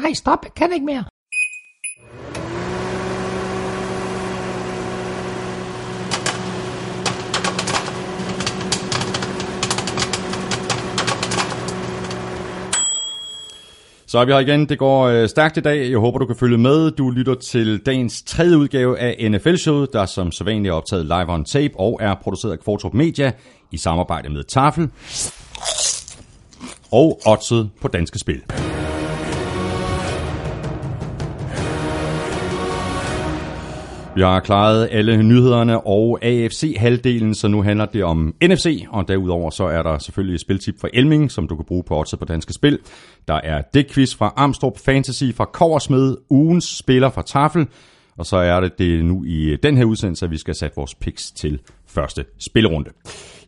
Nej, stop, jeg kan ikke mere. Så er vi her igen. Det går øh, stærkt i dag. Jeg håber, du kan følge med. Du lytter til dagens tredje udgave af NFL-showet, der som sædvanligt er optaget live on tape og er produceret af Kvartrup Media i samarbejde med Tafel og Odset på Danske Spil. Vi har klaret alle nyhederne og AFC-halvdelen, så nu handler det om NFC, og derudover så er der selvfølgelig et spiltip fra Elming, som du kan bruge på Odds på Danske Spil. Der er dækquiz fra Amstrup Fantasy fra Koversmed, ugens spiller fra Tafel, og så er det det nu i den her udsendelse, at vi skal sætte vores picks til første spillerunde.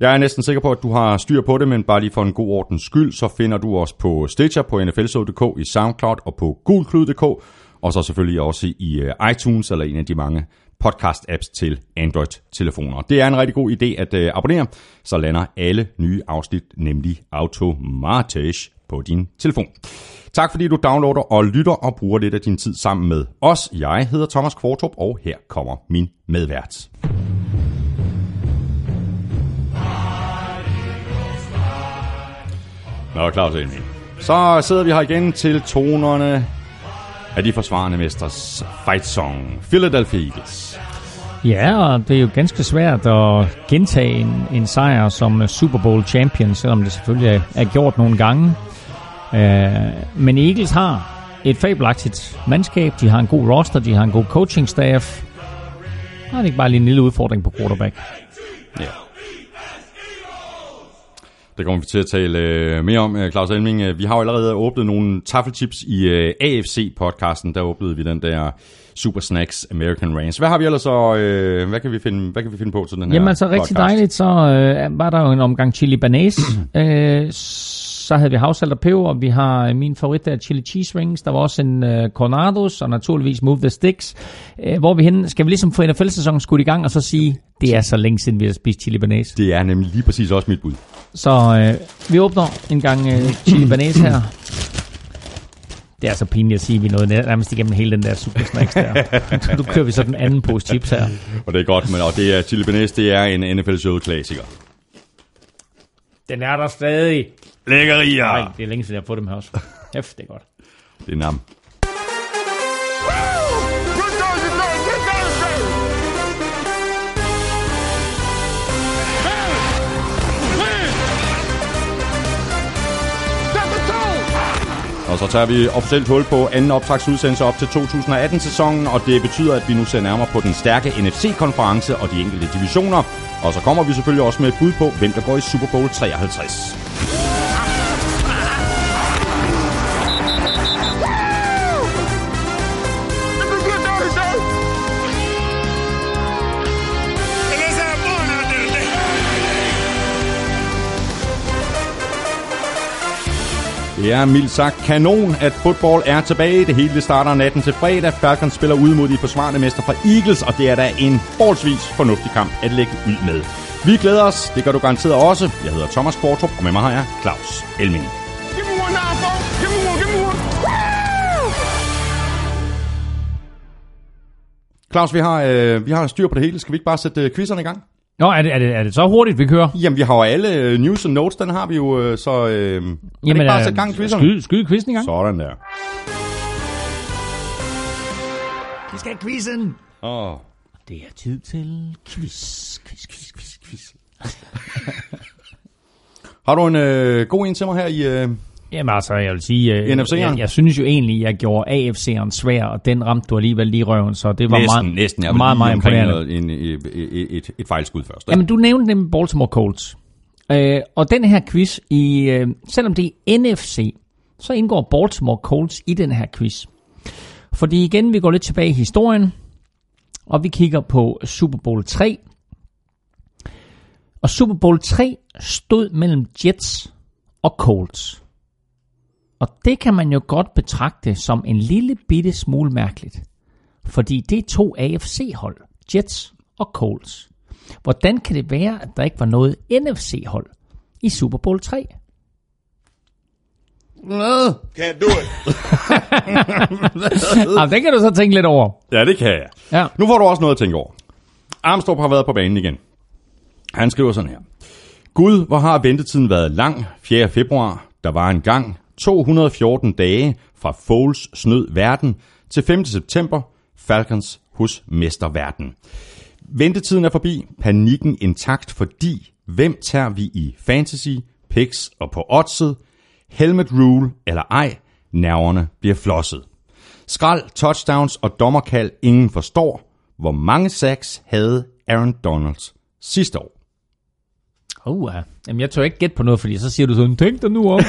Jeg er næsten sikker på, at du har styr på det, men bare lige for en god ordens skyld, så finder du os på Stitcher, på nflshow.dk, i SoundCloud og på gulklud.dk, og så selvfølgelig også i øh, iTunes, eller en af de mange podcast-apps til Android-telefoner. Det er en rigtig god idé at øh, abonnere, så lander alle nye afsnit nemlig automatisk på din telefon. Tak fordi du downloader og lytter og bruger lidt af din tid sammen med os. Jeg hedder Thomas Kvartrup, og her kommer min medvært. Nå, Claus Elming. Så sidder vi her igen til tonerne af de forsvarende mesters fight song, Philadelphia Eagles. Ja, og det er jo ganske svært at gentage en, en sejr som Super Bowl champion, selvom det selvfølgelig er, er gjort nogle gange. Uh, men Eagles har et fabelagtigt mandskab, de har en god roster, de har en god coaching staff. Det er ikke bare lige en lille udfordring på quarterback. Ja. Det kommer vi til at tale øh, mere om, Claus Elming. Øh, vi har jo allerede åbnet nogle taffelchips i øh, AFC-podcasten. Der åbnede vi den der Super Snacks American Range. Hvad har vi ellers så, øh, hvad, kan vi finde, hvad kan vi finde på til den her Jamen altså podcast? rigtig dejligt, så øh, var der jo en omgang chili banase. øh, så havde vi havsalt og peber, vi har øh, min favorit der, chili cheese rings, der var også en uh, Cornados, og naturligvis Move the Sticks. Uh, hvor vi hen, skal vi ligesom få NFL-sæsonen skudt i gang, og så sige, det er så længe siden, vi har spist chili banase. Det er nemlig lige præcis også mit bud. Så uh, vi åbner en gang uh, chili banase her. Det er så pinligt at sige, at vi nåede nærmest igennem hele den der super snacks der. nu kører vi så den anden pose chips her. Og det er godt, men og det er chili banase, det er en NFL show klassiker. Den er der stadig. Lækkerier. Nej, det er længe siden, jeg har fået dem her også. Hæft, det er godt. Det er nam. Og så tager vi officielt hul på anden optagsudsendelse op til 2018-sæsonen, og det betyder, at vi nu ser nærmere på den stærke NFC-konference og de enkelte divisioner. Og så kommer vi selvfølgelig også med et bud på, hvem der går i Super Bowl 53. Det er mildt sagt kanon, at fodbold er tilbage. Det hele starter natten til fredag. Falcons spiller ud mod de forsvarende mester fra Eagles, og det er da en forholdsvis fornuftig kamp at lægge ud med. Vi glæder os. Det gør du garanteret også. Jeg hedder Thomas Kvartrup, og med mig har jeg Claus Elming. Claus, vi har, øh, vi har styr på det hele. Skal vi ikke bare sætte øh, quizzerne i gang? Nå, er det, er, det, er det så hurtigt, vi kører? Jamen, vi har jo alle øh, news and notes, den har vi jo, øh, så øh, Jamen, er det ikke bare at sætte gang i quizzerne? Skyde, skyde quizzen i gang. Sådan der. Vi skal have quizzen. Åh. Oh. Det er tid til quiz, quiz, quiz, quiz, quiz. har du en øh, god en til mig her i... Øh Jamen altså, jeg vil sige, øh, jeg, jeg synes jo egentlig, jeg gjorde AFC'eren svær, og den ramte du alligevel lige røven, så det var næsten, meget, næsten. Jeg meget, meget imponerende. En, et, et, et, et fejlskud først. Ikke? Jamen, du nævnte nemlig Baltimore Colts. Øh, og den her quiz, i, øh, selvom det er NFC, så indgår Baltimore Colts i den her quiz. Fordi igen, vi går lidt tilbage i historien, og vi kigger på Super Bowl 3. Og Super Bowl 3 stod mellem Jets og Colts. Og det kan man jo godt betragte som en lille bitte smule mærkeligt. Fordi det er to AFC-hold, Jets og Colts. Hvordan kan det være, at der ikke var noget NFC-hold i Super Bowl 3? Hvad? Can't do it. Jamen, det kan du så tænke lidt over. Ja, det kan jeg. Ja. Nu får du også noget at tænke over. Armstrong har været på banen igen. Han skriver sådan her. Gud, hvor har ventetiden været lang 4. februar. Der var en gang 214 dage fra Foles snød verden til 5. september Falcons hos Mesterverden. Ventetiden er forbi, panikken intakt, fordi hvem tager vi i fantasy, picks og på oddset? Helmet rule eller ej, nerverne bliver flosset. Skrald, touchdowns og dommerkald ingen forstår. Hvor mange sacks havde Aaron Donalds sidste år? Uh, ja. Jamen, jeg tør ikke gætte på noget, fordi så siger du sådan, tænk dig nu om.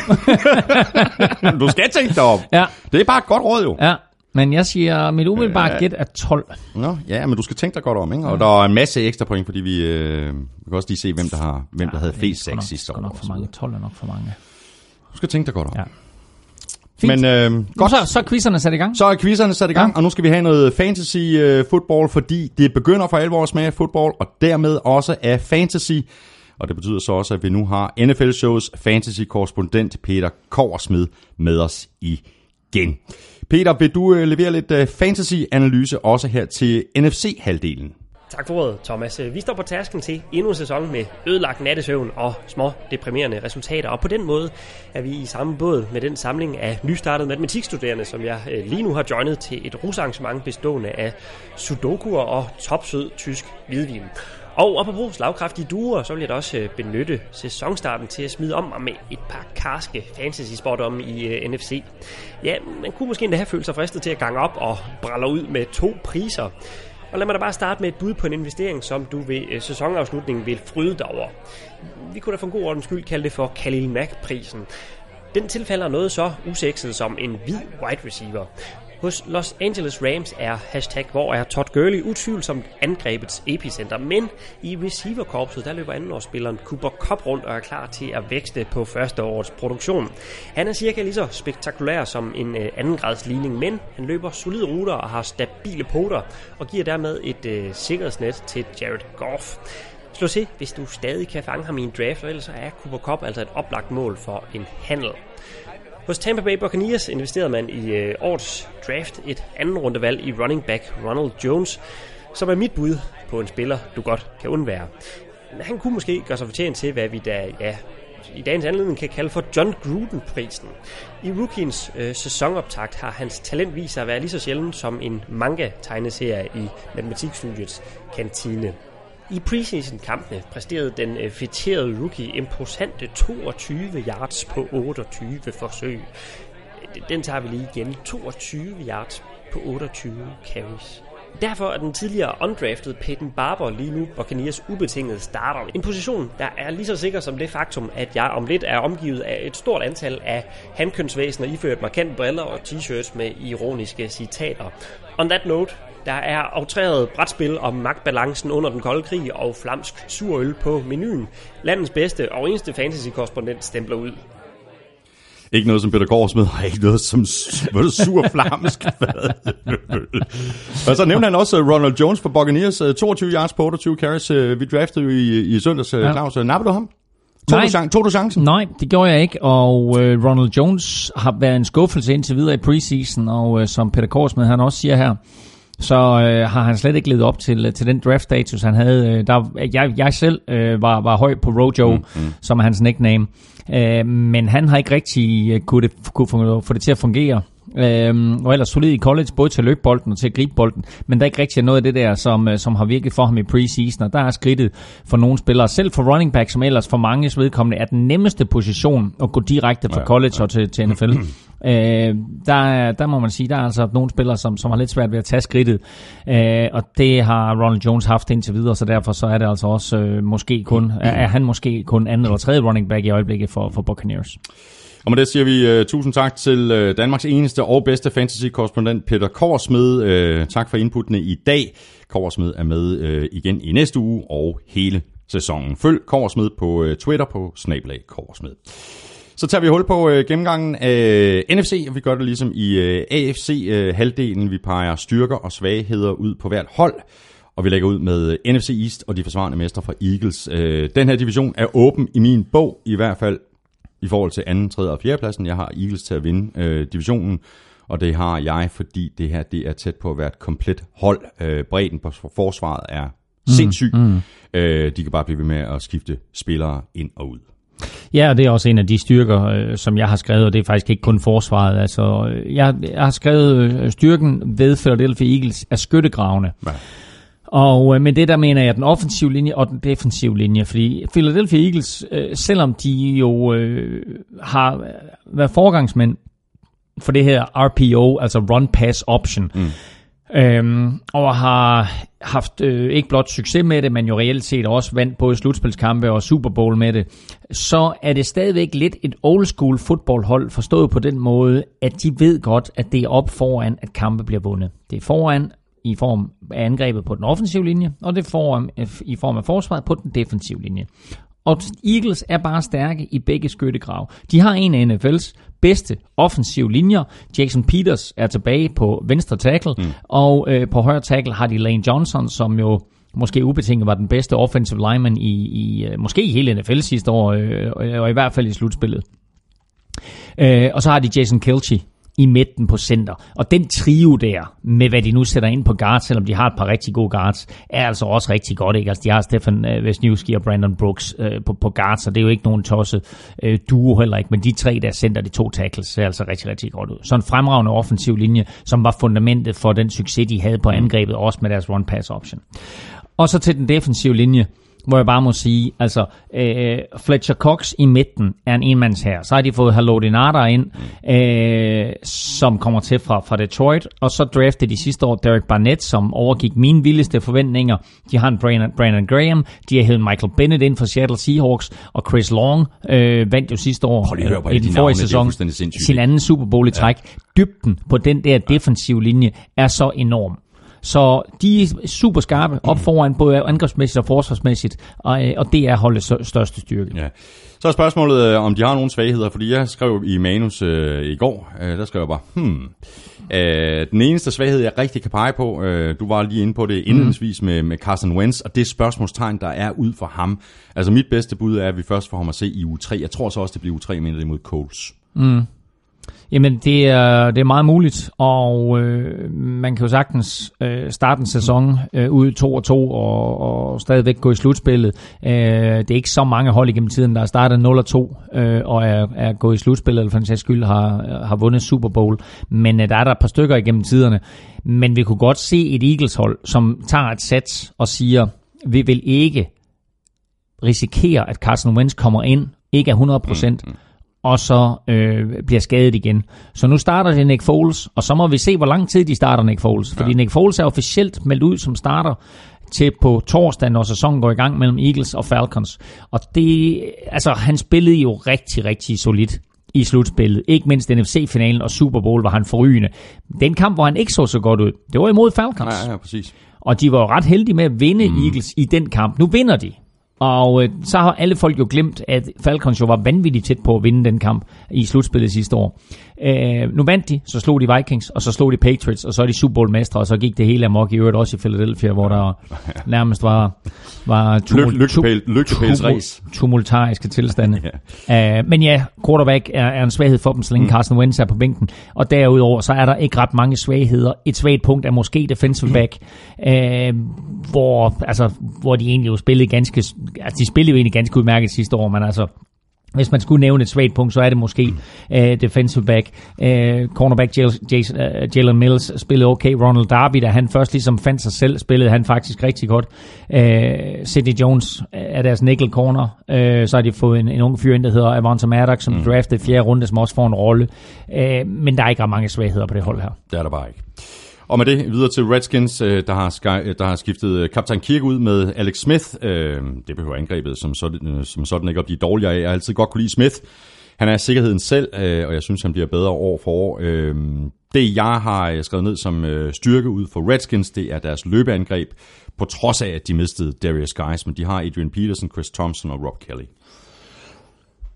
Du skal tænke dig om. ja, Det er bare et godt råd jo. ja. Men jeg siger, mit umiddelbare gæt er 12. Nå, ja, men du skal tænke dig godt om, ikke? Og der er en masse ekstra point, fordi vi, øh, vi kan også lige se, hvem der, har, hvem der havde flest sacks sidste år. nok for mange. videre. 12 er nok for mange. Du skal tænke dig godt om. Ja. Fint. Men øh, Godt. Så, så er quizzerne sat i gang. så er quizzerne sat i gang, Ja. og nu skal vi have noget fantasy øh, football, fordi det begynder for alvor at smage af fodbold, og dermed også af fantasy. Og det betyder så også, at vi nu har NFL-shows fantasy-korrespondent Peter Koversmed med os igen. Peter, vil du øh, levere lidt øh, fantasy-analyse også her til NFC-halvdelen? Tak for ordet, Thomas. Vi står på tasken til endnu en sæson med ødelagt nattesøvn og små deprimerende resultater. Og på den måde er vi i samme båd med den samling af nystartede matematikstuderende, som jeg øh, lige nu har joinet til et rusarrangement bestående af sudokuer og topsød tysk hvidvin. Og apropos slagkraftige duer, så vil jeg da også øh, benytte sæsonstarten til at smide om mig med et par karske fantasy om i øh, uh, NFC. Ja, man kunne måske endda have følt sig fristet til at gange op og bralle ud med to priser. Og lad mig da bare starte med et bud på en investering, som du ved øh, sæsonafslutningen vil fryde dig over. Vi kunne da for en god ordens skyld kalde det for Khalil Mack-prisen. Den tilfalder noget så usekset som en hvid wide receiver. Hos Los Angeles Rams er hashtag hvor er Todd Gurley utvivlsomt angrebets epicenter, men i receiverkorpset der løber andenårsspilleren Cooper Cup rundt og er klar til at vækste på første årets produktion. Han er cirka lige så spektakulær som en øh, andengradsligning, men han løber solide ruter og har stabile poter og giver dermed et øh, sikkerhedsnet til Jared Goff. Slå til, hvis du stadig kan fange ham i en draft, og ellers så er Cooper Cup altså et oplagt mål for en handel. Hos Tampa Bay Buccaneers investerede man i øh, årets draft et anden rundevalg i running back Ronald Jones, som er mit bud på en spiller, du godt kan undvære. Han kunne måske gøre sig fortjent til, hvad vi da ja, i dagens anledning kan kalde for John Gruden-prisen. I rookiens øh, sæsonoptakt har hans talent vist sig at være lige så sjældent som en manga-tegneserie i matematikstudiets kantine. I preseason-kampene præsterede den øh, rookie imposante 22 yards på 28 forsøg. Den tager vi lige igen. 22 yards på 28 carries. Derfor er den tidligere undrafted Peyton Barber lige nu Buccaneers ubetingede starter. En position, der er lige så sikker som det faktum, at jeg om lidt er omgivet af et stort antal af handkønsvæsener iført markante briller og t-shirts med ironiske citater. On that note, der er aftræret brætspil om magtbalancen under den kolde krig og flamsk surøl på menuen. Landets bedste og eneste fantasy-korrespondent stempler ud. Ikke noget som Peter Korsmed, og ikke noget som hvad er det, sur flamsk. og så nævnte han også øh, Ronald Jones for Buccaneers, øh, 22 yards på 28 carries. Øh, Vi draftede jo i, i søndags, Ja. Claus. Nappede du ham? Tog Nej. du, chan- tog du chancen? Nej, det gjorde jeg ikke, og øh, Ronald Jones har været en skuffelse indtil videre i preseason, og øh, som Peter Korsmed han også siger her, så øh, har han slet ikke levet op til, til den draft status, han havde. Øh, der, jeg, jeg selv øh, var, var høj på Rojo, mm, mm. som er hans nickname, øh, men han har ikke rigtig øh, kunne, det, kunne få, få det til at fungere. Øhm, og ellers solid i college, både til at løbe bolden og til at gribe bolden, men der er ikke rigtig noget af det der, som, øh, som har virket for ham i preseason, og der er skridtet for nogle spillere, selv for running back, som ellers for mange vedkommende er den nemmeste position at gå direkte fra Ja, college og til, til NFL. øh, der, der må man sige, der er altså nogle spillere, som, som har lidt svært ved at tage skridtet, øh, og det har Ronald Jones haft indtil videre, så derfor så er det altså også øh, måske kun, er, er han måske kun anden eller tredje running back i øjeblikket for, for Buccaneers. Og med det siger vi uh, tusind tak til uh, Danmarks eneste og bedste fantasy-korrespondent Peter Korsmed. Uh, øh, tak for inputtene i dag. Korsmed er med uh, igen i næste uge og hele sæsonen. Følg Korsmed på uh, Twitter på snablag Korsmed. Så tager vi hul på uh, gennemgangen af NFC, og vi gør det ligesom i uh, AFC-halvdelen. vi peger styrker og svagheder ud på hvert hold, og vi lægger ud med uh, NFC East og de forsvarende mestre fra Eagles. Uh, den her division er åben i min bog, i hvert fald i forhold til anden, tredje og fjerde pladsen. Jeg har Eagles til at vinde øh, divisionen, og det har jeg, fordi det her det er tæt på at være et komplet hold. Øh, bredden på forsvaret er sindssyg. Mm, mm. Øh, de kan bare blive ved med at skifte spillere ind og ud. Ja, og det er også en af de styrker, øh, som jeg har skrevet, og det er faktisk ikke kun forsvaret. Altså, jeg, jeg har skrevet øh, styrken ved Philadelphia Eagles af skyttegravene. Ja. Og øh, med det der mener jeg den offensive linje og den defensive linje, fordi Philadelphia Eagles, øh, selvom de jo øh, har været forgangsmænd for det her RPO, altså Run Pass Option, mm Øhm, og har haft øh, ikke blot succes med det, men jo reelt set også vandt både slutspilskampe og Super Bowl med det, så er det stadigvæk lidt et old school fodboldhold, forstået på den måde, at de ved godt, at det er op foran, at kampe bliver vundet. Det er foran i form af angrebet på den offensive linje, og det er foran, i form af forsvaret på den defensive linje. Og Eagles er bare stærke i begge skyttegrav. De har en af NFL's bedste offensive linjer. Jason Peters er tilbage på venstre tackle, mm. og øh, på højre tackle har de Lane Johnson, som jo måske ubetinget var den bedste offensive lineman i, i øh, måske i hele NFL sidste år, øh, og i hvert fald i slutspillet. Øh, og så har de Jason Kelce, i midten på center. Og den trio der, med hvad de nu sætter ind på guards, selvom de har et par rigtig gode guards, er altså også rigtig godt. Ikke? Altså, de har Stefan øh, Wesniewski og Brandon Brooks øh, på, på guards, og det er jo ikke nogen tosset øh, duo heller ikke, men de tre, der center, de to tackles, ser altså rigtig, rigtig godt ud. Så en fremragende offensiv linje, som var fundamentet for den succes, de havde på angrebet, også med deres run-pass option. Og så til den defensive linje, hvor jeg bare må sige, altså øh, Fletcher Cox i midten er en enmands her. Så har de fået Halodinata ind, øh, som kommer til fra, fra Detroit, og så draftede de sidste år Derek Barnett, som overgik mine vildeste forventninger. De har en Brandon, Brandon Graham, de har hævet Michael Bennett ind for Seattle Seahawks, og Chris Long øh, vandt jo sidste år øh, i den forrige sæson sin anden Super Bowl i træk. Ja. Dybden på den der defensive linje er så enorm. Så de er super skarpe op foran både angrebsmæssigt og forsvarsmæssigt, og, øh, og det er holdets største styrke. Ja. Så er spørgsmålet, øh, om de har nogle svagheder, fordi jeg skrev i manus øh, i går, øh, der skrev jeg bare, hmm, øh, den eneste svaghed, jeg rigtig kan pege på, øh, du var lige inde på det indledningsvis mm. med, med Carson Wentz, og det spørgsmålstegn, der er ud for ham. Altså mit bedste bud er, at vi først får ham at se i u 3. Jeg tror så også, det bliver u 3 mindre imod Coles. Mm. Jamen, det er, det er meget muligt, og øh, man kan jo sagtens øh, starte en sæson øh, ud 2 og 2 og, og stadigvæk gå i slutspillet. Øh, det er ikke så mange hold igennem tiden, der har startet 0 og 2 øh, og er, er gået i slutspillet, eller for den sags skyld har, har vundet Super Bowl. Men øh, der er der et par stykker igennem tiderne. Men vi kunne godt se et Eagles-hold, som tager et sats og siger, vi vil ikke risikere, at Carson Wentz kommer ind, ikke er 100%. mm-hmm og så øh, bliver skadet igen. Så nu starter det Nick Foles, og så må vi se, hvor lang tid de starter Nick Foles. Fordi ja. Nick Foles er officielt meldt ud som starter til på torsdag, når sæsonen går i gang mellem Eagles og Falcons. Og det, altså, han spillede jo rigtig, rigtig solidt i slutspillet. Ikke mindst NFC-finalen og Super Bowl var han forrygende. Den kamp, hvor han ikke så så godt ud, det var imod Falcons. Ja, ja, præcis. Og de var ret heldige med at vinde mm. Eagles i den kamp. Nu vinder de. Og øh, så har alle folk jo glemt, at Falcons jo var vanvittigt tæt på at vinde den kamp i slutspillet sidste år. Øh, nu vandt de, så slog de Vikings, og så slog de Patriots, og så er de Super Bowl mestre, og så gik det hele amok i øvrigt også i Philadelphia, hvor der nærmest var, var tumul, race. tumultariske tilstande. yeah. uh, men ja, quarterback er, er en svaghed for dem, så længe mm. Carson Wentz er på bænken. Og derudover, så er der ikke ret mange svagheder. Et svagt punkt er måske defensive mm. back, uh, hvor, altså, hvor de egentlig jo spillede ganske, altså de spillede jo egentlig ganske udmærket sidste år, men altså hvis man skulle nævne et svagt punkt, så er det måske uh, defensive back. Uh, cornerback Jason, uh, Jalen Mills spillede okay. Ronald Darby, da han først ligesom fandt sig selv, spillede han faktisk rigtig godt. Uh, Sidney Jones er deres nickel corner. Uh, så har de fået en, en ung fyr ind, der hedder Avonta Maddox, som mm. draftede fjerde runde, som også får en rolle. Uh, men der er ikke ret mange svagheder på det hold her. Det er der bare ikke. Og med det videre til Redskins, øh, der har, sky, øh, der har skiftet øh, kaptajn Kirk ud med Alex Smith. Det behøver angrebet som sådan, som sådan ikke at blive dårligere af. Jeg har altid godt kunne lide Smith. Han er sikkerheden selv, og jeg synes, han bliver bedre år for år. Det, jeg har skrevet ned som styrke ud for Redskins, det er deres løbeangreb, på trods af, at de mistede Darius Guys, men de har Adrian Peterson, Chris Thompson og Rob Kelly.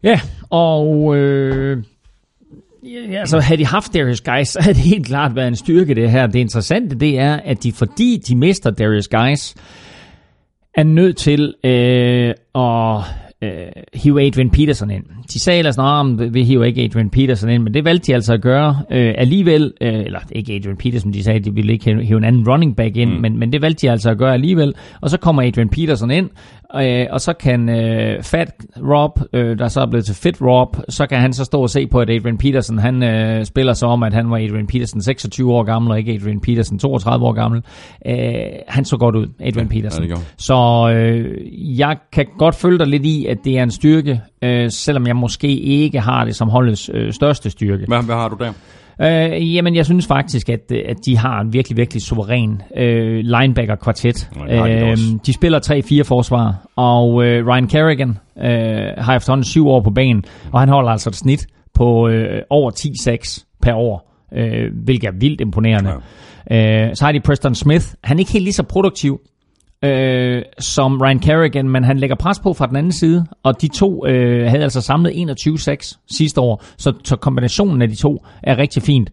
Ja, og øh, Ja, altså havde de haft Darius Guys, så havde det helt klart været en styrke det her. Det interessante det er, at de fordi de mister Darius Guys, er nødt til øh, at øh, hive Adrian Peterson ind. De sagde ellers, at vi hiver ikke Adrian Peterson ind, men det valgte de altså at gøre øh, alligevel. Øh, eller ikke Adrian Peterson, de sagde, at de ville ikke hive en anden running back ind, mm. men, men det valgte de altså at gøre alligevel. Og så kommer Adrian Peterson ind, øh, og så kan øh, Fat Rob, øh, der så er blevet til Fit Rob, så kan han så stå og se på, at Adrian Peterson, han øh, spiller så om, at han var Adrian Peterson 26 år gammel, og ikke Adrian Peterson 32 år gammel. Øh, han så godt ud, Adrian ja, Peterson. Ja, så øh, jeg kan godt følge dig lidt i, at det er en styrke, øh, selvom jeg måske ikke har det som holdets øh, største styrke. Hvad, hvad har du der? Øh, jamen, jeg synes faktisk, at, at de har en virkelig, virkelig suveræn øh, linebacker-kvartet. Øh, de spiller 3-4 forsvar, og øh, Ryan Kerrigan øh, har efterhånden syv år på banen, og han holder altså et snit på øh, over 10-6 per år, øh, hvilket er vildt imponerende. Ja. Øh, så har de Preston Smith. Han er ikke helt lige så produktiv, øh, som Ryan Kerrigan, men han lægger pres på fra den anden side, og de to øh, havde altså samlet 21-6 sidste år, så, så kombinationen af de to er rigtig fint.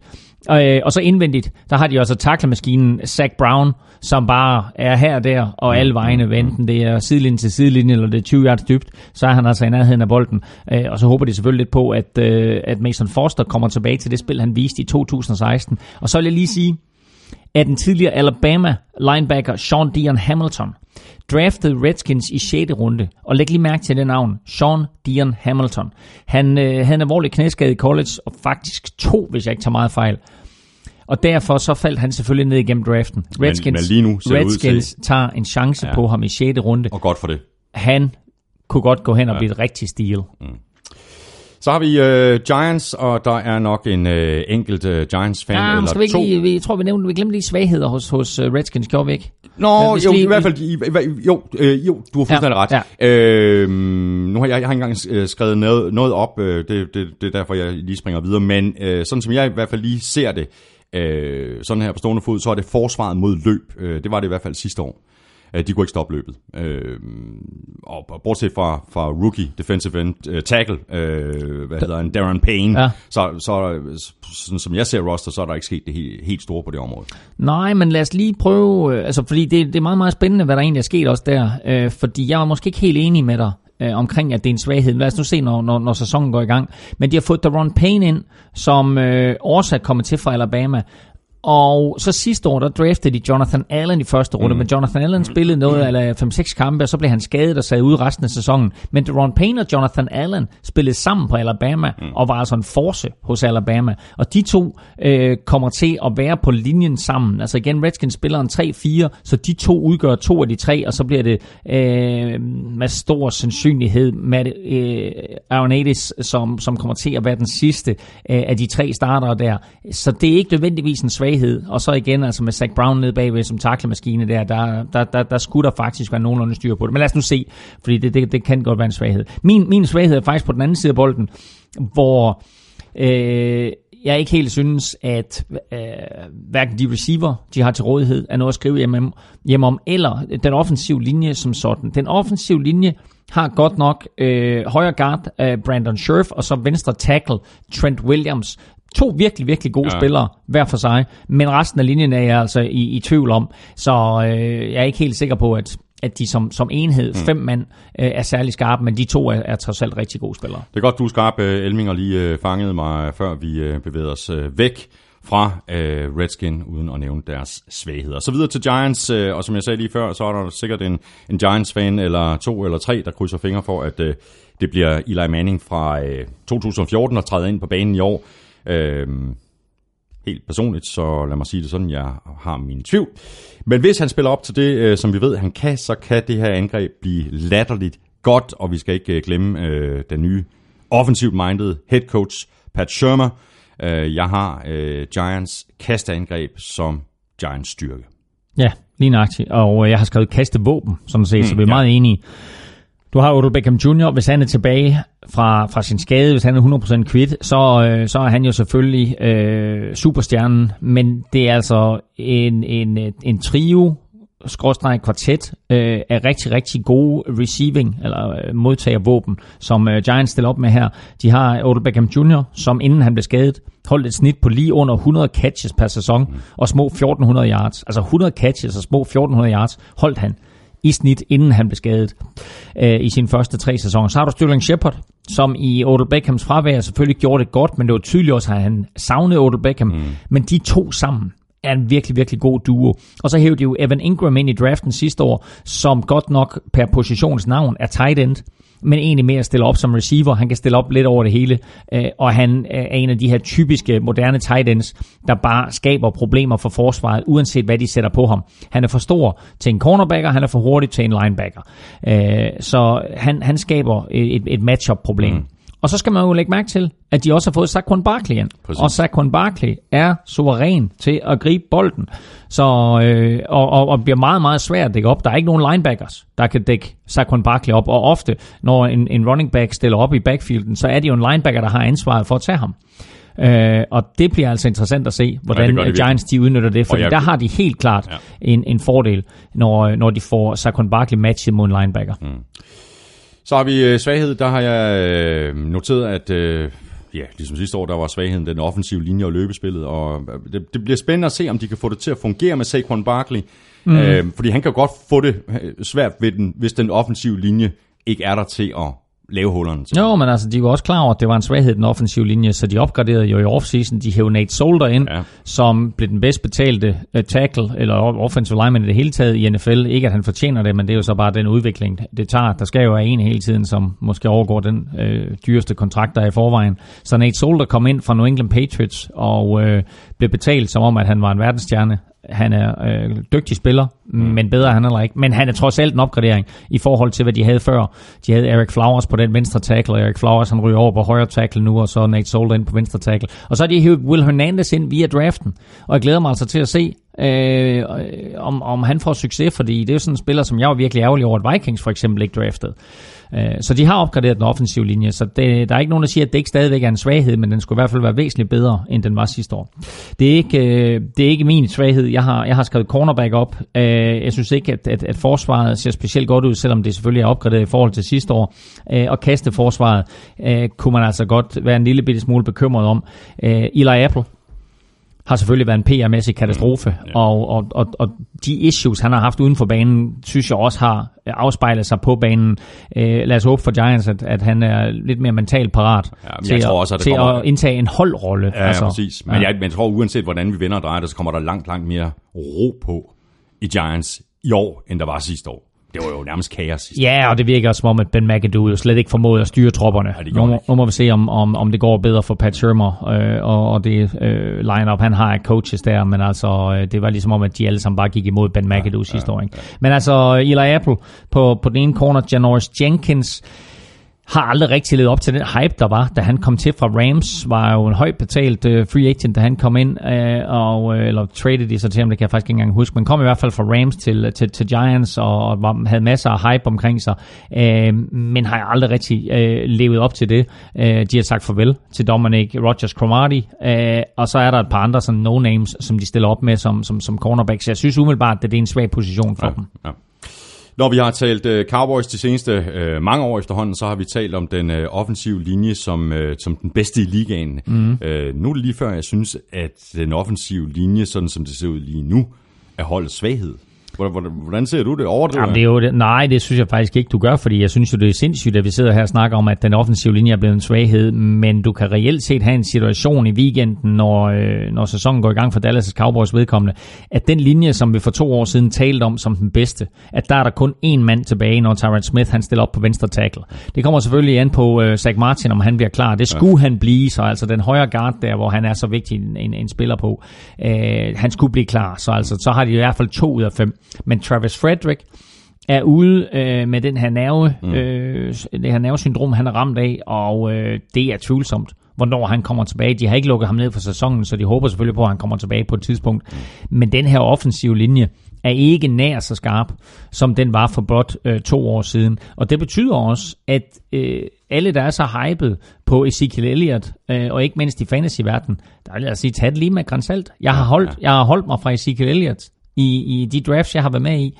Øh, og så indvendigt, der har de også taklemaskinen Zach Brown, som bare er her og der, og alle vejene, venten det er sidelinje til sidelinje, eller det er 20 yards dybt, så er han altså i nærheden af bolden. Øh, og så håber de selvfølgelig lidt på, at, øh, at Mason Foster kommer tilbage til det spil, han viste i 2016. Og så vil jeg lige sige, at den tidligere Alabama linebacker Sean Dion Hamilton draftede Redskins i 6. runde. Og læg lige mærke til det navn, Sean Dion Hamilton. Han øh, havde en alvorlig knæskade i college, og faktisk to, hvis jeg ikke tager meget fejl. Og derfor så faldt han selvfølgelig ned igennem draften. Redskins, men, men lige nu Redskins til... tager en chance ja. på ham i 6. runde. Og godt for det. Han kunne godt gå hen og ja. blive et rigtig stil. Mm. Så har vi uh, Giants, og der er nok en uh, enkelt uh, Giants-fan ja, eller skal vi ikke to. Lige, vi, tror, vi nævnte, vi glemte lige svagheder hos, hos uh, Redskins, gjorde vi ikke? Nå, jo, lige, i hvert fald, i, jo, øh, jo, du har fuldstændig ja, ret. Ja. Øh, nu har jeg, jeg har ikke engang skrevet noget, noget op, øh, det, det, det er derfor, jeg lige springer videre, men øh, sådan som jeg i hvert fald lige ser det, øh, sådan her på stående fod, så er det forsvaret mod løb. Øh, det var det i hvert fald sidste år. Øh, de kunne ikke stoppe løbet. Øh, og bortset fra, fra rookie defensive end, uh, tackle, øh, hvad hedder han, Darren Payne, ja. så, så sådan som jeg ser roster, så er der ikke sket det helt, helt store på det område. Nej, men lad os lige prøve, øh, altså fordi det, det er meget, meget spændende, hvad der egentlig er sket også der, øh, fordi jeg var måske ikke helt enig med dig øh, omkring, at det er en svaghed. Lad os nu se, når, når, når sæsonen går i gang. Men de har fået Daron Payne ind, som øh, også er kommet til fra Alabama, og så sidste år, der draftede de Jonathan Allen i første runde, mm. men Jonathan Allen spillede noget af 5-6 kampe, og så blev han skadet og sad ude resten af sæsonen. Men Deron Payne og Jonathan Allen spillede sammen på Alabama, mm. og var altså en force hos Alabama. Og de to øh, kommer til at være på linjen sammen. Altså igen, Redskins spiller en 3-4, så de to udgør to af de tre, og så bliver det øh, med stor sandsynlighed med øh, Aronatis, som, som kommer til at være den sidste øh, af de tre startere der. Så det er ikke nødvendigvis en svag svaghed. Og så igen altså med Zach Brown nede bagved som taklemaskine der, der, der, der, der skulle der faktisk være nogenlunde styr på det. Men lad os nu se, fordi det, det, det kan godt være en svaghed. Min, min svaghed er faktisk på den anden side af bolden, hvor øh, jeg ikke helt synes, at øh, hverken de receiver, de har til rådighed, er noget at skrive hjemme, hjemme om, eller den offensive linje som sådan. Den offensive linje har godt nok øh, højre guard øh, Brandon Scherf, og så venstre tackle Trent Williams, To virkelig, virkelig gode ja. spillere, hver for sig. Men resten af linjen er jeg altså i, i tvivl om. Så øh, jeg er ikke helt sikker på, at, at de som, som enhed, mm. fem mand, øh, er særlig skarpe, men de to er, er trods alt rigtig gode spillere. Det er godt, du er skarp, øh, Elming, og lige øh, fangede mig, før vi øh, bevæger os øh, væk fra øh, Redskin, uden at nævne deres svagheder. Så videre til Giants, øh, og som jeg sagde lige før, så er der sikkert en, en Giants-fan eller to eller tre, der krydser fingre for, at øh, det bliver Eli Manning fra øh, 2014, der træder ind på banen i år. Øh, helt personligt, så lad mig sige det sådan, jeg har min tvivl. Men hvis han spiller op til det, øh, som vi ved, han kan, så kan det her angreb blive latterligt godt, og vi skal ikke øh, glemme øh, den nye offensivt minded head coach, Pat Shermer. Øh, jeg har øh, Giants kasteangreb som Giants styrke. Ja, lige nøjagtigt. Og jeg har skrevet kastevåben, som set, mm, så vi er ja. meget enige. Du har Odell Beckham Jr., hvis han er tilbage fra, fra sin skade, hvis han er 100% quit, så, øh, så er han jo selvfølgelig øh, superstjernen, men det er altså en, en, en trio, skråstreg kvartet øh, af rigtig, rigtig gode receiving eller øh, modtagervåben, som øh, Giants stiller op med her. De har Odell Beckham Jr., som inden han blev skadet, holdt et snit på lige under 100 catches per sæson og små 1400 yards. Altså 100 catches og små 1400 yards holdt han i snit, inden han blev skadet øh, i sine første tre sæsoner. Så har du Sterling Shepard, som i Odell Beckhams fravær selvfølgelig gjorde det godt, men det var tydeligt også, at han savnede Odell Beckham. Mm. Men de to sammen er en virkelig, virkelig god duo. Og så hævde de jo Evan Ingram ind i draften sidste år, som godt nok per positionsnavn er tight end men egentlig mere stille op som receiver. Han kan stille op lidt over det hele, øh, og han øh, er en af de her typiske moderne tight ends, der bare skaber problemer for forsvaret, uanset hvad de sætter på ham. Han er for stor til en cornerbacker, han er for hurtig til en linebacker. Øh, så han, han skaber et, et matchup-problem. Mm. Og så skal man jo lægge mærke til, at de også har fået Saquon Barkley ind. Præcis. Og Saquon Barkley er suveræn til at gribe bolden. Så, øh, og, og, og bliver meget, meget svært at dække op. Der er ikke nogen linebackers, der kan dække Saquon Barkley op. Og ofte, når en, en running back stiller op i backfielden, så er det jo en linebacker, der har ansvaret for at tage ham. Øh, og det bliver altså interessant at se, hvordan ja, det Giants de udnytter det, for jeg... der har de helt klart ja. en, en fordel, når, når de får Saquon Barkley matchet mod en linebacker. Mm. Så har vi øh, svaghed. Der har jeg øh, noteret, at øh, ja, ligesom sidste år, der var svagheden den offensive linje og løbespillet. Og det, det bliver spændende at se, om de kan få det til at fungere med Saquon Barkley. Mm. Øh, fordi han kan godt få det svært ved den, hvis den offensive linje ikke er der til at lave hullerne til. Jo, men altså, de var også klar over, at det var en svaghed den offensive linje, så de opgraderede jo i offseason. De hævde Nate Solder ind, ja. som blev den bedst betalte uh, tackle, eller offensive lineman i det hele taget i NFL. Ikke at han fortjener det, men det er jo så bare den udvikling, det tager. Der skal jo være en hele tiden, som måske overgår den uh, dyreste kontrakt, der er i forvejen. Så Nate Solder kom ind fra New England Patriots og uh, blev betalt som om, at han var en verdensstjerne. Han er øh, dygtig spiller, mm. men bedre han heller ikke. Men han er trods alt en opgradering i forhold til, hvad de havde før. De havde Eric Flowers på den venstre tackle, og Eric Flowers han ryger over på højre tackle nu, og så Nate Solder ind på venstre tackle. Og så har de hævet Will Hernandez ind via draften, og jeg glæder mig altså til at se, øh, om, om han får succes, fordi det er jo sådan en spiller, som jeg var virkelig ærgerlig over, at Vikings for eksempel ikke draftede. Øh, så de har opgraderet den offensive linje, så det, der er ikke nogen, der siger, at det ikke stadigvæk er en svaghed, men den skulle i hvert fald være væsentligt bedre, end den var sidste år. Det er ikke, øh, det er ikke min svaghed. Jeg har, jeg har skrevet cornerback op. Øh, jeg synes ikke, at, at, at forsvaret ser specielt godt ud, selvom det selvfølgelig er opgraderet i forhold til sidste år. Øh, og kasteforsvaret øh, kunne man altså godt være en lille bitte smule bekymret om. Øh, Eli Apple har selvfølgelig været en PR-mæssig katastrofe, mm, ja. og, og, og, og de issues, han har haft uden for banen, synes jeg også har afspejlet sig på banen. Øh, lad os håbe for Giants, at, at han er lidt mere mentalt parat ja, til, jeg tror også, at, til kommer... at indtage en holdrolle. Ja, altså, ja præcis. Men, ja. jeg, men jeg tror, uanset hvordan vi vender og drejer det, så kommer der langt, langt mere ro på i Giants i år, end der var sidste år det var jo nærmest kaos. Ja, og det virker også som om, at Ben McAdoo jo slet ikke formåede at styre tropperne. Ja, nu, nu må vi se, om, om, om det går bedre for Pat Shermer øh, og, og det øh, line-up, han har af coaches der, men altså, øh, det var ligesom om, at de alle sammen bare gik imod Ben McAdoo ja, sidste ja, år. Ikke? Ja. Men altså, Eli Apple på, på den ene corner, Janoris Jenkins, har aldrig rigtig levet op til den hype, der var, da han kom til fra Rams, var jo en højt betalt uh, free agent, da han kom ind, uh, og, uh, eller traded i så til ham, det kan jeg faktisk ikke engang huske, men kom i hvert fald fra Rams til, til, til Giants, og var, havde masser af hype omkring sig, uh, men har aldrig rigtig uh, levet op til det. Uh, de har sagt farvel til Dominic Rogers Cromartie, uh, og så er der et par andre sådan no-names, som de stiller op med som, som, som cornerbacks. Jeg synes umiddelbart, at det er en svag position for ja, dem. Ja. Når vi har talt uh, Cowboys de seneste uh, mange år efterhånden, så har vi talt om den uh, offensive linje som, uh, som den bedste i ligaen. Mm. Uh, nu lige før, jeg synes, at den offensive linje, sådan som det ser ud lige nu, er holdt svaghed. Hvordan ser du det? Overdriver Jamen, det er jo det. Nej, det synes jeg faktisk ikke, du gør, fordi jeg synes jo, det er sindssygt, at vi sidder her og snakker om, at den offensive linje er blevet en svaghed, men du kan reelt set have en situation i weekenden, når, øh, når sæsonen går i gang for Dallas' Cowboys vedkommende, at den linje, som vi for to år siden talte om som den bedste, at der er der kun én mand tilbage, når Tyron Smith han stiller op på venstre tackle. Det kommer selvfølgelig an på øh, Zach Martin, om han bliver klar. Det skulle ja. han blive, så altså den højre guard der, hvor han er så vigtig en, en, en spiller på, øh, han skulle blive klar, så altså så har de i hvert fald to ud af fem. Men Travis Frederick er ude øh, med den her nerve, mm. øh, det her nervesyndrom, han er ramt af, og øh, det er tvivlsomt, hvornår han kommer tilbage. De har ikke lukket ham ned for sæsonen, så de håber selvfølgelig på, at han kommer tilbage på et tidspunkt. Mm. Men den her offensive linje er ikke nær så skarp, som den var for blot øh, to år siden. Og det betyder også, at øh, alle, der er så hyped på Ezekiel Elliott, øh, og ikke mindst i fantasy-verdenen, der vil jeg sige, tag det lige med grænsalt. Jeg har holdt, jeg har holdt mig fra Ezekiel Elliott i, i de drafts, jeg har været med i,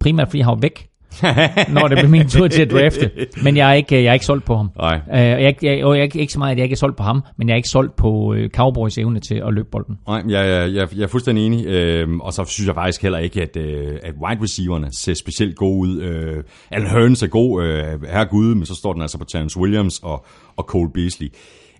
primært fordi han var væk. når det bliver min tur til at drafte. Men jeg er ikke, jeg er ikke solgt på ham. Nej. Uh, jeg, jeg, og jeg, ikke så meget, at jeg ikke er solgt på ham, men jeg er ikke solgt på uh, Cowboys evne til at løbe bolden. Nej, jeg, jeg, jeg, jeg er fuldstændig enig. Øhm, og så synes jeg faktisk heller ikke, at, øh, at wide receiverne ser specielt gode ud. Øh, Alan Hearns er god, øh, her gud, men så står den altså på Terrence Williams og, og Cole Beasley.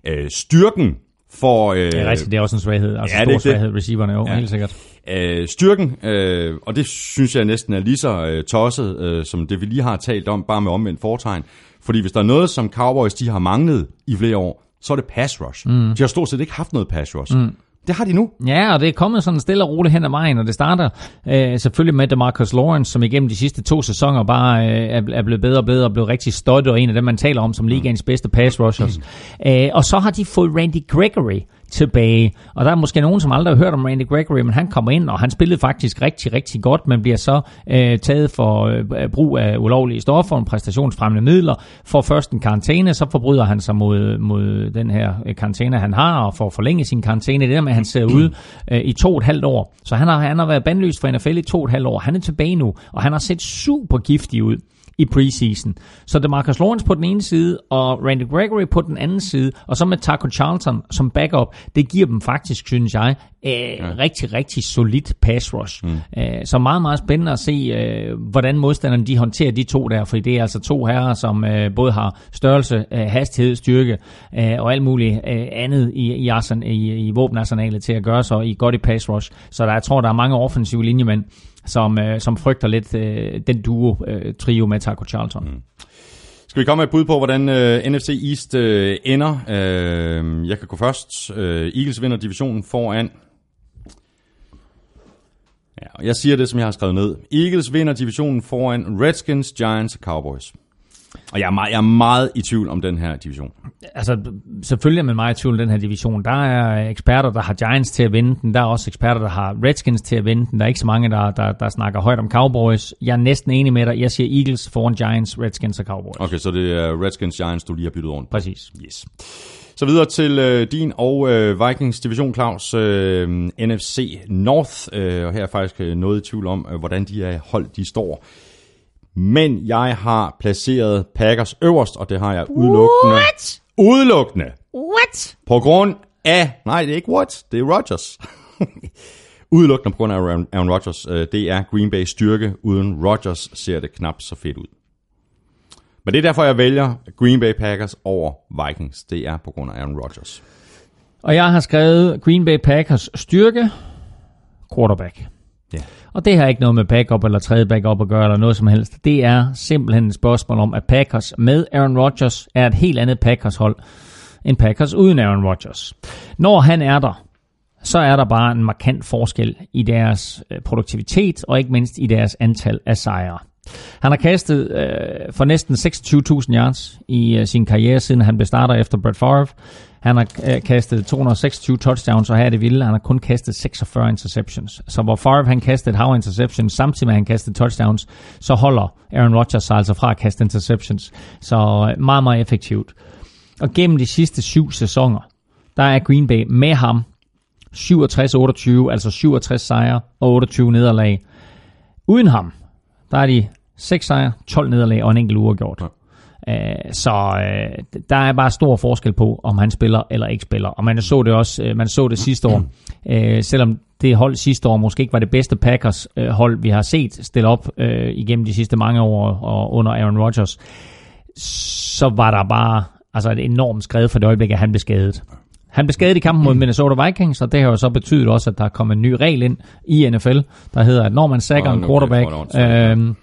Øh, styrken for... Øh, Det er rigtigt, det er også en svaghed. Altså Ja, stor det. svaghed, receiverne jo, Ja. helt sikkert. øh, styrken, øh, og det synes jeg næsten er lige så øh, tosset, øh, som det vi lige har talt om, bare med omvendt foretegn. Fordi hvis der er noget, som Cowboys de har manglet i flere år, så er det pass rush. Mm. De har stort set ikke haft noget pass rush. Mm. Det har de nu. Ja, og det er kommet sådan stille og roligt hen ad vejen, og det starter øh, selvfølgelig med DeMarcus Lawrence, som igennem de sidste to sæsoner bare øh, er, blevet bedre og bedre og blevet rigtig stolt, og en af dem, man taler om som ligaens bedste pass rushers. Øh, og så har de fået Randy Gregory tilbage, og der er måske nogen, som aldrig har hørt om Randy Gregory, men han kommer ind, og han spillede faktisk rigtig, rigtig godt, men bliver så øh, taget for øh, øh brug af ulovlige stoffer, og præstationsfremmende midler, får først en karantæne, så forbryder han sig mod, mod den her øh, karantæne, han har, og får forlænget sin karantæne. Det der med, at han sidder ude øh, i to og et halvt år. Så han har, han har været bandlyst for NFL i to og et halvt år. Han er tilbage nu, og han har set super giftig ud i preseason. Så det er Marcus Lawrence på den ene side, og Randy Gregory på den anden side, og så med Taco Charlton som backup, det giver dem faktisk, synes jeg, øh, ja. rigtig, rigtig solidt pass rush. Mm. Øh, så meget, meget spændende at se, øh, hvordan modstanderne de håndterer de to der, fordi det er altså to herrer, som øh, både har størrelse, øh, hastighed, styrke øh, og alt muligt øh, andet i, i, arsen, i, i våbenarsenalet til at gøre så i godt i pass rush. Så der, jeg tror, der er mange offensive linjemænd, som, øh, som frygter lidt øh, den duo-trio øh, med Taco Charlton. Mm. Skal vi komme med et bud på, hvordan øh, NFC East øh, ender? Øh, jeg kan gå først. Øh, Eagles vinder divisionen foran. Ja, jeg siger det, som jeg har skrevet ned. Eagles vinder divisionen foran Redskins, Giants og Cowboys. Og jeg er, meget, jeg er meget i tvivl om den her division. Altså, selvfølgelig er man meget i tvivl om den her division. Der er eksperter, der har Giants til at vinde den. Der er også eksperter, der har Redskins til at vinde den. Der er ikke så mange, der, der, der snakker højt om Cowboys. Jeg er næsten enig med dig. Jeg siger Eagles foran Giants, Redskins og Cowboys. Okay, så det er Redskins, Giants, du lige har byttet rundt. Præcis. Yes. Så videre til øh, din og øh, Vikings division, Claus. Øh, NFC North, øh, og her er faktisk øh, noget i tvivl om, øh, hvordan de er hold, de står. Men jeg har placeret Packers øverst, og det har jeg udelukkende. What? Udelukkende. What? På grund af... Nej, det er ikke what, det er Rodgers. udelukkende på grund af Aaron, Rodgers. Øh, det er Green Bay styrke. Uden Rodgers ser det knap så fedt ud. Men det er derfor, jeg vælger Green Bay Packers over Vikings. Det er på grund af Aaron Rodgers. Og jeg har skrevet Green Bay Packers styrke, quarterback. Ja. Og det har ikke noget med backup eller tredje backup at gøre, eller noget som helst. Det er simpelthen et spørgsmål om, at Packers med Aaron Rodgers er et helt andet Packers-hold end Packers uden Aaron Rodgers. Når han er der, så er der bare en markant forskel i deres øh, produktivitet, og ikke mindst i deres antal af sejre. Han har kastet øh, for næsten 26.000 yards i øh, sin karriere, siden han blev starter efter Brett Favre. Han har øh, kastet 226 touchdowns, og her er det vilde, han har kun kastet 46 interceptions. Så hvor Favre han kastede et hav interceptions, samtidig med at han kastede touchdowns, så holder Aaron Rodgers sig altså fra at kaste interceptions. Så øh, meget, meget effektivt. Og gennem de sidste syv sæsoner, der er Green Bay med ham 67-28, altså 67 sejre og 28 nederlag. Uden ham, der er de 6 sejre, 12 nederlag og en enkelt uafgjort. Uh, så uh, der er bare stor forskel på, om han spiller eller ikke spiller. Og man så det også, uh, man så det sidste år. Uh, selvom det hold sidste år måske ikke var det bedste Packers uh, hold, vi har set stille op uh, igennem de sidste mange år og under Aaron Rodgers, så var der bare altså et enormt skred for det øjeblik, at han blev skadet. Han blev skadet i kampen mod Minnesota Vikings, og det har jo så betydet også, at der er kommet en ny regel ind i NFL, der hedder, at når man sækker Åh, en quarterback, øhm,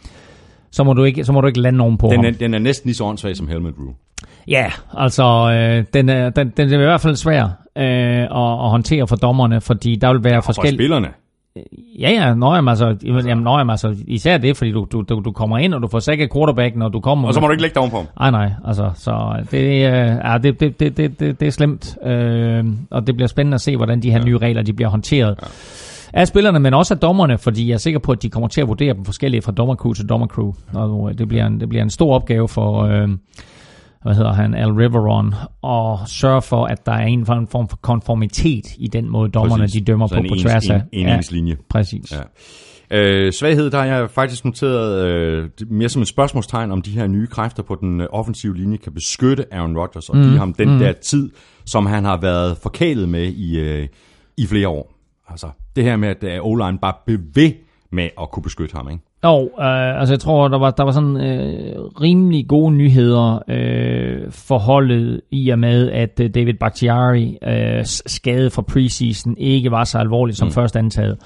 så, må du ikke, så må du ikke lande nogen på Den ham. er, den er næsten lige så åndssvag som Helmet Rule. Ja, altså, øh, den, er, den, den er i hvert fald svær øh, at, at håndtere for dommerne, fordi der vil være for forskellige... spillerne. Ja, ja, nå, jamen, altså, jamen, jamen, altså, især det, fordi du, du, du, kommer ind, og du får sækket quarterbacken, og du kommer... Og så må du ikke lægge dig ovenpå ham. Nej, nej, altså, så det, øh, ja, det, det, det, det, det, det er slemt, øh, og det bliver spændende at se, hvordan de her ja. nye regler, de bliver håndteret. Ja. Af spillerne, men også af dommerne, fordi jeg er sikker på, at de kommer til at vurdere dem forskellige fra dommercrew til dommercrew. Og øh, det bliver en, det bliver en stor opgave for, øh, hvad hedder han, Al Riveron, og sørge for, at der er en form for konformitet i den måde, dommerne Præcis. de dømmer Så på en på tværs af. en- en ens linje. Præcis. Ja. Øh, svaghed, der har jeg faktisk noteret øh, mere som et spørgsmålstegn, om de her nye kræfter på den øh, offensive linje kan beskytte Aaron Rodgers og mm. give ham den mm. der tid, som han har været forkælet med i, øh, i flere år. Altså, det her med, at øh, O-line bare blev ved med at kunne beskytte ham, ikke? Jo, øh, altså jeg tror, der var, der var sådan øh, rimelig gode nyheder øh, forholdet i og med, at øh, David Bakhtiari øh, skade fra preseason ikke var så alvorligt som mm. først antaget.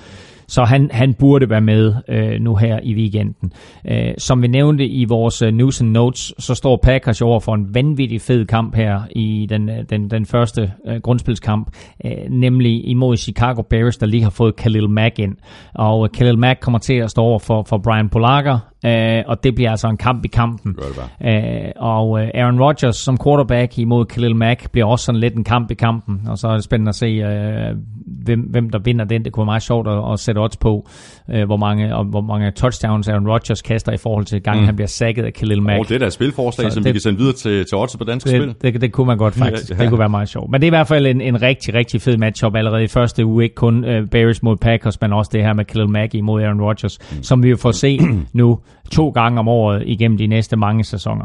Så han, han burde være med øh, nu her i weekenden. Øh, som vi nævnte i vores øh, news and notes, så står Packers over for en vanvittig fed kamp her i den, øh, den, den første øh, grundspilskamp, øh, nemlig imod Chicago Bears, der lige har fået Khalil Mack ind. Og øh, Khalil Mack kommer til at stå over for, for Brian Polakker, øh, og det bliver altså en kamp i kampen. Øh, og øh, Aaron Rodgers som quarterback imod Khalil Mack bliver også sådan lidt en kamp i kampen, og så er det spændende at se, øh, hvem, hvem der vinder den. Det kunne være meget sjovt at, at sætte odds på, øh, hvor, mange, og hvor mange touchdowns Aaron Rodgers kaster i forhold til gangen, mm. han bliver sækket af Khalil Mack. Og det er da spilforslag, Så som det- vi kan sende videre til, til odds på dansk spil. Det, det, det kunne man godt faktisk. Ja, Ja. Det kunne være meget sjovt. Men det er i hvert fald en, en rigtig, rigtig fed matchup allerede i første uge. Ikke kun uh, Bears mod Packers, men også det her med Khalil Mack imod Aaron Rodgers, mm. som vi jo får se nu to gange om året igennem de næste mange sæsoner.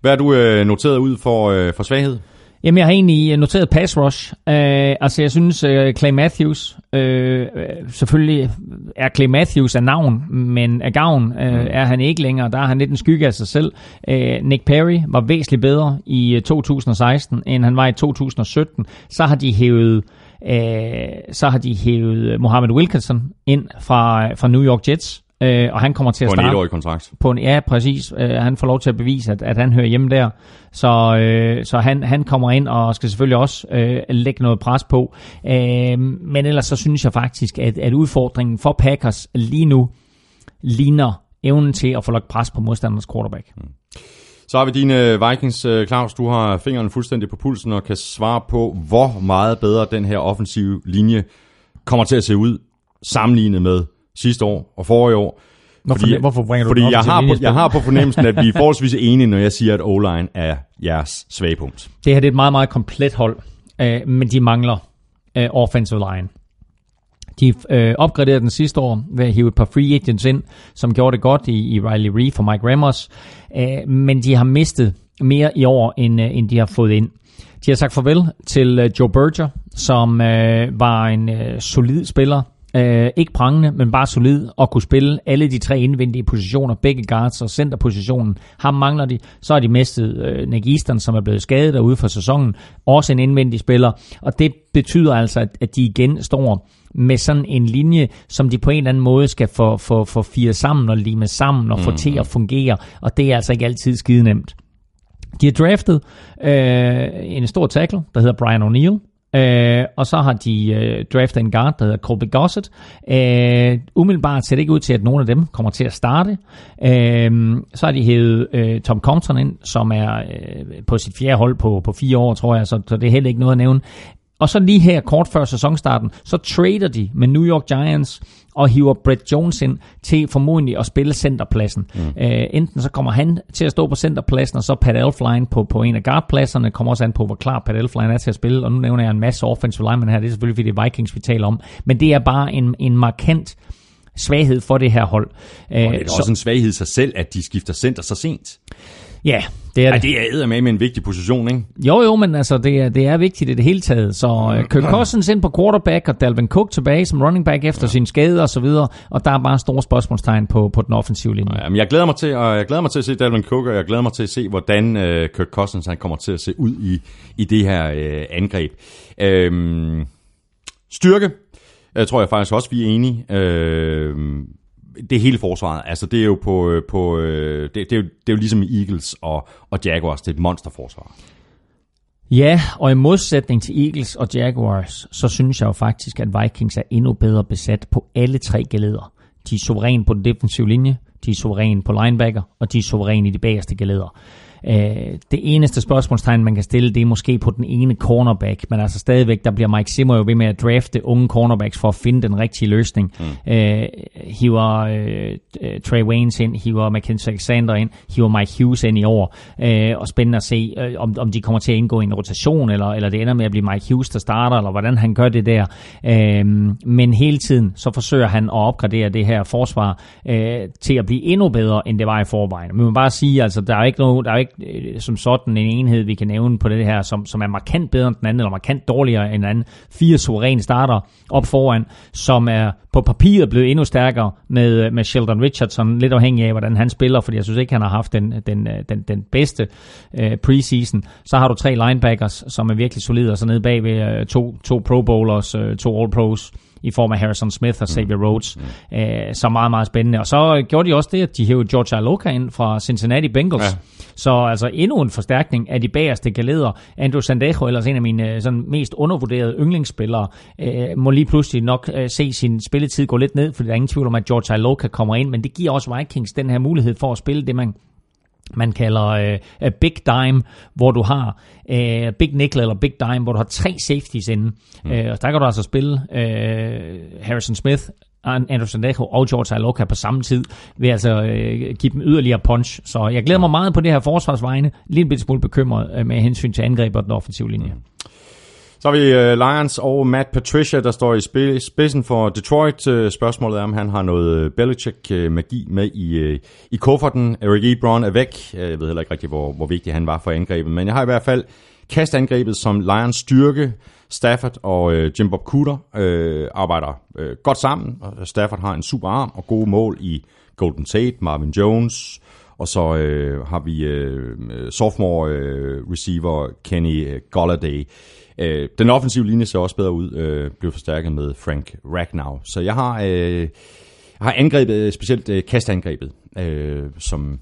Hvad er du øh, noteret ud for, øh, for svaghed? Jamen, jeg har egentlig noteret pass rush. Uh, altså, jeg synes, uh, Clay Matthews, uh, selvfølgelig er Clay Matthews af navn, men af gavn uh, er han ikke længere. Der er han lidt en skygge af sig selv. Uh, Nick Perry var væsentligt bedre i øh, 2016, end han var i 2017. Så har de hævet uh, så har de hævet Mohammed Wilkinson ind fra, fra New York Jets. Uh, og han kommer til at På en starte etårig kontrakt. på en, ja, præcis. Øh, han får lov til at bevise, at, at han hører hjemme der. Så, øh, så han, han kommer ind og skal selvfølgelig også øh, lægge noget pres på. Øh, men ellers så synes jeg faktisk, at, at udfordringen for Packers lige nu ligner evnen til at få lagt pres på modstandernes quarterback. Så har vi dine Vikings, øh, Claus. Du har fingeren fuldstændig på pulsen og kan svare på, hvor meget bedre den her offensive linje kommer til at se ud, sammenlignet med sidste år og forrige år. Hvorfor- hvorfor bringer du fordi den op jeg til har, på, jeg har på fornemmelsen, at vi er forholdsvis enige, når jeg siger, at O-line er jeres svagepunkt. Det her det er et meget, meget komplet hold, øh, men de mangler øh, offensive line. De øh, opgraderede den sidste år ved at hive et par free agents ind, som gjorde det godt i, i Riley Reef og Mike Ramos, øh, men de har mistet mere i år, end, øh, end de har fået ind. De har sagt farvel til øh, Joe Berger, som øh, var en øh, solid spiller, Øh, ikke prangende, men bare solid og kunne spille alle de tre indvendige positioner, begge guards og centerpositionen. Ham mangler de. Så har de mistet øh, Nick Easton, som er blevet skadet derude for sæsonen. Også en indvendig spiller. Og det betyder altså, at, at de igen står med sådan en linje, som de på en eller anden måde skal få, få, få fire sammen og lime sammen og få Mhm. til at fungere. Og det er altså ikke altid skide nemt. De har draftet øh, en stor tackle, der hedder Brian O'Neill. Øh, og så har de øh, draftet en guard, der hedder Colby Gossett. Øh, umiddelbart ser det ikke ud til, at nogen af dem kommer til at starte. Øh, så har de hævet øh, Tom Compton ind, som er øh, på sit fjerde hold på, på fire år, tror jeg, så, så det er heller ikke noget at nævne. Og så lige her kort før sæsonstarten, så trader de med New York Giants og hiver Brett Jones ind til formodentlig at spille centerpladsen. Mm. Øh, enten så kommer han til at stå på centerpladsen, og så Pat Elflein på, på en af guardpladserne. Kommer også an på, hvor klar Pat Elflein er til at spille. Og nu nævner jeg en masse offensive linemen her. Det er selvfølgelig, fordi det er Vikings, vi taler om. Men det er bare en, en markant svaghed for det her hold. Og det er da også en svaghed i sig selv, at de skifter center så sent. Ja, det er det. det er eddermame med en vigtig position, ikke? Jo, jo, men altså, det er, det er vigtigt i det hele taget. Så uh, Kirk Cousins ind på quarterback, og Dalvin Cook tilbage som running back efter ja. sin skade og så videre. Og der er bare store spørgsmålstegn på, på den offensive linje. Ja, men jeg glæder mig til, og jeg glæder mig til at se Dalvin Cook, og jeg glæder mig til at se, hvordan øh, Kirk Cousins han kommer til at se ud i, i det her øh, angreb. Øhm, styrke, jeg tror jeg faktisk også, vi er enige. Øhm, det hele forsvaret, altså det er jo på, øh, på øh, det, det, er jo, det er jo ligesom Eagles og, og Jaguars, det er et monsterforsvar. Ja, og i modsætning til Eagles og Jaguars, så synes jeg jo faktisk, at Vikings er endnu bedre besat på alle tre geleder. De er suveræne på den defensive linje, de er suveræne på linebacker, og de er suveræne i de bagerste geleder. Øh, det eneste spørgsmålstegn, man kan stille, det er måske på den ene cornerback, men altså stadigvæk, der bliver Mike Zimmer jo ved med at drafte unge cornerbacks for at finde den rigtige løsning. Mm. Øh, hiver øh, Trey Waynes ind, hiver Mackenzie Alexander ind, hiver Mike Hughes ind i år, øh, og spændende at se, øh, om, om de kommer til at indgå i en rotation, eller, eller det ender med at blive Mike Hughes, der starter, eller hvordan han gør det der. Øh, men hele tiden, så forsøger han at opgradere det her forsvar øh, til at blive endnu bedre, end det var i forvejen. Men man bare sige, altså, der er ikke, noget, der er ikke ikke øh, som sådan en enhed, vi kan nævne på det her, som, som er markant bedre end den anden, eller markant dårligere end den anden. Fire suveræne starter op foran, som er på papiret blevet endnu stærkere med, øh, med Sheldon Richardson, lidt afhængig af, hvordan han spiller, fordi jeg synes ikke, han har haft den, den, øh, den, den bedste øh, preseason. Så har du tre linebackers, som er virkelig solide, og så nede bag ved øh, to, to pro bowlers, øh, to all-pros, i form af Harrison Smith og Xavier Rhodes. Mm. Øh, så meget, meget spændende. Og så gjorde de også det, at de hævde George Aloka ind fra Cincinnati Bengals. Ja. Så altså endnu en forstærkning af de bagerste galeder. Andrew Sandejo, ellers en af mine øh, sådan, mest undervurderede yndlingsspillere, øh, må lige pludselig nok øh, se sin spilletid gå lidt ned, fordi der er ingen tvivl om, at George Aloka kommer ind, men det giver også Vikings den her mulighed for at spille det, man man kalder uh, Big Dime, hvor du har uh, Big Nickel eller Big Dime, hvor du har tre safeties inde. Mm. Uh, der kan du altså spille uh, Harrison Smith, Anderson Deco og George Aloka på samme tid, ved altså uh, give dem yderligere punch. Så jeg glæder mig meget på det her forsvarsvejene. Lidt smule bekymret uh, med hensyn til angreb og den offensive linje. Mm. Så har vi øh, Lions og Matt Patricia, der står i spidsen for Detroit. Øh, spørgsmålet er, om han har noget øh, Belichick-magi med i, i kufferten. Eric Ebron er væk. Jeg ved heller ikke rigtig, hvor, hvor vigtig han var for angrebet, men jeg har i hvert fald kastangrebet som Lions styrke. Stafford og øh, Jim Bob Cooter øh, arbejder øh, godt sammen. Stafford har en super arm og gode mål i Golden Tate, Marvin Jones, og så øh, har vi øh, sophomore uh, receiver Kenny Golladay. Øh, den offensive linje ser også bedre ud, øh, blev forstærket med Frank Ragnow. Så jeg har, øh, har angrebet, specielt øh, kastangrebet, øh, som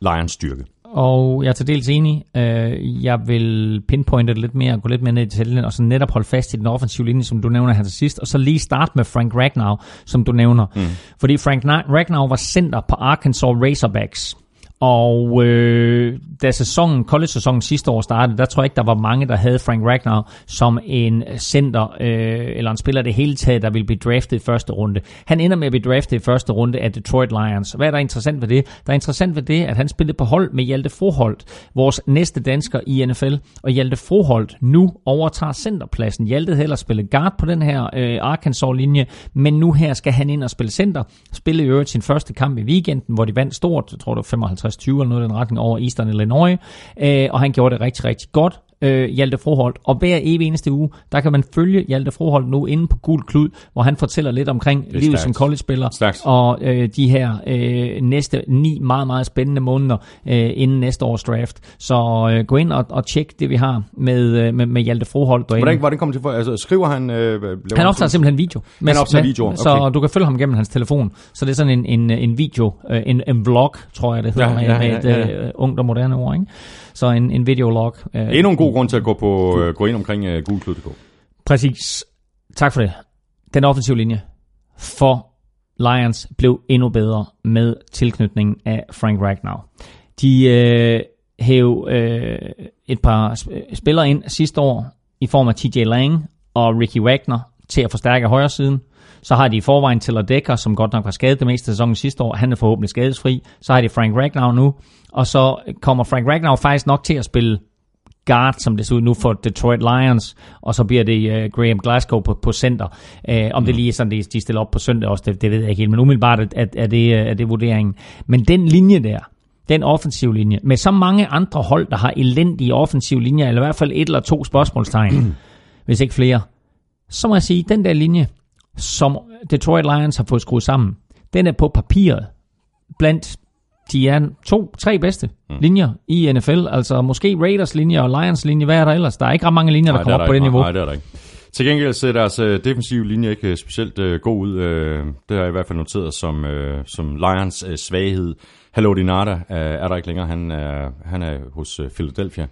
Lions styrke. Og jeg er til dels enig. Øh, jeg vil pinpointe det lidt mere, gå lidt mere ned i detaljen, og så netop holde fast i den offensive linje, som du nævner her til sidst, og så lige starte med Frank Ragnow, som du nævner. Mm. Fordi Frank Ragnow var center på Arkansas Razorbacks og øh, da sæsonen, college-sæsonen sidste år startede, der tror jeg ikke, der var mange, der havde Frank Ragnar som en center, øh, eller en spiller det hele taget, der ville blive draftet i første runde. Han ender med at blive draftet i første runde af Detroit Lions. Hvad er der interessant ved det? Der er interessant ved det, at han spillede på hold med Hjalte Froholt, vores næste dansker i NFL. Og Hjalte Froholt nu overtager centerpladsen. Hjalte havde ellers spillet guard på den her øh, Arkansas-linje, men nu her skal han ind og spille center. Spille i øvrigt sin første kamp i weekenden, hvor de vandt stort, jeg tror det var 55 50-20 eller noget i den retning over Eastern Illinois, øh, og han gjorde det rigtig, rigtig godt øh, Hjalte Froholt. Og hver evig eneste uge, der kan man følge Hjalte Froholt nu inde på Gul Klud, hvor han fortæller lidt omkring livet stærkt. som college-spiller. Og øh, de her øh, næste ni meget, meget spændende måneder øh, inden næste års draft. Så øh, gå ind og, og tjek det, vi har med, øh, med, med Hjalte Froholt. Hvordan, hvordan kommer det til? Altså, skriver han... Øh, han optager simpelthen video. Med, han optager video, okay. Så du kan følge ham gennem hans telefon. Så det er sådan en, en, en video, øh, en, en vlog, tror jeg det hedder, ja, ja, ja, med et ja. Øh, ungt og moderne ord. Ikke? Så en, en videolog. Øh, Endnu en god grund til at gå, på, øh, gå ind omkring øh, gulklud.dk. Præcis. Tak for det. Den offensive linje for Lions blev endnu bedre med tilknytningen af Frank Ragnow. De øh, hæv øh, et par spillere ind sidste år i form af TJ Lang og Ricky Wagner til at forstærke højre siden. Så har de i forvejen Tiller Decker, som godt nok var skadet det meste af sæsonen sidste år. Han er forhåbentlig skadesfri. Så har de Frank Ragnow nu. Og så kommer Frank Ragnow faktisk nok til at spille guard, som det ser ud nu for Detroit Lions, og så bliver det uh, Graham Glasgow på, på center. Uh, om mm. det lige er sådan, de, de stiller op på søndag også, det, det ved jeg ikke helt, men umiddelbart er, er, er, det, er det vurderingen. Men den linje der, den offensiv linje, med så mange andre hold, der har elendige offensiv linjer, eller i hvert fald et eller to spørgsmålstegn, hvis ikke flere, så må jeg sige, den der linje, som Detroit Lions har fået skruet sammen, den er på papiret blandt de er to, tre bedste mm. linjer i NFL. Altså måske Raiders linje og Lions linje, hvad er der ellers? Der er ikke ret mange linjer, der kommer op på det niveau. Nej, det er der ikke. Til gengæld ser deres uh, defensive linje ikke uh, specielt uh, god ud. Uh, det har jeg i hvert fald noteret som, uh, som Lions uh, svaghed. Hallo Dinata uh, er der ikke længere. Han, uh, han er hos uh, Philadelphia.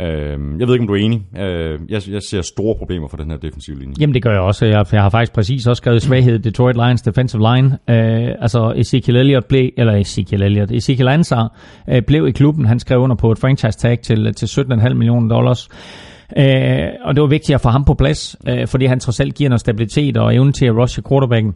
Øh, jeg ved ikke, om du er enig. Øh, jeg, jeg ser store problemer for den her defensive linje. Jamen det gør jeg også. Jeg, jeg har faktisk præcis også skrevet svaghed Detroit Lions defensive line. Øh, altså Ezekiel Elliott blev, eller Ezekiel Elliott, Ezekiel Ansar øh, blev i klubben. Han skrev under på et franchise tag til, til 17,5 millioner dollars. Øh, og det var vigtigt at få ham på plads, øh, fordi han trods alt giver noget stabilitet og evne til at rushe quarterbacken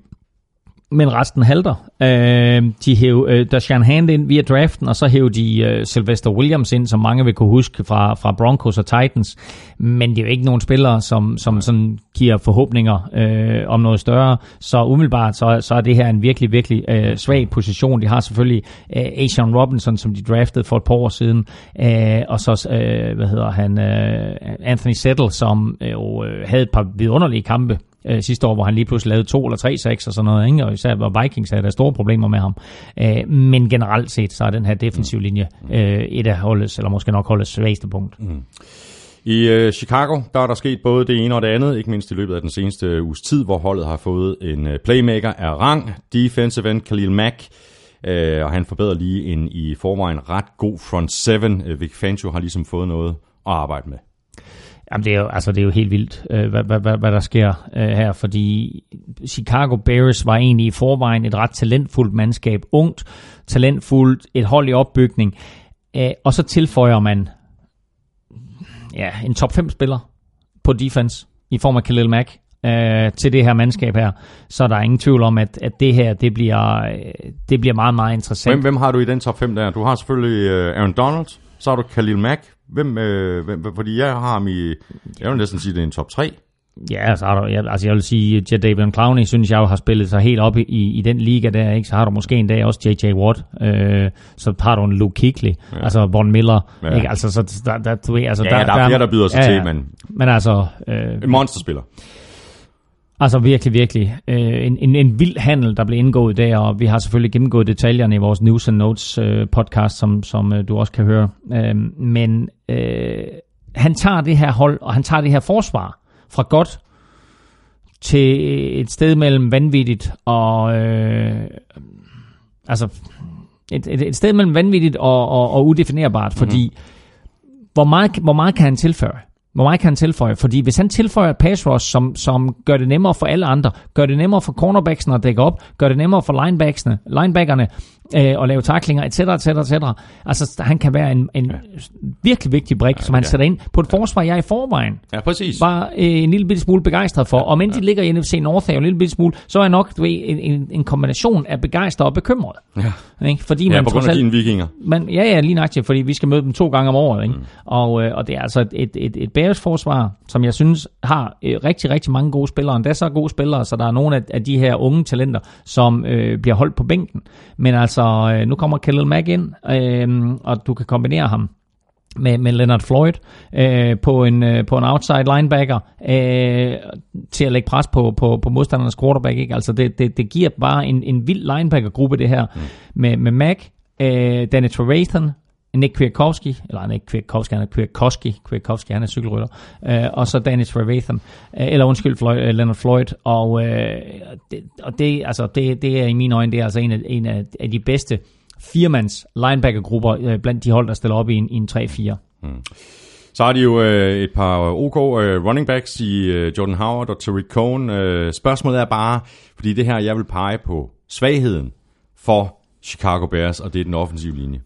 men resten halter. Øh, de hæv øh, Dashan Hand ind via draften, og så hæv de øh, Sylvester Williams ind, som mange vil kunne huske fra, fra Broncos og Titans. Men det er jo ikke nogen spillere, som, som sådan giver forhåbninger øh, om noget større. Så umiddelbart så, så er det her en virkelig, virkelig øh, svag position. De har selvfølgelig øh, Asian Robinson, som de draftede for et par år siden, øh, og så øh, hvad hedder han, øh, Anthony Settle, som øh, jo øh, havde et par vidunderlige kampe øh, sidste år, hvor han lige pludselig lavede to eller tre seks og sådan noget, ikke? og især hvor Vikings havde der store problemer med ham. Øh, men generelt set, så er den her defensiv mm. linje øh, et af holdets, eller måske nok holdets svageste punkt. Mm. I øh, Chicago, der er der sket både det ene og det andet, ikke mindst i løbet af den seneste uges tid, hvor holdet har fået en øh, playmaker af rang, defensive end Khalil Mack, øh, og han forbedrer lige en i forvejen ret god front seven. Øh, Vic Fangio har ligesom fået noget at arbejde med. Jamen, det er jo, altså, det er jo helt vildt, øh, hvad, hvad, hvad, hvad der sker øh, her, fordi Chicago Bears var egentlig i forvejen et ret talentfuldt mandskab, ungt, talentfuldt, et hold i opbygning, øh, og så tilføjer man ja, en top 5 spiller på defense i form af Khalil Mack øh, til det her mandskab her, så der er ingen tvivl om, at, at det her, det bliver, øh, det bliver meget, meget interessant. Hvem, hvem har du i den top 5 der? Du har selvfølgelig øh, Aaron Donald, så har du Khalil Mack, Hvem, øh, hvem, fordi jeg har ham i, jeg vil næsten sige, det er en top 3. Ja, altså, har du, ja, altså jeg vil sige, at David Clowney, synes jeg har spillet sig helt op i, i den liga der, ikke? så har du måske en dag også J.J. Watt, øh, så har du en Luke Kuechly, ja. altså Von Miller, ja. ikke? Altså, så der, der, du ved, altså, ja, der, der, er flere, der byder sig ja, til, men, men altså, øh, en monsterspiller. Altså virkelig, virkelig. Øh, en, en, en vild handel, der blev indgået der, og vi har selvfølgelig gennemgået detaljerne i vores News and Notes øh, podcast, som, som øh, du også kan høre. Øh, men øh, han tager det her hold, og han tager det her forsvar fra godt til et sted mellem vanvittigt og... Øh, altså, et, et, et sted mellem vanvittigt og, og, og udefinerbart, fordi mm-hmm. hvor, meget, hvor meget kan han tilføre? Hvor meget kan han tilføje? Fordi hvis han tilføjer et pass rush, som, som gør det nemmere for alle andre, gør det nemmere for cornerbacksene at dække op, gør det nemmere for linebacksene, linebackerne øh, at lave taklinger, etc., etc., etc. Altså, han kan være en, en ja. virkelig vigtig brik, ja, som han ja. sætter ind på et forsvar, jeg i forvejen ja, præcis. var øh, en lille bitte smule begejstret for. Ja, og mens ja. de ligger i NFC North en lille bitte smule, så er jeg nok du ved, en, en, en kombination af begejstret og bekymret. Ja, ikke? Fordi man ja på grund af dine vikinger. Man, ja, ja, lige nøjagtigt, fordi vi skal møde dem to gange om året. Ikke? Mm. Og, øh, og det er altså et, et, et, et Bears forsvar, som jeg synes har øh, rigtig, rigtig mange gode spillere. Er så gode spillere, så der er nogle af, af de her unge talenter, som øh, bliver holdt på bænken. Men altså, øh, nu kommer Khalil Mack ind, øh, og du kan kombinere ham med, med Leonard Floyd øh, på, en, øh, på en outside linebacker øh, til at lægge pres på, på, på modstandernes quarterback. Ikke? Altså det, det, det giver bare en, en vild linebacker-gruppe det her mm. med, med Mack, øh, Danny Trevathan, Nick Kwiatkowski, eller Nick Kwiatkowski, han er Kwiatkowski, Kwiatkowski, han er cykelrytter, øh, og så Dennis Trevathan, øh, eller undskyld, Floyd, øh, Leonard Floyd, og, øh, det, og det, altså, det, det er i mine øjne, det er altså en af, en af, af de bedste firemands linebacker-grupper øh, blandt de hold, der stiller op i en, i en 3-4. Mm. Så har de jo øh, et par øh, OK øh, running backs i øh, Jordan Howard og Tariq Cohen. Øh, spørgsmålet er bare, fordi det her, jeg vil pege på svagheden for Chicago Bears, og det er den offensive linje.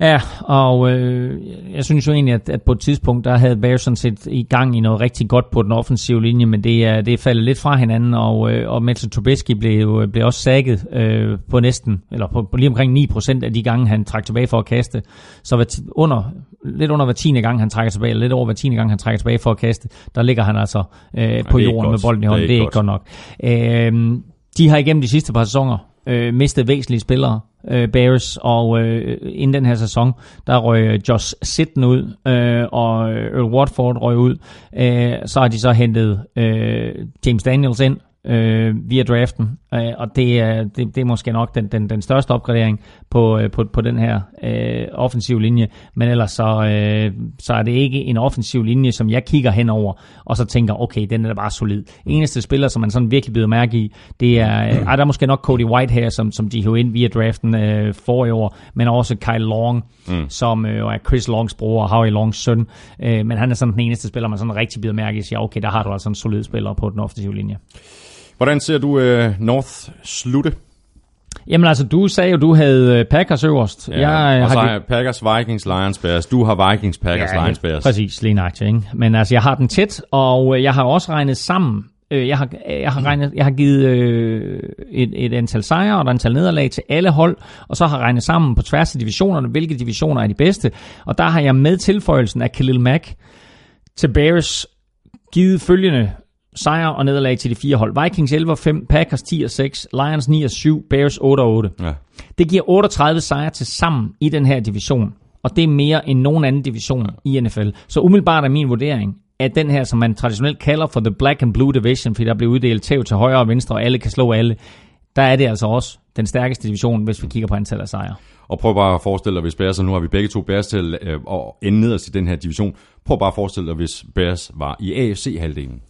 Ja, og øh, jeg synes jo egentlig, at, at på et tidspunkt, der havde Bears sådan set i gang i noget rigtig godt på den offensive linje, men det er, det er faldet lidt fra hinanden, og, øh, og Mitchell Trubisky blev, blev også sækket øh, på næsten, eller på, på lige omkring 9% af de gange, han trak tilbage for at kaste. Så var under, lidt under hver tiende gang, han trækker tilbage, eller lidt over hver tiende gang, han trækker tilbage for at kaste, der ligger han altså øh, på jorden godt. med bolden i hånden. Det er ikke godt, godt nok. Øh, de har igennem de sidste par sæsoner øh, mistet væsentlige spillere, øh, Bears, og øh, inden den her sæson, der røg øh, Josh Sitten ud, øh, og Earl Watford røg ud. Øh, så har de så hentet øh, James Daniels ind, øh, via draften, øh, og det er, det, det er måske nok den, den, den største opgradering på, øh, på, på den her øh, offensiv linje, men ellers så, øh, så er det ikke en offensiv linje, som jeg kigger henover, og så tænker, okay, den er da bare solid. Eneste spiller, som man sådan virkelig bider mærke i, det er, øh, er der måske nok Cody White her, som, som de hævde ind via draften øh, for i år, men også Kyle Long, mm. som øh, er Chris Longs bror og Howie Longs søn, øh, men han er sådan den eneste spiller, man sådan rigtig bider mærke i, siger, okay, der har du altså en solid spiller på den offensive linje. Hvordan ser du øh, North slutte? Jamen altså, du sagde jo, du havde øh, Packers øverst. Ja, jeg, og så har jeg Packers, Vikings, Lions, Bears. Du har Vikings, Packers, ja, Lions, Bears. Præcis, lige nøjagtigt, ikke? Men altså, jeg har den tæt, og øh, jeg har også regnet sammen. Øh, jeg har, jeg har, regnet, jeg har givet øh, et, et antal sejre og et antal nederlag til alle hold, og så har regnet sammen på tværs af divisionerne, hvilke divisioner er de bedste. Og der har jeg med tilføjelsen af Khalil Mack til Bears givet følgende sejre og nederlag til de fire hold. Vikings 11 og 5, Packers 10 og 6, Lions 9 og 7, Bears 8 og 8. Ja. Det giver 38 sejre til sammen i den her division. Og det er mere end nogen anden division i NFL. Så umiddelbart er min vurdering, at den her, som man traditionelt kalder for the black and blue division, fordi der bliver uddelt tæv til højre og venstre, og alle kan slå alle, der er det altså også den stærkeste division, hvis vi kigger på antallet af sejre. Og prøv bare at forestille dig, hvis Bears, og nu har vi begge to Bears til øh, at ende nederst i den her division, prøv bare at forestille dig, hvis Bears var i AFC-halvdelen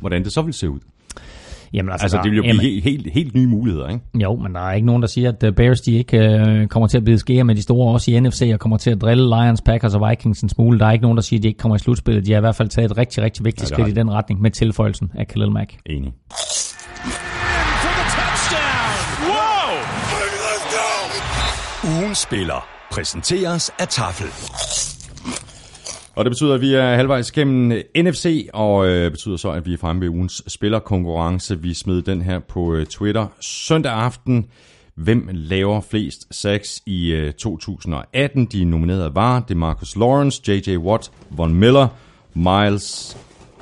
hvordan det så vil se ud. Jamen, altså, altså der, det vil jo blive jamen, helt, helt, helt nye muligheder, ikke? Jo, men der er ikke nogen, der siger, at øh, Bears de ikke uh, kommer til at blive skære med de store, også i NFC, og kommer til at drille Lions, Packers og Vikings en smule. Der er ikke nogen, der siger, at de ikke kommer i slutspillet. De har i hvert fald taget et rigtig, rigtig vigtigt ja, skridt i den retning med tilføjelsen af Khalil Mack. Enig. Ugen spiller præsenteres af Tafel. Og det betyder, at vi er halvvejs gennem NFC, og øh, betyder så, at vi er fremme ved ugens spillerkonkurrence. Vi smed den her på øh, Twitter søndag aften. Hvem laver flest sacks i øh, 2018? De nominerede var det Marcus Lawrence, J.J. Watt, Von Miller, Miles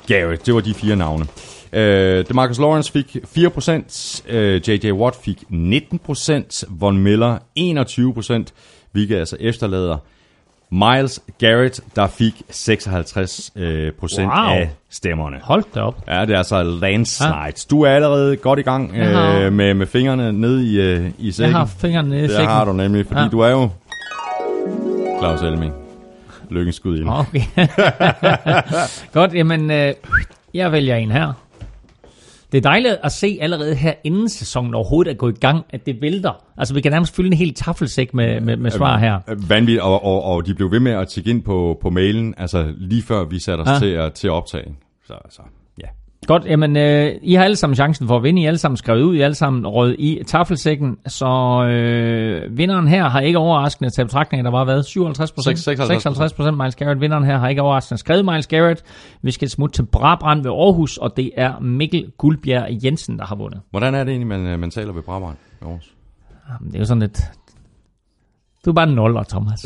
Garrett. Det var de fire navne. Øh, Marcus Lawrence fik 4%, øh, J.J. Watt fik 19%, Von Miller 21%, hvilket altså efterlader Miles Garrett, der fik 56 øh, procent wow. af stemmerne. Hold da op. Ja, det er altså landslide. Ja. Du er allerede godt i gang øh, med, med fingrene ned i, øh, i sækken. Jeg har fingrene nede i sækken. Det har du nemlig, fordi ja. du er jo Claus Elming. Lykkens skud ind. Okay. godt, jamen øh, jeg vælger en her. Det er dejligt at se allerede her, inden sæsonen overhovedet er gået i gang, at det vælter. Altså, vi kan nærmest fylde en helt taffelsæk med, med, med svar her. Vanvittigt, og, og, og de blev ved med at tjekke ind på, på mailen, altså lige før vi satte os ja. til, at, til at optage. Så, så Godt, jamen øh, I har alle sammen chancen for at vinde. I alle sammen skrevet ud, I alle sammen råd i tafelsækken. Så øh, vinderen her har ikke overraskende til betragtning, der var hvad? 57 procent? 56 procent Miles Garrett. Vinderen her har ikke overraskende skrevet Miles Garrett. Vi skal smutte til Brabrand ved Aarhus, og det er Mikkel Guldbjerg Jensen, der har vundet. Hvordan er det egentlig, man, øh, man taler ved Brabrand ved Aarhus? Jamen, det er jo sådan lidt, du er bare noller, Thomas.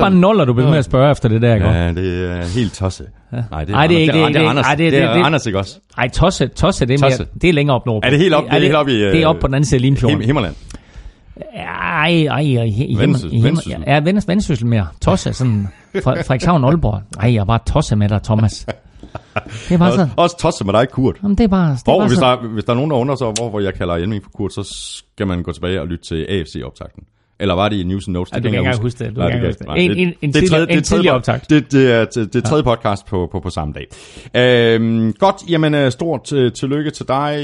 bare noller, du bliver med at spørge efter det der, ikke? Ja, det er helt tosse. Ja. Nej, det er, Ej, det er ikke. Det, er, det er Anders, det, det, det, er Anders, ikke også? Nej, tosse, tosse, det er, mere, det er længere op nordpå. Er det helt op, det, er helt op i... Det er op på den anden side af Limfjorden. Himmerland. Ej, ej, ej. Vendsyssel. Ja, Vendsyssel mere. Tosse, sådan fra Frederikshavn Aalborg. Ej, jeg er bare tosse med dig, Thomas. Det er bare så... Også tosse med dig, Kurt. Jamen, det er bare... Det er og bare hvis, så... der, hvis der er nogen, der undrer sig, hvorfor jeg kalder Elming for Kurt, så skal man gå tilbage og lytte til AFC-optakten. Eller var det i News and Notes? Ja, det kan ikke huske det. Du Nej, kan huske det. En, en, en, det, tidlig, en tidlig optakt. Det, det, er, det, det tredje podcast på, på, på samme dag. Øhm, godt, jamen øh, stort tillykke til dig,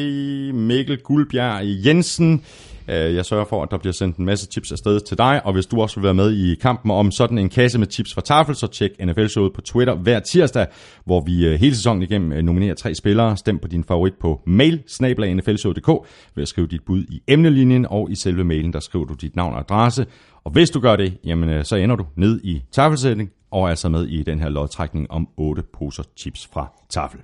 Mikkel Guldbjerg Jensen. Øh, jeg sørger for, at der bliver sendt en masse tips afsted til dig, og hvis du også vil være med i kampen om sådan en kasse med tips fra Tafel, så tjek NFL-showet på Twitter hver tirsdag, hvor vi øh, hele sæsonen igennem øh, nominerer tre spillere. Stem på din favorit på mail, snablag.nflshow.dk, ved at skrive dit bud i emnelinjen, og i selve mailen, der skriver du dit navn og adresse. Og hvis du gør det, jamen, så ender du ned i tafelsætning, og er altså med i den her lodtrækning om 8 poser chips fra Tafel.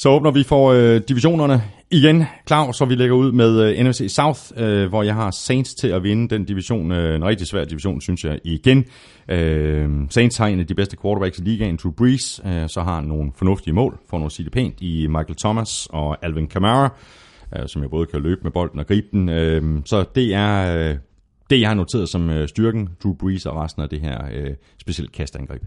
Så åbner vi for øh, divisionerne igen, Claus, så vi lægger ud med øh, NFC South, øh, hvor jeg har Saints til at vinde den division. Øh, en rigtig svær division, synes jeg, igen. Øh, Saints har en af de bedste quarterbacks i ligaen, Drew Brees, øh, så har nogle fornuftige mål, for nu at sige det pænt, i Michael Thomas og Alvin Kamara, øh, som jeg både kan løbe med bolden og gribe den. Øh, så det er... Øh, det, jeg har noteret som øh, styrken, Drew Brees og resten af det her øh, specielt kastangreb.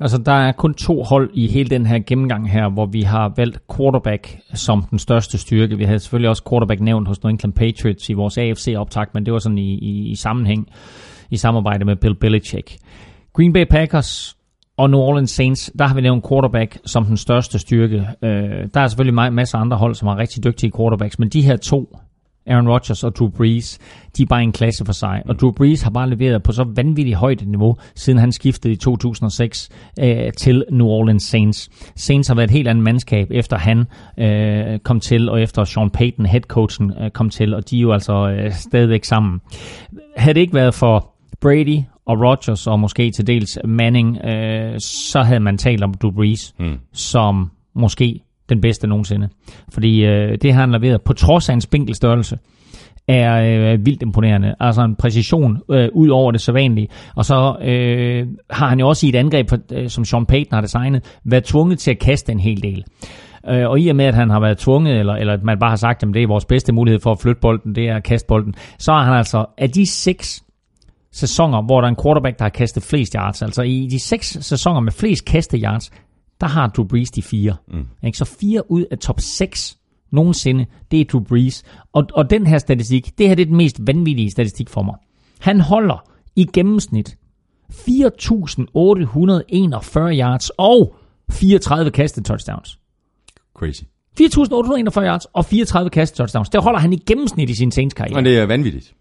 Altså, der er kun to hold i hele den her gennemgang her, hvor vi har valgt quarterback som den største styrke. Vi havde selvfølgelig også quarterback nævnt hos New England Patriots i vores AFC-optag, men det var sådan i, i, i sammenhæng, i samarbejde med Bill Belichick. Green Bay Packers og New Orleans Saints, der har vi nævnt quarterback som den største styrke. Øh, der er selvfølgelig masser af andre hold, som har rigtig dygtige quarterbacks, men de her to Aaron Rodgers og Drew Brees, de er bare en klasse for sig. Og Drew Brees har bare leveret på så vanvittigt højt niveau, siden han skiftede i 2006 øh, til New Orleans Saints. Saints har været et helt andet mandskab, efter han øh, kom til, og efter Sean Payton, headcoachen, øh, kom til, og de er jo altså øh, stadigvæk sammen. Havde det ikke været for Brady og Rodgers, og måske til dels Manning, øh, så havde man talt om Drew Brees, mm. som måske den bedste nogensinde. Fordi øh, det han leveret, på trods af en spinkel størrelse, er øh, vildt imponerende. Altså en præcision øh, ud over det sædvanlige. Og så øh, har han jo også i et angreb, øh, som Sean Payton har designet, været tvunget til at kaste en hel del. Øh, og i og med, at han har været tvunget, eller, eller at man bare har sagt, at det er vores bedste mulighed for at flytte bolden, det er at kaste bolden, så har han altså af de seks sæsoner, hvor der er en quarterback, der har kastet flest yards, altså i de seks sæsoner med flest kastet yards, der har Drew Brees de fire. Mm. Ikke? Så fire ud af top 6 nogensinde, det er Drew Brees. Og, og den her statistik, det her det er den mest vanvittige statistik for mig. Han holder i gennemsnit 4.841 yards og 34 kastet touchdowns. Crazy. 4.841 yards og 34 kastet touchdowns. Det holder han i gennemsnit i sin Saints karriere. Men det er vanvittigt.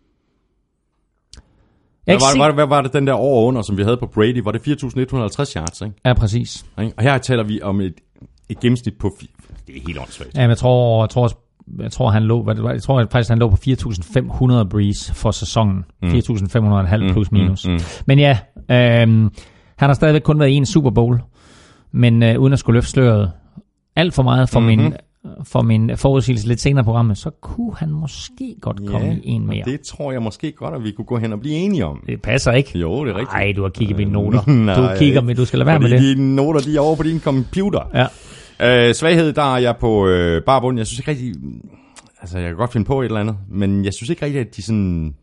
Hvad var, var, hvad var det den der år under, som vi havde på Brady? Var det 4.150 yards, ikke? Ja, præcis. Og her taler vi om et, et gennemsnit på... Det er helt åndssvagt. Ja, men jeg tror, jeg tror, jeg tror, han lå, jeg tror faktisk, han lå på 4.500 breeze for sæsonen. Mm. 4.500,5 mm, plus minus. Mm, mm. Men ja, øh, han har stadigvæk kun været i en Super Bowl, men øh, uden at skulle løfte sløret alt for meget for mm-hmm. min for min forudsigelse lidt senere på programmet, så kunne han måske godt komme ja, i en mere. det tror jeg måske godt, at vi kunne gå hen og blive enige om. Det passer ikke. Jo, det er rigtigt. Nej, du har kigget på dine noter. Nej, du kigger med, du skal lade være med det. Dine noter, de er over på din computer. Ja. Øh, svaghed, der er jeg på øh, barbund. Jeg synes ikke rigtig... Altså, jeg kan godt finde på et eller andet, men jeg synes ikke rigtig, at de sådan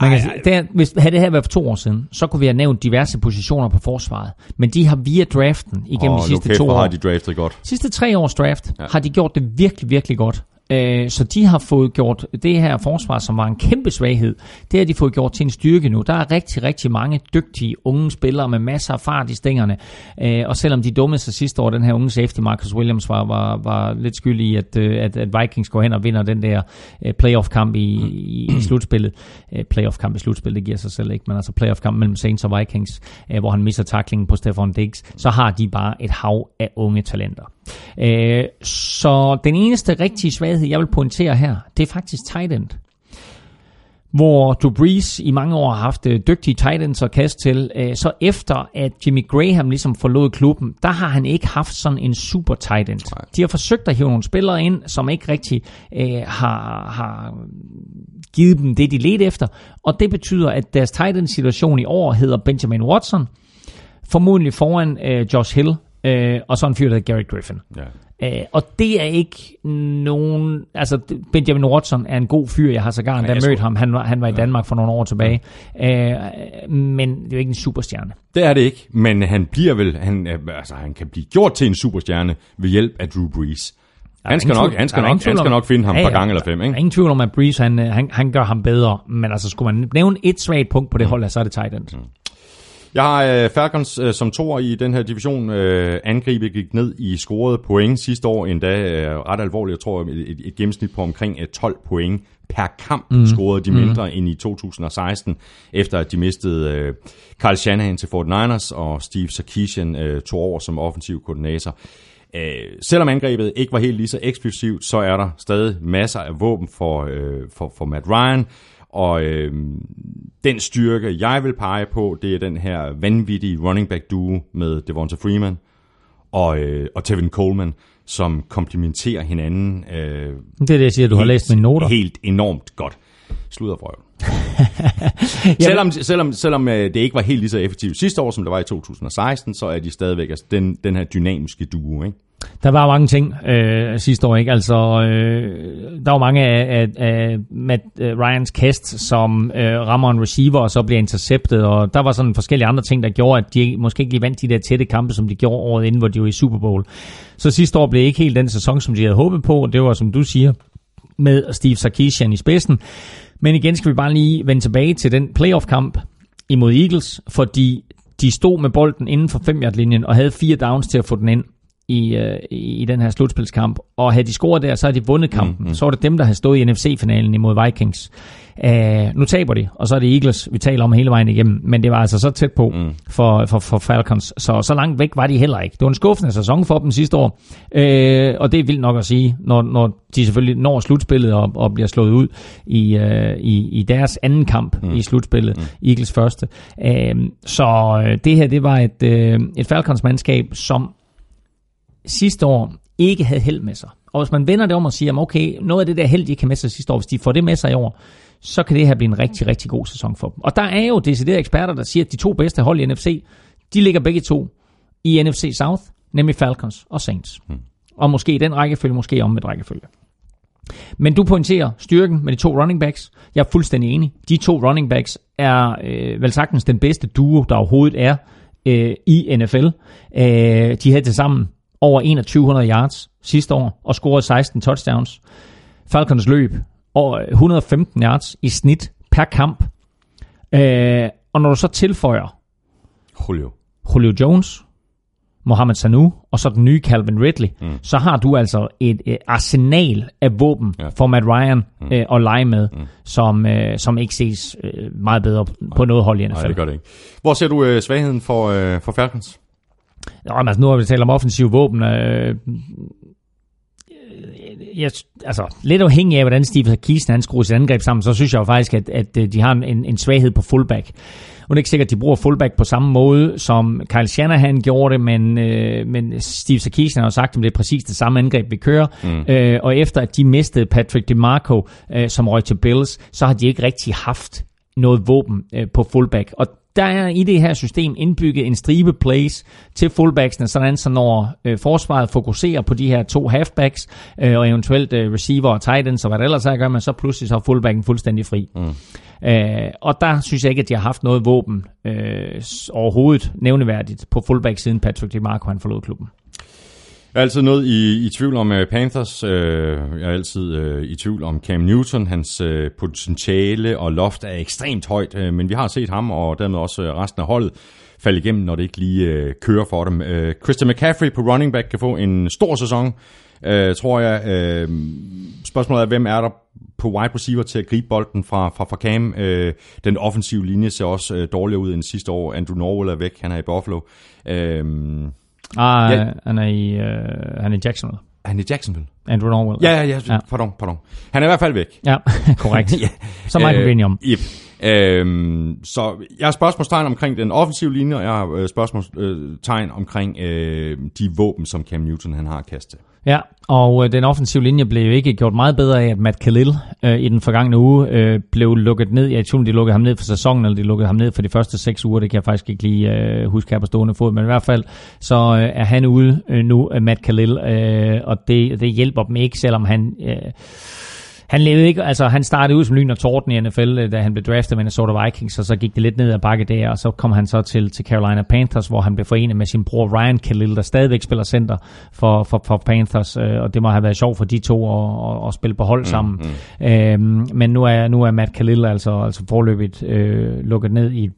man kan, ej, ej. Det, hvis havde det her været for to år siden, så kunne vi have nævnt diverse positioner på forsvaret. Men de har via draften igennem oh, de sidste to år... har de draftet godt. Sidste tre års draft ja. har de gjort det virkelig, virkelig godt. Øh, så de har fået gjort det her forsvar, som var en kæmpe svaghed, det har de fået gjort til en styrke nu. Der er rigtig, rigtig mange dygtige unge spillere med masser af fart i stængerne. Øh, og selvom de dummede sig sidste år, den her unge safety, Marcus Williams, var, var, var lidt skyldig i, at, øh, at, at Vikings går hen og vinder den der øh, playoff-kamp i, i, i slutspillet. Øh, playoff-kamp i slutspillet, det giver sig selv ikke, men altså playoff-kamp mellem Saints og Vikings, hvor han misser taklingen på Stefan Diggs, så har de bare et hav af unge talenter. Øh, så den eneste rigtige svaghed, jeg vil pointere her, det er faktisk tight end. Hvor Drew Brees i mange år har haft øh, dygtige tight ends at kaste til, øh, så efter at Jimmy Graham ligesom forlod klubben, der har han ikke haft sådan en super tight end. De har forsøgt at hive nogle spillere ind, som ikke rigtig øh, har, har givet dem det, de ledte efter, og det betyder, at deres tight end situation i år hedder Benjamin Watson, formodentlig foran øh, Josh Hill, øh, og så en fyr, der hedder Gary Griffin. Ja. Øh, og det er ikke nogen... Altså, Benjamin Watson er en god fyr. Jeg har sågar endda mødt ham. Han var, han var i Danmark for nogle år tilbage. Ja. Øh, men det er jo ikke en superstjerne. Det er det ikke, men han bliver vel... Han, altså, han kan blive gjort til en superstjerne ved hjælp af Drew Brees. Han skal, nok, han, skal nok, han skal nok finde ham et par gange eller fem, ikke? Der er ingen tvivl om, at Breeze, han, han, han gør ham bedre. Men altså, skulle man nævne et svagt punkt på det mm. hold, så er det tight end. Mm. Jeg har øh, Falcons øh, som toer i den her division. Øh, angrebet gik ned i scorede point sidste år, endda øh, ret alvorligt. Jeg tror, et, et, et gennemsnit på omkring øh, 12 point per kamp mm. scorede de mm. mindre mm. end i 2016, efter at de mistede øh, Carl Shanahan til Fort Niners, og Steve Sarkisian øh, tog over som offensiv koordinator. Øh, selvom angrebet ikke var helt lige så eksplosivt, så er der stadig masser af våben for, øh, for, for Matt Ryan. Og øh, den styrke, jeg vil pege på, det er den her vanvittige running back duo med Devonta Freeman og, øh, og Tevin Coleman, som komplementerer hinanden. Øh, det er det, jeg siger, du helt, har læst mine noter. Helt enormt godt. Slutter for selvom, selvom, selvom øh, det ikke var helt lige så effektivt sidste år, som det var i 2016, så er de stadigvæk altså den, den her dynamiske duo. Ikke? Der var mange ting øh, sidste år, ikke? Altså, øh, der var mange af, af, af Matt øh, Ryans kast, som øh, rammer en receiver, og så bliver interceptet, og der var sådan forskellige andre ting, der gjorde, at de måske ikke lige vandt de der tætte kampe, som de gjorde året inden, hvor de var i Super Bowl. Så sidste år blev ikke helt den sæson, som de havde håbet på, og det var, som du siger, med Steve Sarkisian i spidsen. Men igen skal vi bare lige vende tilbage til den playoff-kamp imod Eagles, fordi de stod med bolden inden for 5 linjen og havde fire downs til at få den ind i, øh, i den her slutspilskamp. Og havde de scoret der, så havde de vundet kampen. Mm, mm. Så var det dem, der havde stået i NFC-finalen imod Vikings. Uh, nu taber de, og så er det Eagles, vi taler om hele vejen igennem. Men det var altså så tæt på mm. for, for, for Falcons. Så så langt væk var de heller ikke. Det var en skuffende sæson for dem sidste år. Uh, og det er vildt nok at sige, når, når de selvfølgelig når slutspillet og, og bliver slået ud i, uh, i, i deres anden kamp mm. i slutspillet. Mm. Eagles første. Uh, så uh, det her, det var et, uh, et Falcons-mandskab, som sidste år ikke havde held med sig. Og hvis man vender det om og siger, okay, noget af det der held, de kan med sig sidste år, hvis de får det med sig i år, så kan det her blive en rigtig, rigtig god sæson for dem. Og der er jo deciderede eksperter, der siger, at de to bedste hold i NFC, de ligger begge to i NFC South, nemlig Falcons og Saints. Hmm. Og måske i den rækkefølge, måske om med rækkefølge. Men du pointerer styrken med de to running backs. Jeg er fuldstændig enig. De to running backs er øh, vel sagtens den bedste duo, der overhovedet er øh, i NFL. Øh, de havde til sammen over 2100 yards sidste år og scorede 16 touchdowns. Falcons løb over 115 yards i snit per kamp. Øh, og når du så tilføjer Julio, Julio Jones, Mohamed Sanu og så den nye Calvin Ridley, mm. så har du altså et, et arsenal af våben ja. for Matt Ryan mm. øh, at lege med, mm. som, øh, som ikke ses øh, meget bedre på noget hold i NFL. Nej, det gør det ikke. Hvor ser du øh, svagheden for, øh, for Falcons? Nå, men altså, nu har vi talt om offensiv våben. Øh, jeg, altså, lidt afhængig af, hvordan Steve Kisten han skruer sit angreb sammen, så synes jeg jo faktisk, at, at de har en, en svaghed på fullback. Og det er ikke sikkert, at de bruger fullback på samme måde, som Kyle Shanahan gjorde det, men, øh, men Steve Sarkisian har jo sagt, at det er præcis det samme angreb, vi kører. Mm. Øh, og efter at de mistede Patrick DeMarco, øh, som røg til Bills, så har de ikke rigtig haft noget våben øh, på fullback. Og der er i det her system indbygget en stribe plays til fullbacksene, sådan så når øh, forsvaret fokuserer på de her to halfbacks, øh, og eventuelt øh, receiver og tight ends, og hvad der ellers er, gør man så pludselig så fullbacken fuldstændig fri. Mm. Øh, og der synes jeg ikke, at de har haft noget våben øh, overhovedet nævneværdigt på fullback siden Patrick DeMarco han forlod klubben. Jeg er altid noget i, i tvivl om uh, Panthers. Uh, jeg er altid uh, i tvivl om Cam Newton. Hans uh, potentiale og loft er ekstremt højt, uh, men vi har set ham og dermed også resten af holdet falde igennem, når det ikke lige uh, kører for dem. Uh, Christian McCaffrey på running back kan få en stor sæson, uh, tror jeg. Uh, spørgsmålet er, hvem er der på wide receiver til at gribe bolden fra, fra, fra Cam. Uh, den offensive linje ser også uh, dårligere ud end sidste år. Andrew Norwell er væk, han er i Buffalo. Uh, Ah, ja. han er i, uh, han er i Jacksonville. Han er i Jacksonville? Andrew Norwell. Ja, ja, ja, ja. Pardon, pardon. Han er i hvert fald væk. Ja, korrekt. ja. Så meget kan vi om. Yep. Øhm, så jeg har spørgsmålstegn omkring den offensive linje, og jeg har øh, spørgsmålstegn omkring øh, de våben, som Cam Newton han har kastet. Ja, og øh, den offensive linje blev jo ikke gjort meget bedre af, at Matt Khalil øh, i den forgangne uge øh, blev lukket ned. Jeg tror, de lukkede ham ned for sæsonen, eller de lukkede ham ned for de første seks uger. Det kan jeg faktisk ikke lige øh, huske her på stående fod, men i hvert fald så øh, er han ude øh, nu, øh, Matt Khalil, øh, og det, det hjælper dem ikke, selvom han... Øh, han levede ikke, altså han startede ud som lyn og torden i NFL, øh, da han blev draftet med Minnesota Vikings, og så gik det lidt ned ad bakke der, og så kom han så til, til Carolina Panthers, hvor han blev forenet med sin bror Ryan Khalil, der stadigvæk spiller center for, for, for Panthers, øh, og det må have været sjovt for de to at, at, at spille på hold mm, sammen. Mm, mm. Øhm, men nu er, nu er Matt Khalil altså, altså forløbigt øh, lukket ned i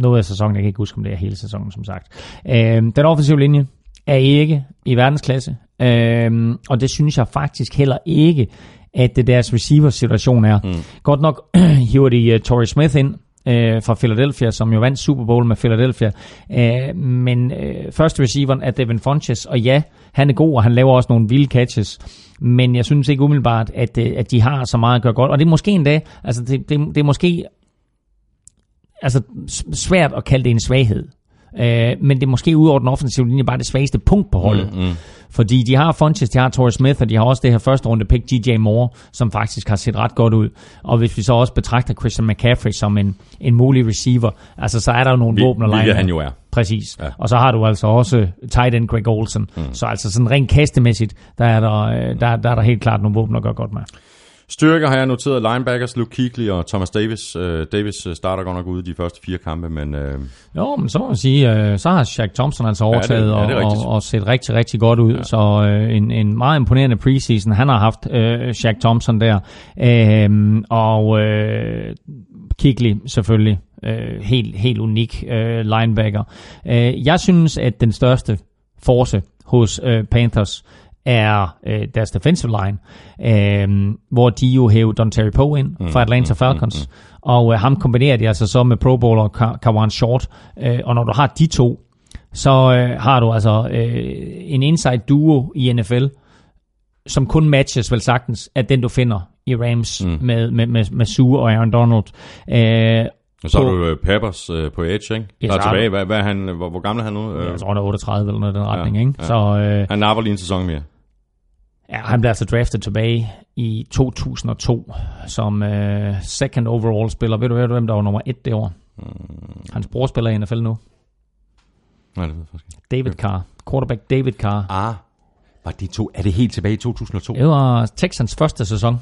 noget af sæsonen, jeg kan ikke huske, om det er hele sæsonen, som sagt. Øhm, den offensive linje er ikke i verdensklasse, øhm, og det synes jeg faktisk heller ikke, at det deres receiver-situation er. Mm. Godt nok hiver de uh, Torrey Smith ind, uh, fra Philadelphia, som jo vandt Super Bowl med Philadelphia. Uh, men uh, første receiveren er Devin Funches, og ja, han er god, og han laver også nogle vilde catches. Men jeg synes ikke umiddelbart, at, at de har så meget at gøre godt. Og det er måske endda, altså det, det, det er måske altså svært at kalde det en svaghed. Øh, men det er måske ud over den offensive linje bare det svageste punkt på holdet. Mm, mm. Fordi de har Funches, de har Torrey Smith, og de har også det her første runde pick, DJ Moore, som faktisk har set ret godt ud. Og hvis vi så også betragter Christian McCaffrey som en, en mulig receiver, altså så er der jo nogle våben og Hvilket han jo er. Præcis. Ja. Og så har du altså også tight end Greg Olsen. Mm. Så altså sådan rent kastemæssigt, der er der, øh, der, der er der helt klart nogle våben at gøre godt med. Styrker har jeg noteret linebackers, Luke Kuechly og Thomas Davis. Uh, Davis øh, starter godt nok ude de første fire kampe, men... Uh... Jo, men så må man sige, uh, så har Shaq Thompson altså overtaget ja, det, ja, det og, og, og set rigtig, rigtig godt ud. Ja. Så uh, en, en meget imponerende preseason. Han har haft uh, Shaq Thompson der. Uh, og uh, Kuechly selvfølgelig. Uh, helt, helt unik uh, linebacker. Uh, jeg synes, at den største force hos uh, Panthers er øh, deres defensive line, øh, hvor de jo hævde Don Terry Poe ind mm, fra Atlanta mm, Falcons, mm, mm. og øh, ham kombinerer de altså så med Pro Bowler Kawan Short, øh, og når du har de to, så øh, har du altså øh, en inside duo i NFL, som kun matches vel sagtens af den, du finder i Rams mm. med, med, med, med Sue og Aaron Donald. Øh, og så har du uh, Peppers uh, på Edge, ikke? Der er tilbage. Hvad, hvad er han, hvor, hvor gammel er han nu? Jeg tror, han er 38 eller noget i den retning, ja, ikke? Ja. Så, uh, han napper lige en sæson mere. Ja, han blev altså draftet tilbage i 2002 som uh, second overall spiller. Ved du, ved du hvem der var nummer et det år? Mm. Hans bror spiller i NFL nu. Nej, det ved jeg faktisk David Carr. Quarterback David Carr. Ah, var de to, er det helt tilbage i 2002? Det var Texans første sæson.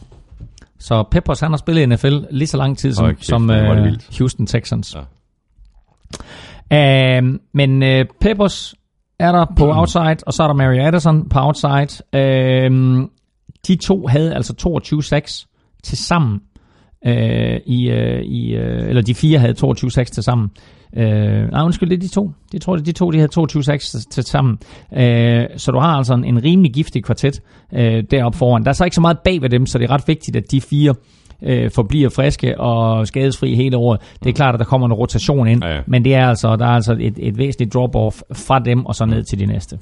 Så Peppers, han har spillet i NFL lige så lang tid som, okay, som uh, Houston Texans. Ja. Uh, men uh, Peppers er der på outside, og så er der Mary Addison på outside. Øhm, de to havde altså 22-6 til sammen. Øh, i, øh, i, øh, eller de fire havde 22-6 til sammen. Øh, nej, undskyld, det er de to. De tror, de to de havde 22-6 til sammen. Øh, så du har altså en, en rimelig giftig kvartet øh, deroppe foran. Der er så ikke så meget bag ved dem, så det er ret vigtigt, at de fire øh, forbliver friske og skadesfri hele året. Det er klart, at der kommer en rotation ind, ja, ja. men det er altså, der er altså et, et væsentligt drop-off fra dem og så ned til de næste.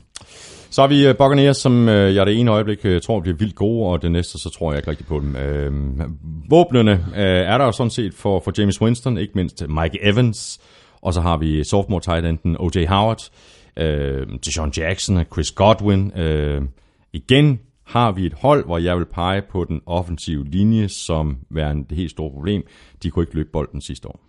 Så har vi uh, Buccaneers, som jeg det ene øjeblik uh, tror bliver vildt gode, og det næste, så tror jeg ikke rigtig på dem. Uh, våbnene uh, er der jo sådan set for, for James Winston, ikke mindst Mike Evans, og så har vi sophomore tight enden O.J. Howard, uh, Deshaun Jackson og Chris Godwin. Uh, igen har vi et hold, hvor jeg vil pege på den offensive linje som værende det helt store problem. De kunne ikke løbe bolden sidste år.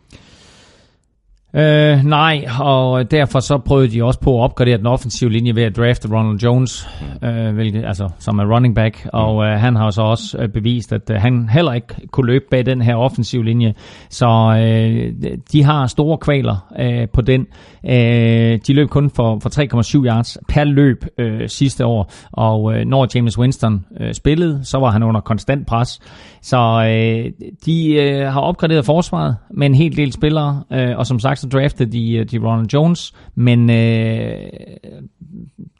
Øh, nej, og derfor så prøvede de også på at opgradere den offensive linje ved at drafte Ronald Jones, mm. øh, hvilket, altså, som er running back, mm. og øh, han har så også øh, bevist, at øh, han heller ikke kunne løbe bag den her offensive linje. Så øh, de har store kvaler øh, på den. Øh, de løb kun for, for 3,7 yards per løb øh, sidste år, og øh, når James Winston øh, spillede, så var han under konstant pres. Så øh, de øh, har opgraderet forsvaret med en hel del spillere, øh, og som sagt så draftede de, øh, de Ronald Jones, men øh,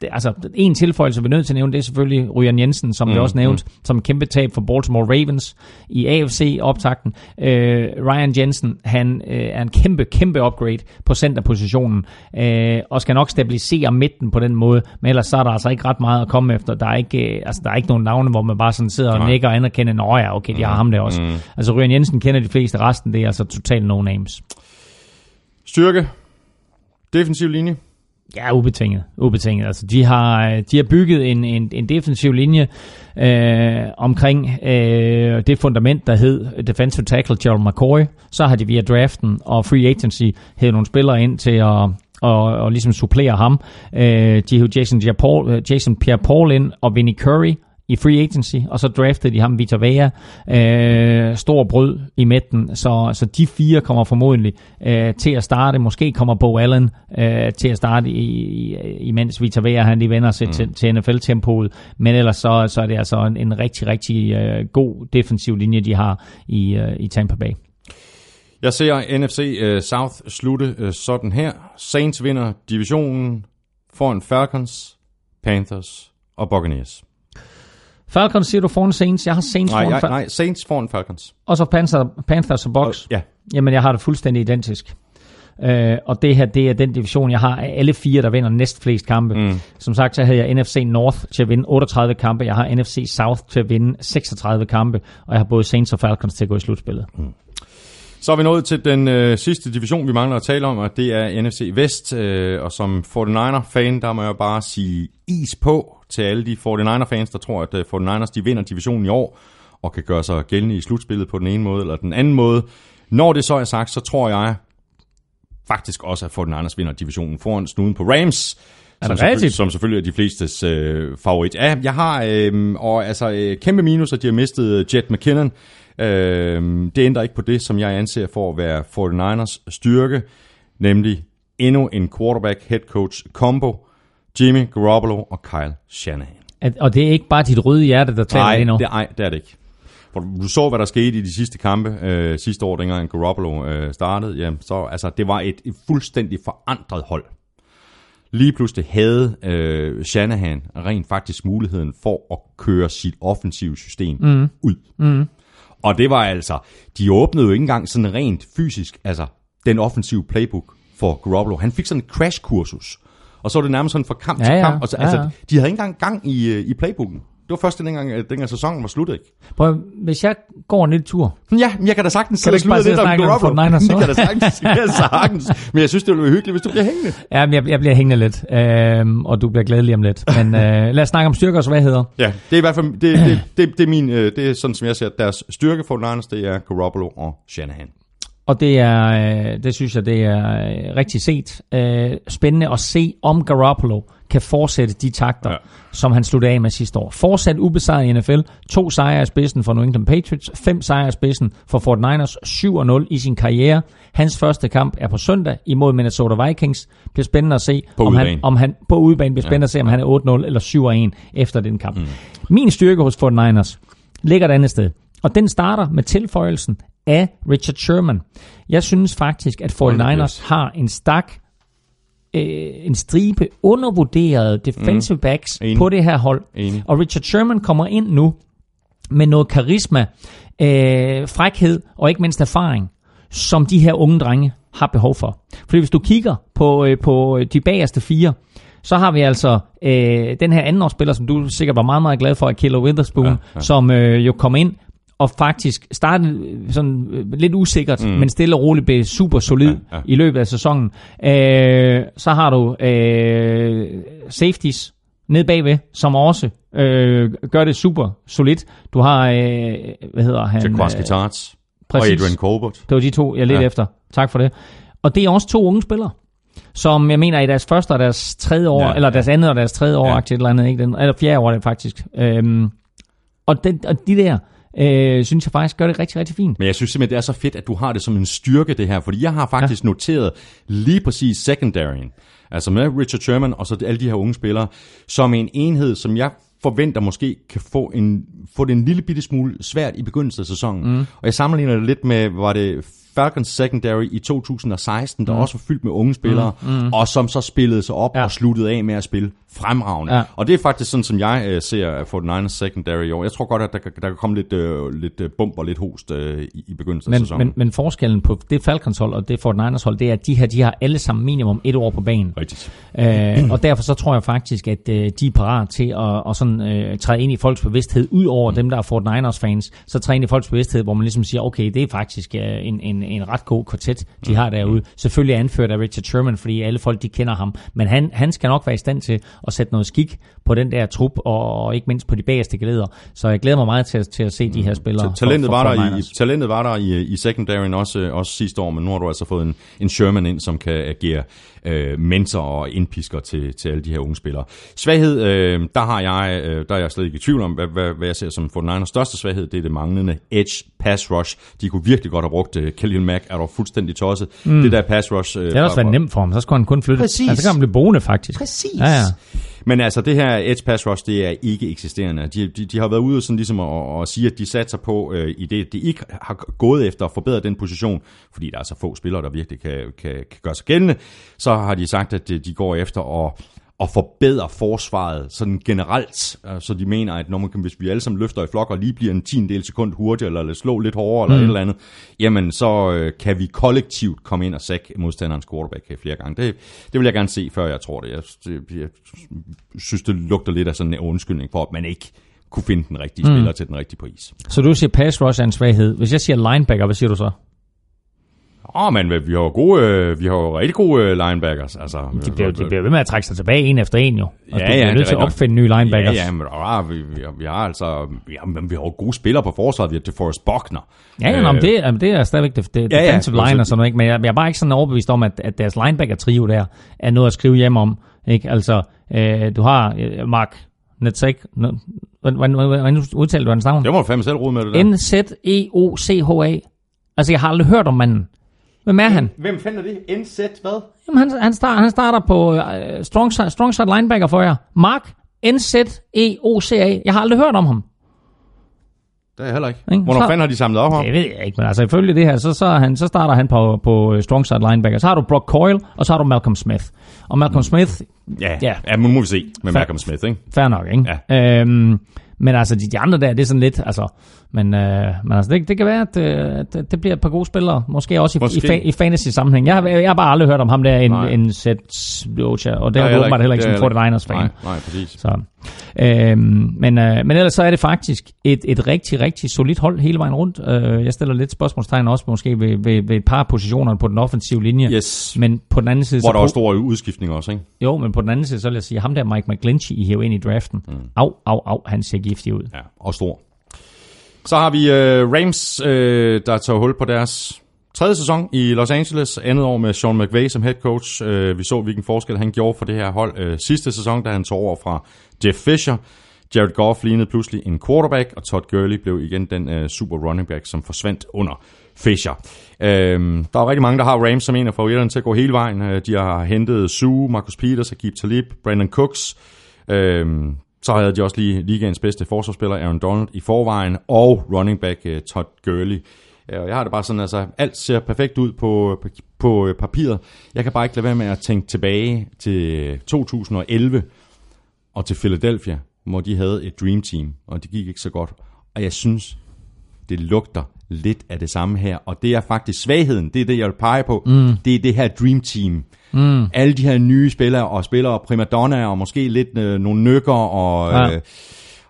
det, altså en tilføjelse, vi er nødt til at nævne, det er selvfølgelig Ryan Jensen, som mm, vi også nævnt, mm. som kæmpe tab for Baltimore Ravens i AFC-optakten. Øh, Ryan Jensen, han øh, er en kæmpe, kæmpe upgrade på centerpositionen, øh, og skal nok stabilisere midten på den måde, men ellers så er der altså ikke ret meget at komme efter. Der er ikke, øh, altså, der er ikke nogen navne, hvor man bare sådan sidder og nikker og anerkender, at ja, okay, de har ham der også. Mm. Altså Ryan Jensen kender de fleste, resten det er altså totalt no names. Styrke. Defensiv linje. Ja, ubetinget. ubetinget. Altså, de, har, øh, de har bygget en, en, en defensiv linje øh, omkring øh, det fundament, der hed defensive tackle Gerald McCoy. Så har de via draften og free agency hævet nogle spillere ind til at og, og ligesom supplere ham. Øh, de har Jason, øh, Jason Pierre-Paul ind og Vinnie Curry i free agency, og så draftede de ham Vita Vea, øh, stor brød i midten, så, så de fire kommer formodentlig øh, til at starte, måske kommer Bo Allen øh, til at starte, i, i, imens Vita Vea han lige vender sig mm. til, til NFL-tempoet, men ellers så, så er det altså en, en rigtig, rigtig øh, god defensiv linje, de har i, øh, i Tampa Bay. Jeg ser NFC uh, øh, South slutte uh, sådan her. Saints vinder divisionen foran Falcons, Panthers og Buccaneers. Falcons siger du foran Saints. Jeg har Saints nej, foran Falcons. Nej, Saints foran Falcons. Og så Panther, Panthers og Bucks. Ja. Jamen, jeg har det fuldstændig identisk. Uh, og det her, det er den division, jeg har af alle fire, der vinder næst flest kampe. Mm. Som sagt, så havde jeg NFC North til at vinde 38 kampe. Jeg har NFC South til at vinde 36 kampe. Og jeg har både Saints og Falcons til at gå i slutspillet. Mm. Så er vi nået til den øh, sidste division, vi mangler at tale om, og det er NFC Vest. Øh, og som 49er-fan, der må jeg bare sige is på til alle de 49er-fans, der tror, at øh, 49ers de vinder divisionen i år, og kan gøre sig gældende i slutspillet på den ene måde eller den anden måde. Når det så er sagt, så tror jeg faktisk også, at 49ers vinder divisionen foran snuden på Rams. Er som, rigtigt? som selvfølgelig er de flestes øh, favorit. Ja, jeg har øh, og altså øh, kæmpe minus, at de har mistet Jet McKinnon. Øh, det ændrer ikke på det, som jeg anser for at være 49ers styrke, nemlig endnu en quarterback head coach combo, Jimmy Garoppolo og Kyle Shanahan. At, og det er ikke bare dit røde hjerte, der taler Nej, lige nu. det, nej, det er det ikke. For du så, hvad der skete i de sidste kampe øh, sidste år, dengang Garoppolo øh, startede. Jamen, så, altså, det var et, et fuldstændig forandret hold. Lige pludselig havde øh, Shanahan rent faktisk muligheden for at køre sit offensive system mm. ud. Mm. Og det var altså, de åbnede jo ikke engang sådan rent fysisk, altså den offensive playbook for Garoppolo. Han fik sådan en crash-kursus. Og så var det nærmest sådan fra kamp Ja, til kamp. Og så, Ja, altså, ja. de havde ikke engang gang i, øh, i playbooken. Det var først dengang, dengang sæsonen var sluttet, ikke? Prøv, hvis jeg går en lille tur, Ja, men jeg kan da sagtens Kan sidde og lidt om om Garoppolo. 49ers så? Det kan da sagtens, det kan jeg sagtens. Men jeg synes, det ville være hyggeligt, hvis du bliver hængende. ja, men jeg, jeg bliver hængende lidt, øhm, og du bliver glædelig om lidt. Men øh, lad os snakke om styrker og svagheder. Ja, det er i hvert fald, det, det, det, det er min, øh, det er sådan, som jeg ser, deres styrke for Niners, det er Garoppolo og Shanahan. Og det er, øh, det synes jeg, det er øh, rigtig set. Øh, spændende at se, om Garoppolo kan fortsætte de takter, Ja. som han sluttede af med sidste år. Fortsat ubesejret i NFL. To sejre i spidsen for New England Patriots. Fem sejre i spidsen for Fort Niners. 7-0 i sin karriere. Hans første kamp er på søndag imod Minnesota Vikings. Bliver spændende at se, På om han, om han på udebane bliver spændende ja. at se, om han er 8-0 eller 7-1 efter den kamp. Mm. Min styrke hos Fort Niners ligger et andet sted. Og den starter med tilføjelsen af Richard Sherman. Jeg synes faktisk, at 49ers Yes. har en stak, øh, en stribe undervurderede defensive backs Enig. på det her hold. Enig. Og Richard Sherman kommer ind nu med noget karisma, øh, frækhed og ikke mindst erfaring, som de her unge drenge har behov for. Fordi hvis du kigger på, øh, på de bagerste fire, så har vi altså øh, den her andenårsspiller, som du sikkert var meget, meget glad for, Killer Witherspoon, ja. ja. som øh, jo kom ind og faktisk startede sådan øh, lidt usikkert, mm. men stille og roligt blev super solid Ja, ja, i løbet af sæsonen. Øh, så har du øh, safeties ned bagved, som også øh, gør det super solidt. Du har, øh, hvad hedder han? Jaquaski Øh, Tarts og. Adrian Colbert. Det var de to, jeg lidt Ja. efter. Tak for det. Og det er også to unge spillere, som jeg mener i deres første og deres tredje år, Ja, eller deres andet og deres tredje år, Ja. et eller andet, ikke? Den, eller fjerde år det faktisk. Øhm, og, den, og de der, øh, synes jeg faktisk gør det rigtig, rigtig fint. Men jeg synes simpelthen, det er så fedt, at du har det som en styrke, det her. Fordi jeg har faktisk ja. noteret lige præcis secondaryen. Altså med Richard Sherman og så alle de her unge spillere, som en enhed, som jeg forventer måske kan få, en, få det en lille bitte smule svært i begyndelsen af sæsonen. Mm. Og jeg sammenligner det lidt med, var det Falcons secondary i 2016, der mm. også var fyldt med unge spillere, mm. Mm. og som så spillede sig op ja. Og sluttede af med at spille fremragende. Ja. Og det er faktisk sådan, som jeg øh, ser for den ers secondary i år. Jeg tror godt, at der, kan- der kan komme lidt, øh, lidt øh, bump og lidt host øh, i, i begyndelsen af Men, sæsonen. men, men forskellen på det Falcons hold og det Fort Niners hold, det er, at de her, de har alle sammen minimum et år på banen. Rigtigt. Øh, og derfor så tror jeg faktisk, at øh, de er parat til at, at sådan, øh, træde ind i folks bevidsthed, ud over dem, der er Fort Niners fans, så træde ind i folks bevidsthed, hvor man ligesom siger, okay, det er faktisk øh, en, en, en ret god kvartet, de har derude. Selvfølgelig anført af Richard Sherman, fordi alle folk, de kender ham. Men han, han skal nok være i stand til at sætte noget skik på den der trup, og, og ikke mindst på de bagerste glæder. Så jeg glæder mig meget til, at- til at se de her spillere. Ta- Talentet, var der i, talentet var der i, i secondaryen også, øh, også sidste år, men nu har du altså fået en, en Sherman ind, som kan agere øh, mentor og indpisker til, til alle de her unge spillere. Svaghed, øh, der har jeg, øh, der er jeg slet ikke i tvivl om, hvad, hvad, hvad jeg ser som 49ers største svaghed, det er det manglende edge pass rush. De kunne virkelig godt have brugt øh, Kellyan Mack, er du fuldstændig tosset. Mm. Det der pass rush... Øh, Det har også været nemt for ham, så skulle han kun flytte. Præcis. Altså, så kan han blive boende, faktisk. Præcis. Ja, ja. Men altså, det her edge pass rush, det er ikke eksisterende. De, de, de har været ude sådan ligesom at, at sige, at de satser på øh, i det, de ikke har gået efter at forbedre den position, fordi der er så få spillere, der virkelig kan, kan, kan gøre sig gældende. Så har de sagt, at de, de går efter at at forbedre forsvaret sådan generelt, øh, så de mener, at når man kan, hvis vi alle sammen løfter i flok og lige bliver en tiendel sekund hurtigere, eller slå lidt hårdere, eller mm. et eller andet, jamen så øh, kan vi kollektivt komme ind og sække modstanderens quarterback flere gange. Det, det vil jeg gerne se, før jeg tror det. Jeg, det, jeg synes, det lugter lidt af sådan en undskyldning for, at man ikke kunne finde den rigtige mm. spiller til den rigtige pris. Så du siger pass rush er en svaghed. Hvis jeg siger linebacker, hvad siger du så? Åh, men vi har jo gode, øh, vi har jo rigtig gode øh, linebackers. Altså, De bliver, de bliver ved med at trække sig tilbage en efter en jo. Og Ja, du ja, bliver er nødt til at opfinde nye linebackers. Ja, ja, men ah, vi, vi, vi, har altså, vi har, men vi har jo gode spillere på forsvaret. Vi har DeForest Buckner. Ja, ja, øh, det, jamen, det er stadigvæk det, det ja, ja, defensive line og sådan noget, ikke? men jeg, jeg er bare ikke sådan overbevist om, at, at deres linebacker-trio der er noget at skrive hjem om. Ikke? Altså, øh, du har øh, Mark Netzek, hvordan, hvordan, udtaler du hans navn? Det må du fandme selv rode med det der. N-Z-E-O-C-H-A. Altså, jeg har aldrig hørt om manden. Hvem er han? Hvem fanden er det? NZ hvad? Jamen, han, han, starter, han starter på uh, strong, side, strong side linebacker for jer. Mark N-Z-E-O-C-A. Jeg har aldrig hørt om ham. Det er jeg heller ikke. Ikke? Hvornår Så- fanden har de samlet op ham? Det ved jeg ikke, men altså ifølge det her, så, så, han, så starter han på, på øh, strong side linebacker. Så har du Brock Coyle, og så har du Malcolm Smith. Og Malcolm Smith, Ja, Ja. ja. ja men må vi se med Fa- Malcolm Smith, ikke? fair nok, ikke? Ja. Øhm, men altså, de, de andre der, det er sådan lidt, altså, men, øh, men altså, det, det kan være, at øh, det, det bliver et par gode spillere, måske også i, Måske. i, fa, i fantasy-sammenhæng. Jeg, har- jeg har bare aldrig hørt om ham der, en, Nej. en Seth Locha, og det har du åbenbart heller ikke det som er jeg 49ers-fan. Nej, nej, præcis. Så, øhm, men, øh, men ellers så er det faktisk et, et rigtig, rigtig solidt hold hele vejen rundt. Øh, jeg stiller lidt spørgsmålstegn også måske ved, ved, ved et par positioner på den offensive linje. Yes. Men på den anden side... Hvor så der var pro- stor udskiftning også, ikke? Jo, men på den anden side, så vil jeg sige, ham der Mike McGlinchey, I hæver ind i draften. Mm. Au, au, au, han ser giftig ud. Ja, og stor. Så har vi øh, Rams, øh, der tager hul på deres tredje sæson i Los Angeles. Andet år med Sean McVay som head coach. Øh, vi så, hvilken forskel han gjorde for det her hold øh, sidste sæson, da han tog over fra Jeff Fisher. Jared Goff lignede pludselig en quarterback, og Todd Gurley blev igen den øh, super running back, som forsvandt under Fisher. Øhm, der er rigtig mange, der har Rams som en af favoritterne til at gå hele vejen. Øh, De har hentet Sue, Marcus Peters, Agib Talib, Brandon Cooks. Øhm, så havde de også lige ligaens bedste forsvarsspiller, Aaron Donald, i forvejen, og running back uh, Todd Gurley. Eh, og jeg har det bare sådan, altså alt ser perfekt ud på, på, på papiret. Jeg kan bare ikke lade være med at tænke tilbage til 2011 og til Philadelphia, hvor de havde et dream team, og det gik ikke så godt. Og jeg synes, det lugter lidt af det samme her, og det er faktisk svagheden, det er det, jeg vil pege på. Mm. Det er det her dream team. Mm. Alle de her nye spillere, og spillere primadonna, og måske lidt øh, nogle nykker, og... Ja. Øh,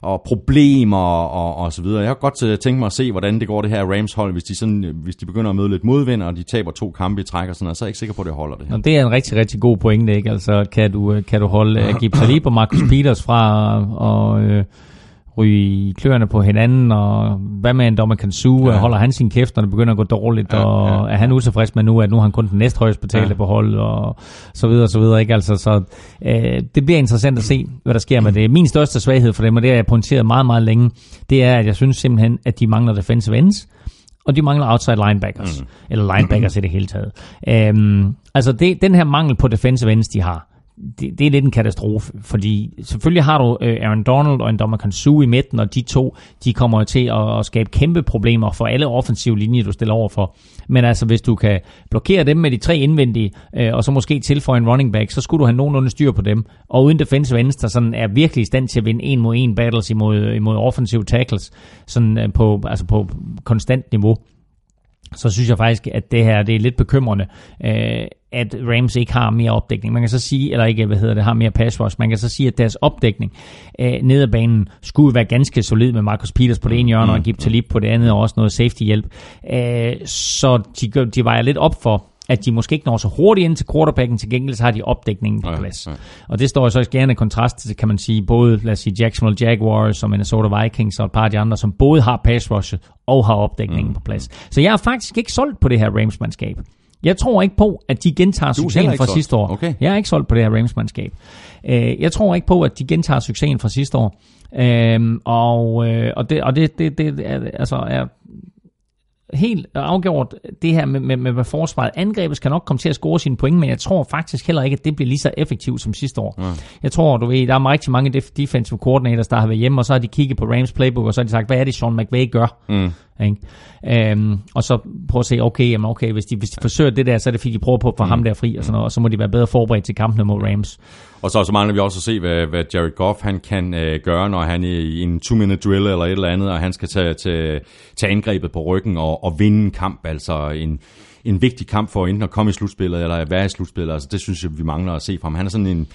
og problemer og, og så videre. Jeg har godt øh, tænkt mig at se, hvordan det går det her Rams hold, hvis de, sådan, øh, hvis de begynder at møde lidt modvind, og de taber to kampe i træk og sådan noget, så er jeg ikke sikker på, at det holder det her. Og det er en rigtig, rigtig god pointe, ikke? Altså, kan du, øh, kan du holde Agib Talib og Marcus Peters fra og øh, ryge i kløerne på hinanden, og hvad med en dommer kan suge, ja. holder han sin kæft, når det begynder at gå dårligt, ja, og ja, er han utilfreds med nu, at nu er han kun den næsthøjst betalte ja. på holdet, og så videre, så videre, ikke? Altså, så øh, det bliver interessant at se, hvad der sker med det. Min største svaghed for dem, og det har jeg pointeret meget, meget længe, det er, at jeg synes simpelthen, at de mangler defensive ends, og de mangler outside linebackers, mm. eller linebackers i det hele taget. Øhm, altså det, den her mangel på defensive ends, de har, det, det er lidt en katastrofe, fordi selvfølgelig har du øh, Aaron Donald og en Dommer Kansu i midten, og de to, de kommer til at, at skabe kæmpe problemer for alle offensive linjer, du stiller over for. Men altså, hvis du kan blokere dem med de tre indvendige, øh, og så måske tilføje en running back, så skulle du have nogenlunde styr på dem. Og uden defensive ends, der sådan er virkelig i stand til at vinde en mod en battles imod, imod offensive tackles, sådan øh, på, altså på konstant niveau, så synes jeg faktisk, at det her det er lidt bekymrende, øh, at Rams ikke har mere opdækning. Man kan så sige, eller ikke, hvad hedder det, har mere pass rush. Man kan så sige, at deres opdækning øh, ned ad banen skulle være ganske solid med Marcus Peters på det ene hjørne, og Gib Talib på det andet, og også noget safety-hjælp. Øh, så de, de vejer lidt op for, at de måske ikke når så hurtigt ind til quarterbacken, til gengæld så har de opdækningen på Ja, plads. ja. Og det står jo så i kontrast til, kan man sige, både, lad os sige, Jacksonville Jaguars og Minnesota Vikings og et par af de andre, som både har pass rushet og har opdækningen mm. på plads. Så jeg er faktisk ikke solgt på det her Rams-mandskab. Jeg tror ikke på, at de gentager succesen fra sidste år. Okay. Jeg er ikke solgt på det her Rams-mandskab. Øh, Jeg tror ikke på, at de gentager succesen fra sidste år. Øhm, og, øh, og det, og det, det, det er, altså er helt afgjort det her med, med, med, med forsvaret. Angrebet skal nok komme til at score sine point, men jeg tror faktisk heller ikke, at det bliver lige så effektivt som sidste år. Ja. Jeg tror, du ved, der er rigtig mange def- defensive coordinators, der har været hjemme, og så har de kigget på Rams playbook, og så har de sagt, hvad er det, Sean McVay gør? Mm. Ikke? Øhm, og så prøve at se, okay, jamen okay hvis, de, hvis de forsøger det der, så er det fordi, de prøver på at få mm. ham der fri, og, sådan noget, og så må de være bedre forberedt til kampene mod Rams. Og så, så mangler vi også at se, hvad, hvad Jared Goff han kan øh, gøre, når han er i en two-minute drill eller et eller andet, og han skal tage, tage, tage angrebet på ryggen og, og vinde en kamp, altså en, en vigtig kamp for enten at komme i slutspillet eller at være i slutspillet. Altså, det synes jeg, vi mangler at se fra ham. Han er sådan en,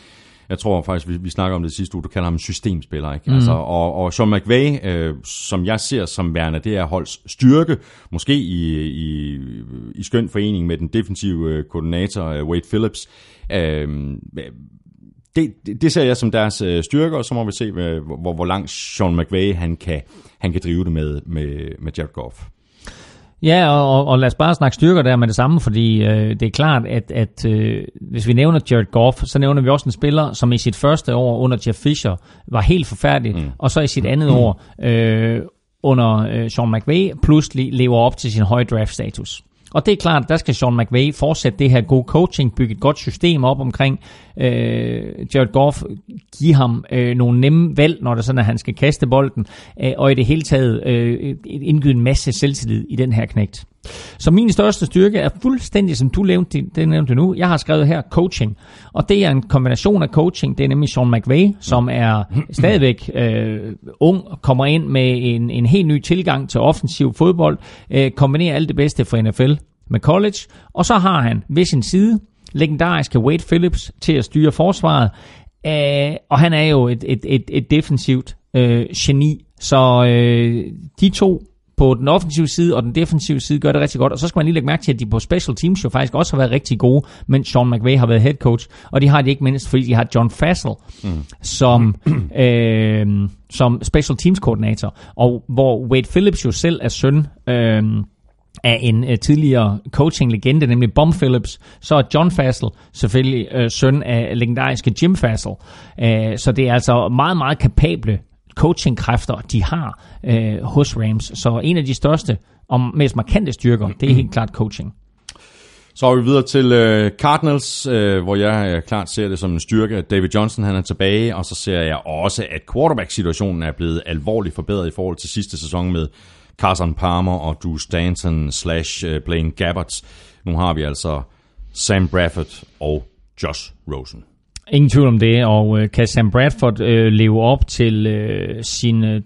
Jeg tror faktisk, vi, vi snakker om det sidste uge, du kalder ham systemspiller. Ikke? Mm. Altså, og, og Sean McVay, øh, som jeg ser som værende, det er holds styrke, måske i, i, i skøn forening med den defensive øh, koordinator øh, Wade Phillips. Øh, det, det, det ser jeg som deres øh, styrke, og så må vi se, hvor, hvor langt Sean McVay han kan, han kan drive det med, med, med Jared Goff. Ja, og, og lad os bare snakke styrker der med det samme, fordi øh, det er klart, at, at øh, hvis vi nævner Jared Goff, så nævner vi også en spiller, som i sit første år under Jeff Fisher var helt forfærdelig, mm. og så i sit andet mm. år øh, under øh, Sean McVay pludselig lever op til sin høje draft status. Og det er klart, der skal Sean McVay fortsætte det her gode coaching, bygge et godt system op omkring øh, Jared Goff, give ham øh, nogle nemme valg, når det sådan, at han skal kaste bolden, øh, og i det hele taget øh, indgyde en masse selvtillid i den her knægt. Så min største styrke er fuldstændig, som du nævnte, det nævnte nu, jeg har skrevet her coaching, og det er en kombination af coaching, det er nemlig Sean McVay, som er stadigvæk øh, ung, kommer ind med en, en helt ny tilgang til offensiv fodbold, øh, kombinerer alt det bedste fra NFL med college, og så har han ved sin side legendariske Wade Phillips til at styre forsvaret, øh, og han er jo et, et, et, et defensivt øh, geni, så øh, de to på den offensive side og den defensive side gør det rigtig godt. Og så skal man lige lægge mærke til, at de på special teams jo faktisk også har været rigtig gode, mens Sean McVay har været head coach. Og de har de ikke mindst, fordi de har John Fassel mm. som, øh, som special teams koordinator. Og hvor Wade Phillips jo selv er søn øh, af en øh, tidligere coaching-legende, nemlig Bom Phillips, så er John Fassel selvfølgelig øh, søn af legendariske Jim Fassel. Uh, så det er altså meget, meget kapable coaching-kræfter, de har øh, hos Rams. Så en af de største og mest markante styrker, det er helt klart coaching. Så er vi videre til øh, Cardinals, øh, hvor jeg øh, klart ser det som en styrke, at David Johnson han er tilbage, og så ser jeg også, at quarterback-situationen er blevet alvorligt forbedret i forhold til sidste sæson med Carson Palmer og Drew Stanton slash øh, Blaine Gabbert. Nu har vi altså Sam Bradford og Josh Rosen. Ingen tvivl om det, og øh, kan Sam Bradford øh, leve op til øh, sin øh,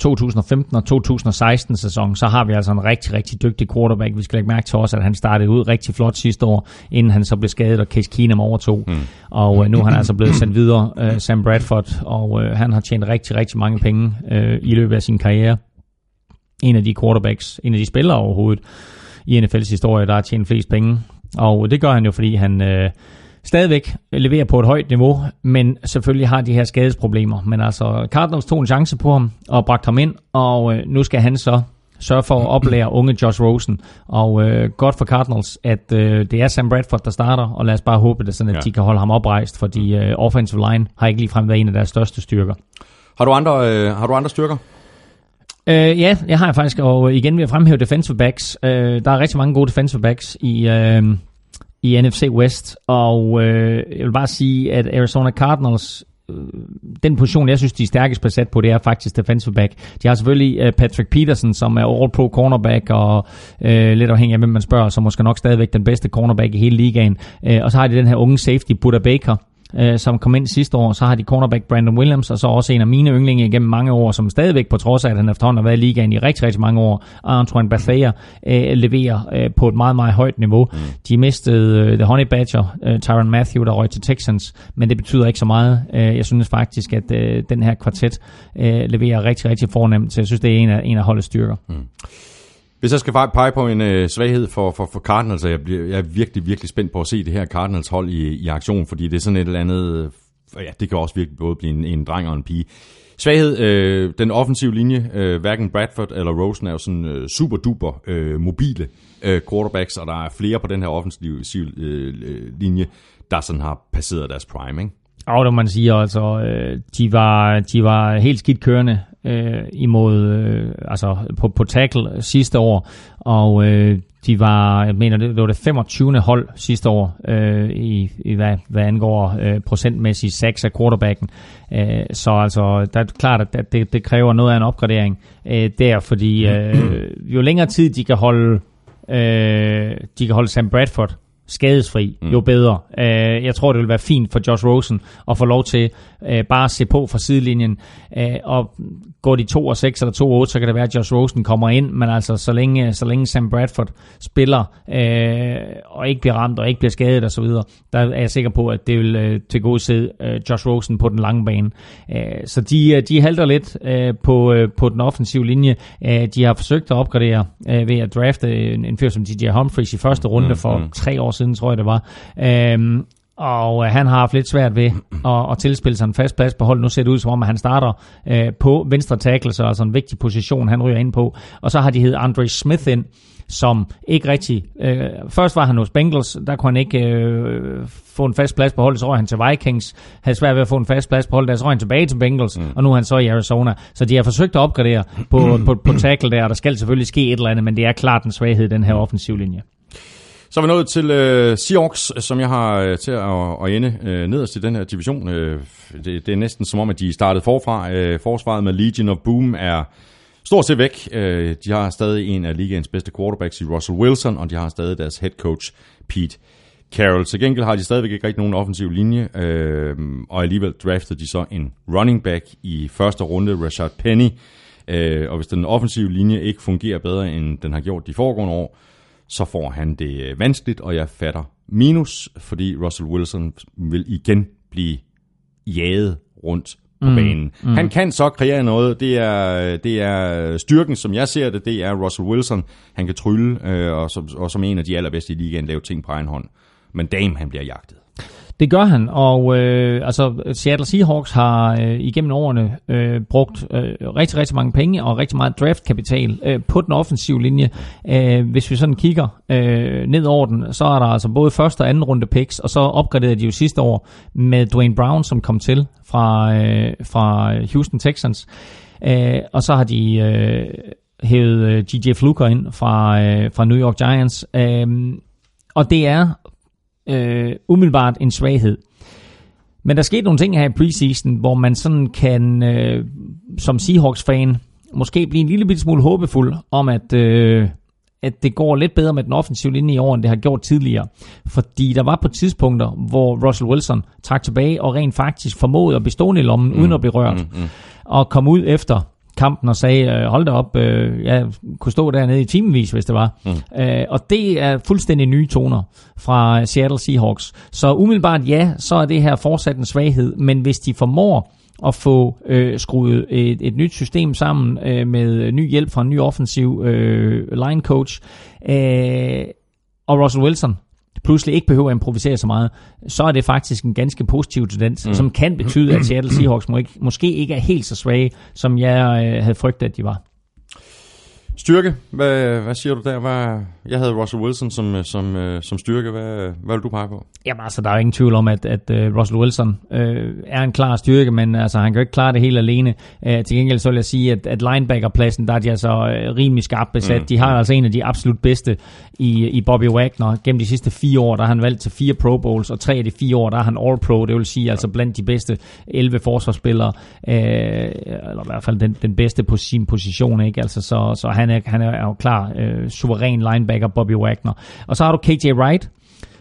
2015 og 2016 sæson, så har vi altså en rigtig, rigtig dygtig quarterback. Vi skal lægge mærke til også, at han startede ud rigtig flot sidste år, inden han så blev skadet, og Case Keenum overtog. Mm. Og øh, nu er han altså blevet sendt videre, øh, Sam Bradford, og øh, han har tjent rigtig, rigtig mange penge øh, i løbet af sin karriere en af de quarterbacks, en af de spillere overhovedet i NFL's historie, der har tjent flest penge. Og det gør han jo, fordi han øh, stadigvæk leverer på et højt niveau, men selvfølgelig har de her skadesproblemer. Men altså, Cardinals tog en chance på ham og bragte ham ind, og øh, nu skal han så sørge for at oplære unge Josh Rosen. Og øh, godt for Cardinals, at øh, det er Sam Bradford, der starter, og lad os bare håbe det, sådan at ja. de kan holde ham oprejst, fordi øh, offensive line har ikke ligefrem været en af deres største styrker. Har du andre, øh, har du andre styrker? Øh, ja, jeg har faktisk, og igen vil jeg fremhæve defensive backs. Øh, der er rigtig mange gode defensive backs i, øh, i NFC West, og øh, jeg vil bare sige, at Arizona Cardinals, øh, den position, jeg synes, de er stærkest besat på, det er faktisk defensive back. De har selvfølgelig øh, Patrick Peterson, som er all-pro cornerback, og øh, lidt afhængig af, hvem man spørger, så måske nok stadigvæk den bedste cornerback i hele ligaen. Øh, og så har de den her unge safety, Buddha Baker, øh, som kom ind sidste år. Så har de cornerback Brandon Williams, og så også en af mine yndlinge igennem mange år, som stadigvæk, på trods af, at han efterhånden har været i ligaen i rigtig, rigtig mange år, Antoine Bethea, øh, leverer øh, på et meget, meget højt niveau. Mm. De mistede øh, The Honey Badger, øh, Tyron Matthew, der røg til Texans, men det betyder ikke så meget. Øh, jeg synes faktisk, at øh, den her kvartet øh, leverer rigtig, rigtig fornemt, så jeg synes, det er en af, en af holdets styrker. Mm. Hvis jeg skal pege på en øh, svaghed for, for, for Cardinals, så jeg, bliver, jeg er virkelig, virkelig spændt på at se det her Cardinals hold i, i aktion, fordi det er sådan et eller andet, øh, ja, det kan også virkelig både blive en, en dreng og en pige. Svaghed, øh, den offensive linje, øh, hverken Bradford eller Rosen er jo sådan øh, super duper øh, mobile øh, quarterbacks, og der er flere på den her offensive øh, linje, der sådan har passeret deres prime, ikke? Og det man siger, altså, øh, de, var, de var helt skidt kørende øh, imod, øh, altså på, på tackle sidste år, og øh, de var, jeg mener, det var det 25. hold sidste år, øh, i, i hvad, hvad angår øh, procentmæssigt sacks af quarterbacken. Øh, så altså, der er klart, at det, det kræver noget af en opgradering øh, der, fordi øh, jo længere tid de kan holde, øh, de kan holde Sam Bradford skadesfri, mm. jo bedre. Uh, jeg tror, det vil være fint for Josh Rosen at få lov til uh, bare at se på fra sidelinjen. Uh, og går de 2 og 6 eller 2 og 8, så kan det være, at Josh Rosen kommer ind, men altså så længe, så længe Sam Bradford spiller uh, og ikke bliver ramt og ikke bliver skadet osv., der er jeg sikker på, at det vil uh, til god se uh, Josh Rosen på den lange bane. Uh, så de, de halter lidt uh, på, uh, på den offensive linje. Uh, de har forsøgt at opgradere uh, ved at drafte en, en fyr som DJ Humphries i første runde mm, for mm. tre år siden, tror jeg det var. Øhm, og øh, han har haft lidt svært ved at, at tilspille sig en fast plads på holdet. Nu ser det ud som om, at han starter øh, på venstre tackle, så altså en vigtig position, han ryger ind på. Og så har de hed Andre Smith ind, som ikke rigtig... Øh, først var han hos Bengals, der kunne han ikke øh, få en fast plads på holdet, så røg han til Vikings, havde svært ved at få en fast plads på holdet, så røg han tilbage til Bengals, mm. og nu er han så i Arizona. Så de har forsøgt at opgradere på, på, på tackle der, og der skal selvfølgelig ske et eller andet, men det er klart en svaghed, den her offensiv linje. Så er vi nået til øh, Seahawks, som jeg har øh, til at, at ende øh, nederst i den her division. Øh, det, det er næsten som om, at de startede forfra. Øh, forsvaret med Legion of Boom er stort set væk. Øh, de har stadig en af ligaens bedste quarterbacks i Russell Wilson, og de har stadig deres head coach Pete Carroll. Til gengæld har de stadigvæk ikke rigtig nogen offensiv linje, øh, og alligevel draftede de så en running back i første runde, Rashad Penny. Øh, og hvis den offensive linje ikke fungerer bedre, end den har gjort de foregående år, så får han det øh, vanskeligt, og jeg fatter minus, fordi Russell Wilson vil igen blive jaget rundt på mm. banen. Mm. Han kan så kreere noget. Det er, det er styrken, som jeg ser det, det er Russell Wilson. Han kan trylle, øh, og, som, og som en af de allerbedste i ligaen lave ting på egen hånd. Men Dame, han bliver jagtet. Det gør han, og øh, altså Seattle Seahawks har øh, igennem årene øh, brugt øh, rigtig, rigtig mange penge og rigtig meget draftkapital øh, på den offensive linje. Øh, hvis vi sådan kigger øh, ned over den, så er der altså både første og anden runde picks, og så opgraderede de jo sidste år med Dwayne Brown, som kom til fra, øh, fra Houston Texans. Øh, og så har de øh, hævet øh, G.J. Fluker ind fra, øh, fra New York Giants. Øh, og det er øh, umiddelbart en svaghed. Men der skete nogle ting her i preseason, hvor man sådan kan, øh, som Seahawks-fan, måske blive en lille bitte smule håbefuld om, at, øh, at det går lidt bedre med den offensive linje i år, end det har gjort tidligere. Fordi der var på tidspunkter, hvor Russell Wilson trak tilbage og rent faktisk formåede at bestå i lommen, mm. uden at blive rørt. Mm, mm. Og kom ud efter kampen og sagde, øh, hold da op, øh, jeg kunne stå dernede i timevis, hvis det var. Mm. Øh, og det er fuldstændig nye toner fra Seattle Seahawks. Så umiddelbart ja, så er det her fortsat en svaghed, men hvis de formår at få øh, skruet et, et nyt system sammen øh, med ny hjælp fra en ny offensiv øh, line coach, øh, og Russell Wilson pludselig ikke behøver at improvisere så meget, så er det faktisk en ganske positiv tendens, mm. som kan betyde, at Seattle Seahawks må ikke, måske ikke er helt så svage, som jeg øh, havde frygtet, at de var. Styrke, hvad, hvad siger du der? Hvad, jeg havde Russell Wilson som, øh, som, øh, som styrke. Hvad, hvad vil du pege på? Jamen altså, der er ingen tvivl om, at, at uh, Russell Wilson uh, er en klar styrke, men altså, han kan jo ikke klare det helt alene. Uh, til gengæld så vil jeg sige, at, at linebackerpladsen, der er de altså rimelig skarpt besat. Mm. De har altså en af de absolut bedste i, i Bobby Wagner. Gennem de sidste fire år, der har han valgt til fire Pro Bowls, og tre af de fire år, der er han All-Pro. Det vil sige, ja. altså blandt de bedste 11 forsvarsspillere, uh, eller i hvert fald den, den bedste på sin position. Ikke? Altså, så, så han, er, han er jo klar øh, suveræn linebacker, Bobby Wagner. Og så har du KJ Wright,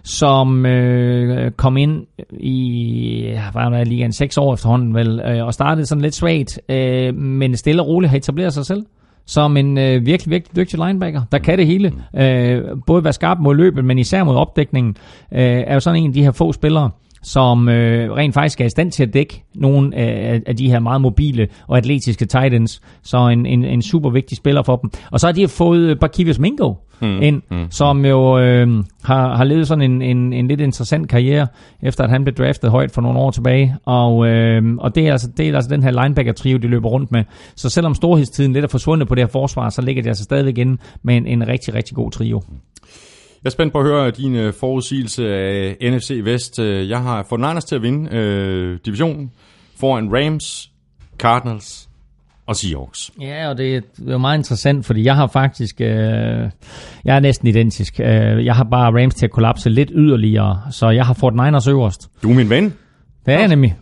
som øh, kom ind i, hvad er det, ligaen seks år efterhånden vel, øh, og startede sådan lidt svagt, øh, men stille og roligt har etableret sig selv som en øh, virkelig, virkelig dygtig linebacker, der kan det hele. Øh, både være skarp mod løbet, men især mod opdækningen, øh, er jo sådan en af de her få spillere, som øh, rent faktisk er i stand til at dække nogle af, af de her meget mobile og atletiske tight ends. Så en, en, en super vigtig spiller for dem. Og så har de fået Barkivis Mingo mm. ind, mm. som jo øh, har, har levet sådan en, en, en lidt interessant karriere, efter at han blev draftet højt for nogle år tilbage. Og, øh, og det, er altså, det er altså den her linebacker-trio, de løber rundt med. Så selvom storhedstiden lidt er forsvundet på det her forsvar, så ligger de altså stadigvæk inde med en, en rigtig, rigtig god trio. Jeg er spændt på at høre din øh, forudsigelse af NFC Vest. Øh, jeg har fået Niners til at vinde øh, divisionen foran Rams, Cardinals og Seahawks. Ja, og det er jo meget interessant, fordi jeg har faktisk, øh, jeg er næsten identisk. Øh, jeg har bare Rams til at kollapse lidt yderligere, så jeg har fået Niners øverst. Du er min ven. Det er jeg nemlig.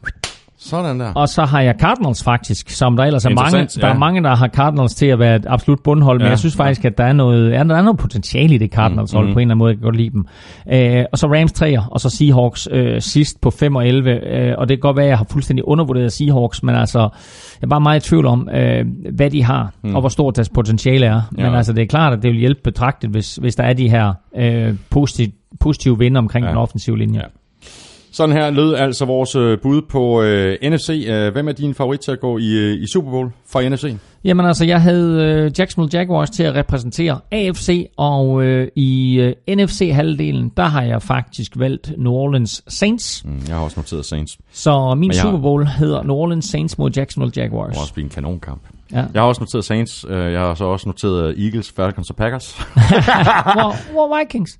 Sådan der. Og så har jeg Cardinals faktisk, som der ellers er mange, Interessant, der ja. er mange, der har Cardinals til at være et absolut bundhold, men Ja, jeg synes faktisk, at der er noget, ja, der er noget potentiale i det Cardinals hold, Mm, på en eller anden måde, jeg kan godt lide dem. Øh, og så Rams 3'er, og så Seahawks øh, sidst på 5 og 11, øh, og det kan godt være, at jeg har fuldstændig undervurderet Seahawks, men altså, jeg er bare meget i tvivl om, øh, hvad de har, og hvor stort deres potentiale er. Men Mm. Ja. altså, det er klart, at det vil hjælpe betragtet, hvis, hvis der er de her øh, positive, positive vinder omkring Ja. den offensive linje. Ja. Sådan her lød altså vores øh, bud på øh, NFC. Øh, hvem er din favorit til at gå i, øh, i Super Bowl fra NFC? Jamen altså, jeg havde øh, Jacksonville Jaguars til at repræsentere AFC, og øh, i øh, NFC-halvdelen, der har jeg faktisk valgt New Orleans Saints. Mm, jeg har også noteret Saints. Så min jeg Super Bowl hedder New Orleans Saints mod Jacksonville Det Jaguars. må også blive en kanonkamp. Ja. Jeg har også noteret Saints. Jeg har så også noteret Eagles, Falcons og Packers. hvor, hvor Vikings?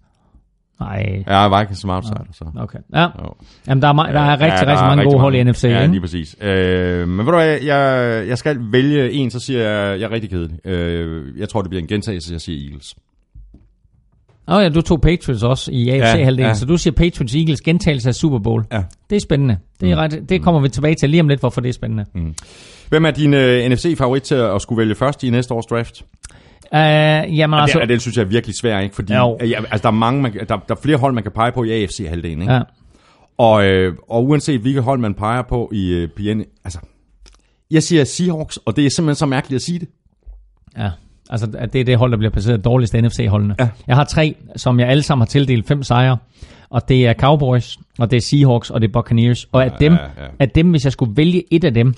Nej, er Vikings som outsider. Så. okay. Ja. Jo. Jamen, der er, der er rigtig, Ja, der rigtig er mange gode hold i NFC, Ja, ikke? lige præcis. Øh, men ved du hvad, jeg, jeg skal vælge en, så siger jeg, jeg er rigtig kedelig. Øh, jeg tror, det bliver en gentagelse, jeg siger Eagles. Åh ja, du tog Patriots også i AFC-halvdelen, Ja, ja. så du siger Patriots Eagles gentagelse af Super Bowl. Ja. Det er spændende. Det, er ret, det kommer vi tilbage til lige om lidt, hvorfor det er spændende. Hvem er din uh, NFC-favorit til at skulle vælge først i næste års draft? Uh, jamen Altså, det, den synes jeg er virkelig svær, ikke? Fordi Jo. øh, altså, der, er mange, man, der, der er flere hold, man kan pege på i AFC-halvdelen. Ikke? Ja. Og, øh, og uanset hvilket hold man peger på i øh, PN, altså, jeg siger Seahawks, og det er simpelthen så mærkeligt at sige det. Ja, altså at det er det hold, der bliver placeret dårligst af NFC-holdene. Ja. Jeg har tre, som jeg alle sammen har tildelt fem sejre, og det er Cowboys, og det er Seahawks, og det er Buccaneers. Og af dem, ja, ja. af dem, hvis jeg skulle vælge et af dem,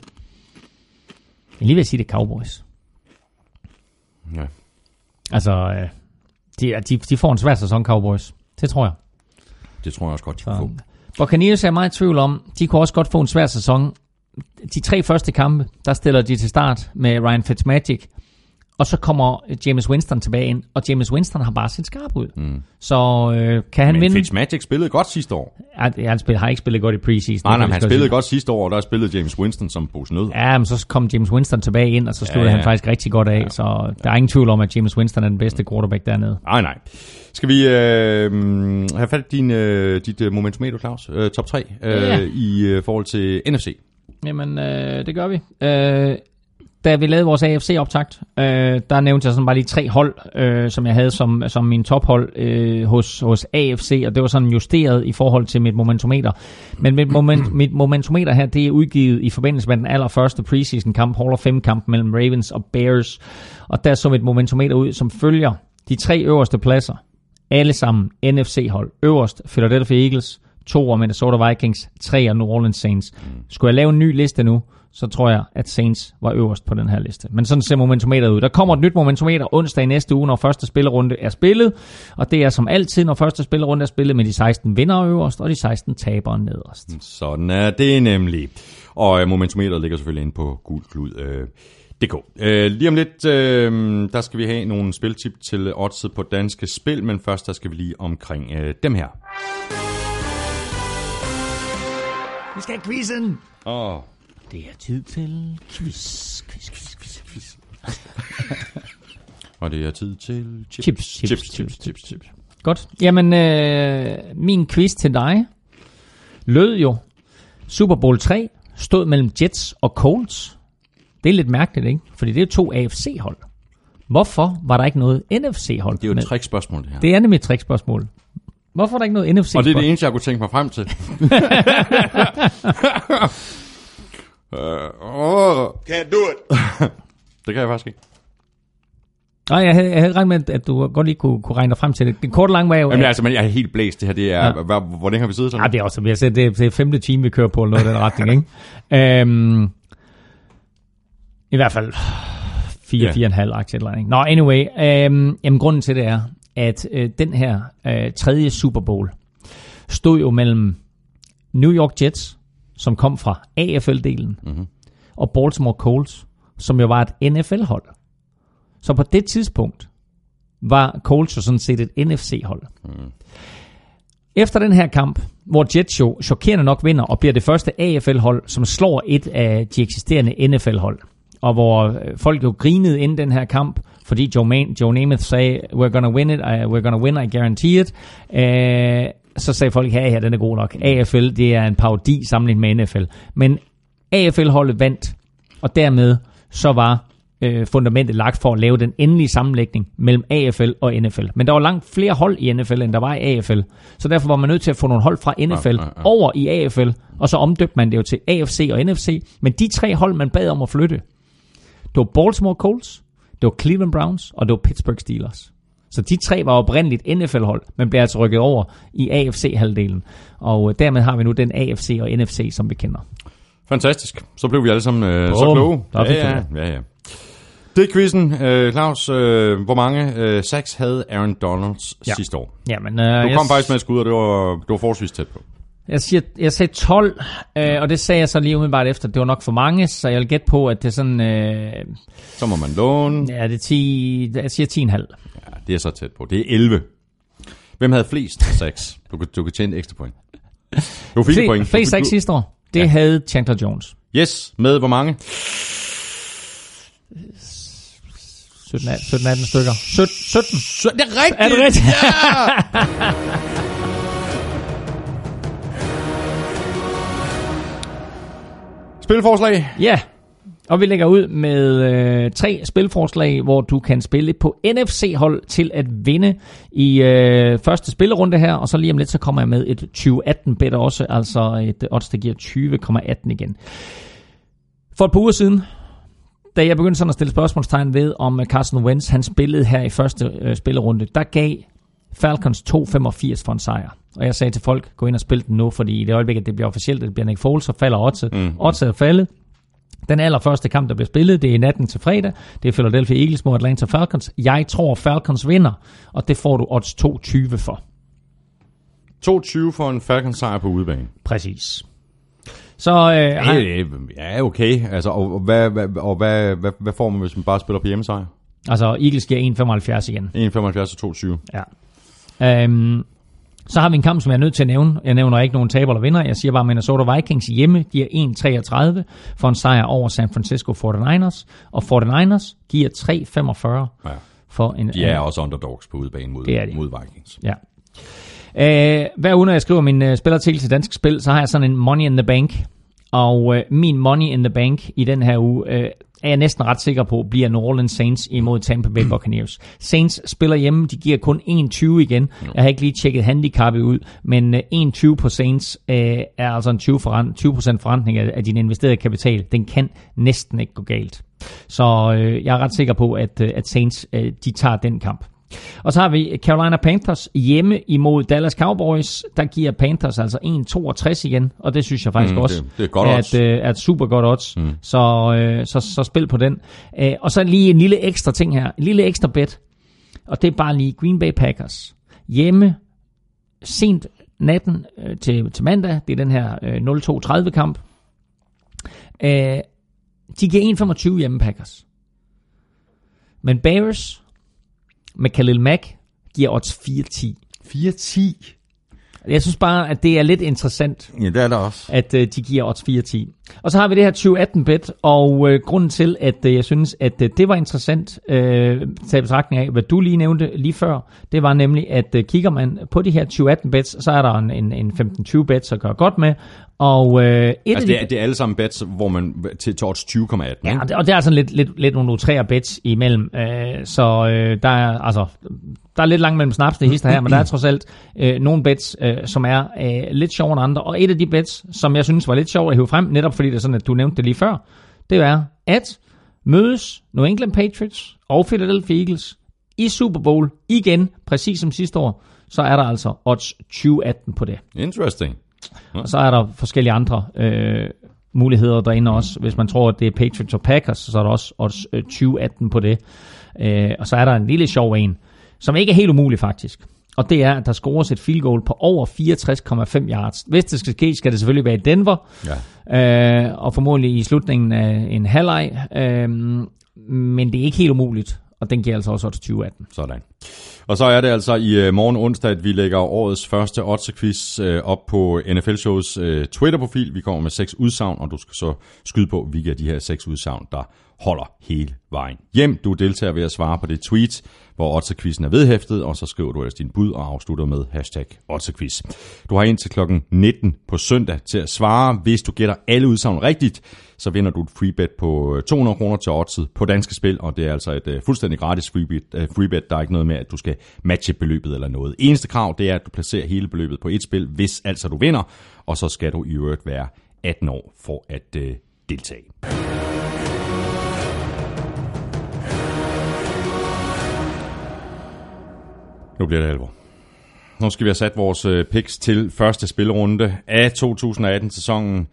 jeg lige vil sige, det er Cowboys. Ja. Altså, øh, de, de, de får en svær sæson, Cowboys. Det tror jeg. Det tror jeg også godt, de kan få. Buccaneers er meget i tvivl om. De kunne også godt få en svær sæson. De tre første kampe, der stiller de til start med Ryan Fitzmagic. Og så kommer James Winston tilbage ind, og James Winston har bare set skarp ud. Mm. Så øh, kan han Men vinde? Fitzmagic spillede godt sidste år. Ja, han spiller, har ikke spillet godt i preseason. Nej, nej, han spillede sige. godt sidste år, og der spillede James Winston som pose nød. Ja, men så kom James Winston tilbage ind, og så sluttede Ja, ja, han faktisk rigtig godt af. Ja. Så der er ingen tvivl om, at James Winston er den bedste quarterback dernede. Nej, nej. Skal vi øh, have fat i din, øh, dit øh, momentometer, Claus? Øh, top 3 øh, Ja. i øh, forhold til NFC. Jamen, øh, det gør vi. Øh, da vi lavede vores AFC-optakt, øh, der nævnte jeg sådan bare lige tre hold, øh, som jeg havde som, som min tophold øh, hos, hos AFC, og det var sådan justeret i forhold til mit momentometer. Men mit, moment, mit momentometer her, det er udgivet i forbindelse med den allerførste preseason-kamp, Hall of Fame-kamp mellem Ravens og Bears. Og der så mit momentometer ud, som følger de tre øverste pladser. Alle sammen NFC-hold. Øverst Philadelphia Eagles, to og Minnesota Vikings, tre og New Orleans Saints. Skulle jeg lave en ny liste nu, så tror jeg, at Saints var øverst på den her liste. Men sådan ser momentometeret ud. Der kommer et nyt momentometer onsdag i næste uge, når første spillerunde er spillet. Og det er som altid, når første spillerunde er spillet med de 16 vinder øverst, og de 16 tabere nederst. Sådan er det nemlig. Og øh, momentometeret ligger selvfølgelig inde på gulklud. Øh, DK. Øh, lige om lidt, øh, der skal vi have nogle spiltip til oddset på danske spil, men først der skal vi lige omkring øh, dem her. Vi skal have quizzen! Åh, Det er tid til quiz, quiz, quiz, quiz, quiz. og det er tid til chips. Chips, chips, chips, chips, chips. Godt. Jamen, øh, min quiz til dig lød jo, Super Bowl 3 stod mellem Jets og Colts. Det er lidt mærkeligt, ikke? Fordi det er to AFC-hold. Hvorfor var der ikke noget NFC-hold? Det er jo et trickspørgsmål, det her. Det er nemlig et trickspørgsmål. Hvorfor er der ikke noget NFC? Og det er det eneste, jeg kunne tænke mig frem til. uh, oh, Can't do it. det kan jeg faktisk ikke. Nej, jeg havde, jeg havde regnet med, at du godt lige kunne, kunne regne dig frem til det. Den korte lange var jo... Jamen, at- altså, men jeg er helt blæst. Det her, det er... Ja. Ja. Hvor længe har vi siddet sådan? Ja, det er også, som jeg siger, det er, det er femte time, vi kører på, eller noget i den retning, ikke? Øhm, I hvert fald fire, Ja. fire og en halv aktie eller andet? Nå, anyway, øhm, jamen grunden til det er, at øh, den her øh, tredje Super Bowl stod jo mellem New York Jets, som kom fra AFL-delen, mm-hmm. og Baltimore Colts, som jo var et NFL-hold. Så på det tidspunkt var Colts jo sådan set et NFC-hold. Efter den her kamp, hvor Jets jo chokerende nok vinder og bliver det første AFL-hold, som slår et af de eksisterende NFL-hold, og hvor øh, folk jo grinede inden den her kamp, fordi Joe, Man- Joe Namath sagde, we're gonna win it, I, we're gonna win, I guarantee it. Øh, så sagde folk, ja, ja, den er god nok. AFL, det er en parodi sammenlignet med NFL. Men AFL-holdet vandt, og dermed så var øh, fundamentet lagt for at lave den endelige sammenlægning mellem AFL og NFL. Men der var langt flere hold i NFL, end der var i AFL. Så derfor var man nødt til at få nogle hold fra NFL ja, ja, ja. over i AFL, og så omdøbte man det jo til AFC og NFC. Men de tre hold, man bad om at flytte, det var Baltimore Colts, det var Cleveland Browns, og det var Pittsburgh Steelers. Så de tre var oprindeligt NFL-hold, men blev altså rykket over i AFC-halvdelen. Og øh, dermed har vi nu den AFC og NFC, som vi kender. Fantastisk. Så blev vi alle sammen øh, så kloge. Der ja, ja, ja, ja. Det er quizzen. Øh, Claus, øh, hvor mange øh, sacks havde Aaron Donalds ja. sidste år? Jamen, øh, du kom jeg... faktisk med et skud, og det var, det var forholdsvis tæt på. Jeg, siger, jeg sagde 12, øh, og det sagde jeg så lige umiddelbart efter. Det var nok for mange, så jeg vil gætte på, at det er sådan... Øh, så må man låne. Ja, det er 10, jeg siger 10,5. Det er så tæt på. Det er 11. Hvem havde flest sacks? Du du kan tjene ekstra point. Var fire point. Flest sacks sidste år, det ja. havde Chandler Jones. Yes, med hvor mange? 17, 17 18 stykker. 17. 17. 17. Det er rigtigt. Er det rigtigt? Ja. Spilforslag? Ja. Og vi lægger ud med øh, tre spilforslag, hvor du kan spille på NFC-hold til at vinde i øh, første spillerunde her, og så lige om lidt, så kommer jeg med et 2018-bet også, altså et odds, der giver 20,18 igen. For et par uger siden, da jeg begyndte sådan at stille spørgsmålstegn ved, om Carson Wentz han spillede her i første øh, spillerunde, der gav Falcons 2,85 for en sejr. Og jeg sagde til folk, gå ind og spil den nu, fordi i det øjeblik, at det bliver officielt, at det bliver Nick Foles, så falder oddset. Mm. Oddset er faldet. Den allerførste kamp, der bliver spillet, det er natten til fredag. Det er Philadelphia Eagles mod Atlanta Falcons. Jeg tror, Falcons vinder, og det får du odds 2,20 for. 2,20 for en Falcons sejr på udebane. Præcis. Så, øh, ja, ja, okay. Altså, og, og, hvad, hvad, og hvad, hvad, hvad får man, hvis man bare spiller på hjemmesejr? Altså, Eagles giver 1,75 igen. 1,75 og 2,20. Ja. Øhm, så har vi en kamp, som jeg er nødt til at nævne. Jeg nævner ikke nogen taber eller vinder. Jeg siger bare, at Minnesota Vikings hjemme giver 1,33 for en sejr over San Francisco 49ers. Og 49ers giver 3,45 ja. for en... De er også underdogs på udebane mod, det er de. mod Vikings. Ja. Uh, hver uge, når jeg skriver min uh, spillerartikel til Dansk Spil, så har jeg sådan en Money in the Bank. Og uh, min Money in the Bank i den her uge uh, er jeg næsten ret sikker på, bliver New Orleans Saints imod Tampa Bay Buccaneers. Saints spiller hjemme, de giver kun 1,20 igen. Jeg har ikke lige tjekket handicapet ud, men 1,20 på Saints er altså en 20%, forrent, 20 forrentning af, af din investerede kapital. Den kan næsten ikke gå galt. Så øh, jeg er ret sikker på, at, at Saints øh, de tager den kamp. Og så har vi Carolina Panthers hjemme imod Dallas Cowboys. Der giver Panthers altså 1,62 igen, og det synes jeg faktisk mm, også det, det er, godt at, uh, er et super godt odds. Mm. Så, uh, så, så spil på den. Uh, og så lige en lille ekstra ting her. En lille ekstra bet. Og det er bare lige Green Bay Packers. Hjemme sent natten uh, til, til mandag. Det er den her uh, 0-2-30 kamp. Uh, de giver 1,25 hjemme Packers. Men Bears med Khalil Mack giver odds 4-10. 4-10? Jeg synes bare, at det er lidt interessant. Ja, det er der også. At uh, de giver odds 4-10. Og så har vi det her 2018-bet, og uh, grunden til, at uh, jeg synes, at uh, det var interessant, uh, til betragtning af, hvad du lige nævnte lige før, det var nemlig, at uh, kigger man på de her 2018-bets, så er der en, en, en 15-20 bets at gøre godt med, og øh, et altså, det, er, det er alle sammen bets, hvor man til, odds 20,18. Ja, og det er sådan lidt, lidt, lidt nogle træer bets imellem. Øh, så øh, der er altså der er lidt langt mellem snaps, det hister her, men der er trods alt øh, nogle bets, øh, som er øh, lidt sjovere end andre. Og et af de bets, som jeg synes var lidt sjovt at hive frem, netop fordi det er sådan, at du nævnte det lige før, det er, at mødes New England Patriots og Philadelphia Eagles i Super Bowl igen, præcis som sidste år, så er der altså odds 2018 på det. Interesting. Ja. Og så er der forskellige andre øh, muligheder derinde også. Hvis man tror, at det er Patriots og Packers, så er der også odds 2018 øh, på det. Øh, og så er der en lille sjov en, som ikke er helt umulig faktisk. Og det er, at der scores et field goal på over 64,5 yards. Hvis det skal ske, skal det selvfølgelig være i Denver. Ja. Øh, og formodentlig i slutningen af en halvleg. Øh, men det er ikke helt umuligt. Og den giver altså også odds 2018. Sådan. Og så er det altså i øh, morgen onsdag, at vi lægger årets første odds-quiz øh, op på NFL Shows øh, Twitter-profil. Vi kommer med seks udsagn, og du skal så skyde på, hvilke af de her seks udsagn, der holder hele vejen hjem. Du deltager ved at svare på det tweet, hvor Otterquizen er vedhæftet, og så skriver du ellers din bud og afslutter med hashtag Otterquiz. Du har indtil klokken 19 på søndag til at svare. Hvis du gætter alle udsagn rigtigt, så vinder du et freebet på øh, 200 kroner til oddset på Danske Spil, og det er altså et øh, fuldstændig gratis freebet. Øh, freebet. Der er ikke noget med, at du skal matche beløbet eller noget. Eneste krav, det er, at du placerer hele beløbet på et spil, hvis altså du vinder, og så skal du i øvrigt være 18 år for at deltage. Nu bliver det alvor. Nu skal vi have sat vores øh, picks til første spilrunde af 2018-sæsonen.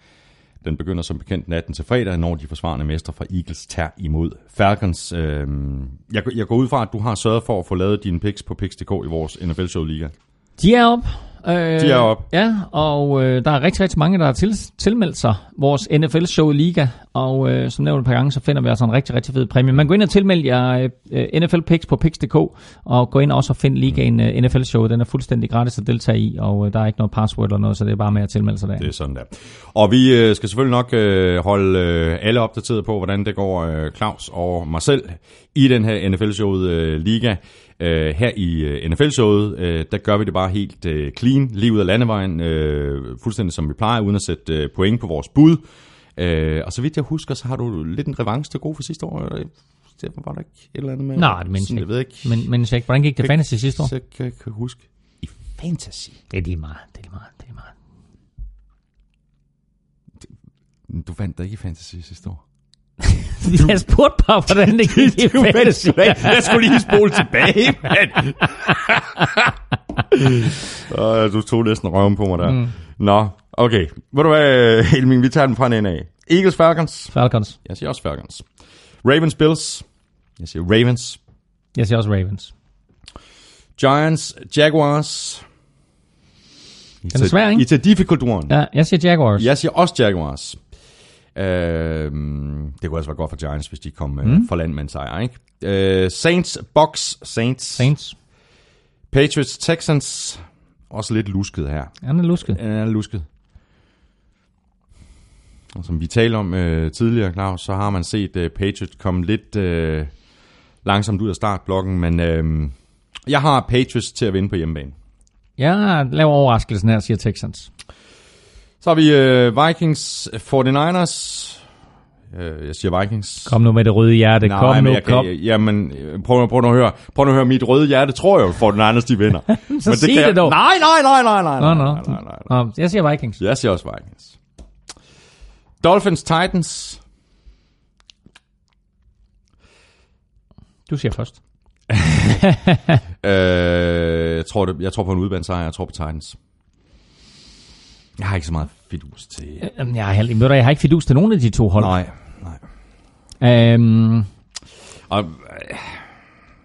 Den begynder som bekendt natten til fredag, når de forsvarende mestre fra Eagles tager imod Falcons. Øhm, jeg, jeg går ud fra, at du har sørget for at få lavet dine picks på picks.dk i vores NFL Show Liga. De er op. Øh, De er op. Ja, og øh, der er rigtig, rigtig mange, der har til, tilmeldt sig vores NFL-show Liga, og øh, som nævnt et par gange, så finder vi altså en rigtig, rigtig fed præmie. Man går ind og tilmeld jer øh, NFL Picks på Picks.dk, og gå ind også og find Ligaen øh, NFL-show. Den er fuldstændig gratis at deltage i, og øh, der er ikke noget password eller noget, så det er bare med at tilmelde sig der. Det er sådan der. Og vi øh, skal selvfølgelig nok øh, holde øh, alle opdateret på, hvordan det går øh, Claus og mig selv i den her NFL-showet øh, Liga. Uh, her i uh, NFL-showet, uh, der gør vi det bare helt uh, clean, lige ud af landevejen, uh, fuldstændig som vi plejer, uden at sætte uh, point på vores bud. Uh, og så vidt jeg husker, så har du lidt en revanche til god for sidste år. Stefan, var der ikke et eller andet med? Nej, det mindst jeg ikke. ved ikke. Men, men ikke. Hvordan gik det fantasy sidste år? Så kan jeg ikke huske. I fantasy? Det er lige meget, det er lige meget, det er lige meget. Du vandt da ikke i fantasy sidste år. Jeg spurgte bare, hvordan det gik i fantasy. Jeg skulle lige spole tilbage, mand. uh, du tog næsten røven på mig der. Mm. Nå, okay. Ved du hvad, Helming, vi tager den fra en af. Eagles, Falcons. Falcons. Jeg siger også Falcons. Ravens, Bills. Jeg siger Ravens. Jeg siger også Ravens. Giants, Jaguars. Den er svær, ikke? It's a difficult one. Ja, jeg siger Jaguars. Jeg siger også Jaguars. Øhm, det kunne altså være godt for Giants, hvis de kom mm. øh, for land med en sejr, ikke? Øh, Saints, Bucks, Saints. Saints. Patriots, Texans. Også lidt lusket her. Han er lusket. Han er lusket. Og som vi talte om øh, tidligere, Claus, så har man set øh, Patriots komme lidt øh, langsomt ud af startblokken, men øh, jeg har Patriots til at vinde på hjemmebane. Jeg laver overraskelsen her, siger Texans. Så har vi øh, Vikings 49ers. Øh, jeg siger Vikings. Kom nu med det røde hjerte. Nej, kom men nu, jeg kom. Kan, jamen, prøv, prøv, nu at høre, prøv nu at høre, mit røde hjerte tror jeg jo, 49ers de vinder. Så sig kan det dog. Nej, nej, nej, nej, nej, nej, nej, nej, nej, jeg siger Vikings. Jeg siger også Vikings. Dolphins, Titans. Du siger først. Øh, jeg, tror det, jeg tror på en udbanesejr, jeg tror på Titans. Jeg har ikke så meget fidus til... Jamen, Jeg har, heller- ved du, jeg har ikke fidus til nogen af de to hold. Nej, nej. Øhm, Og, øh,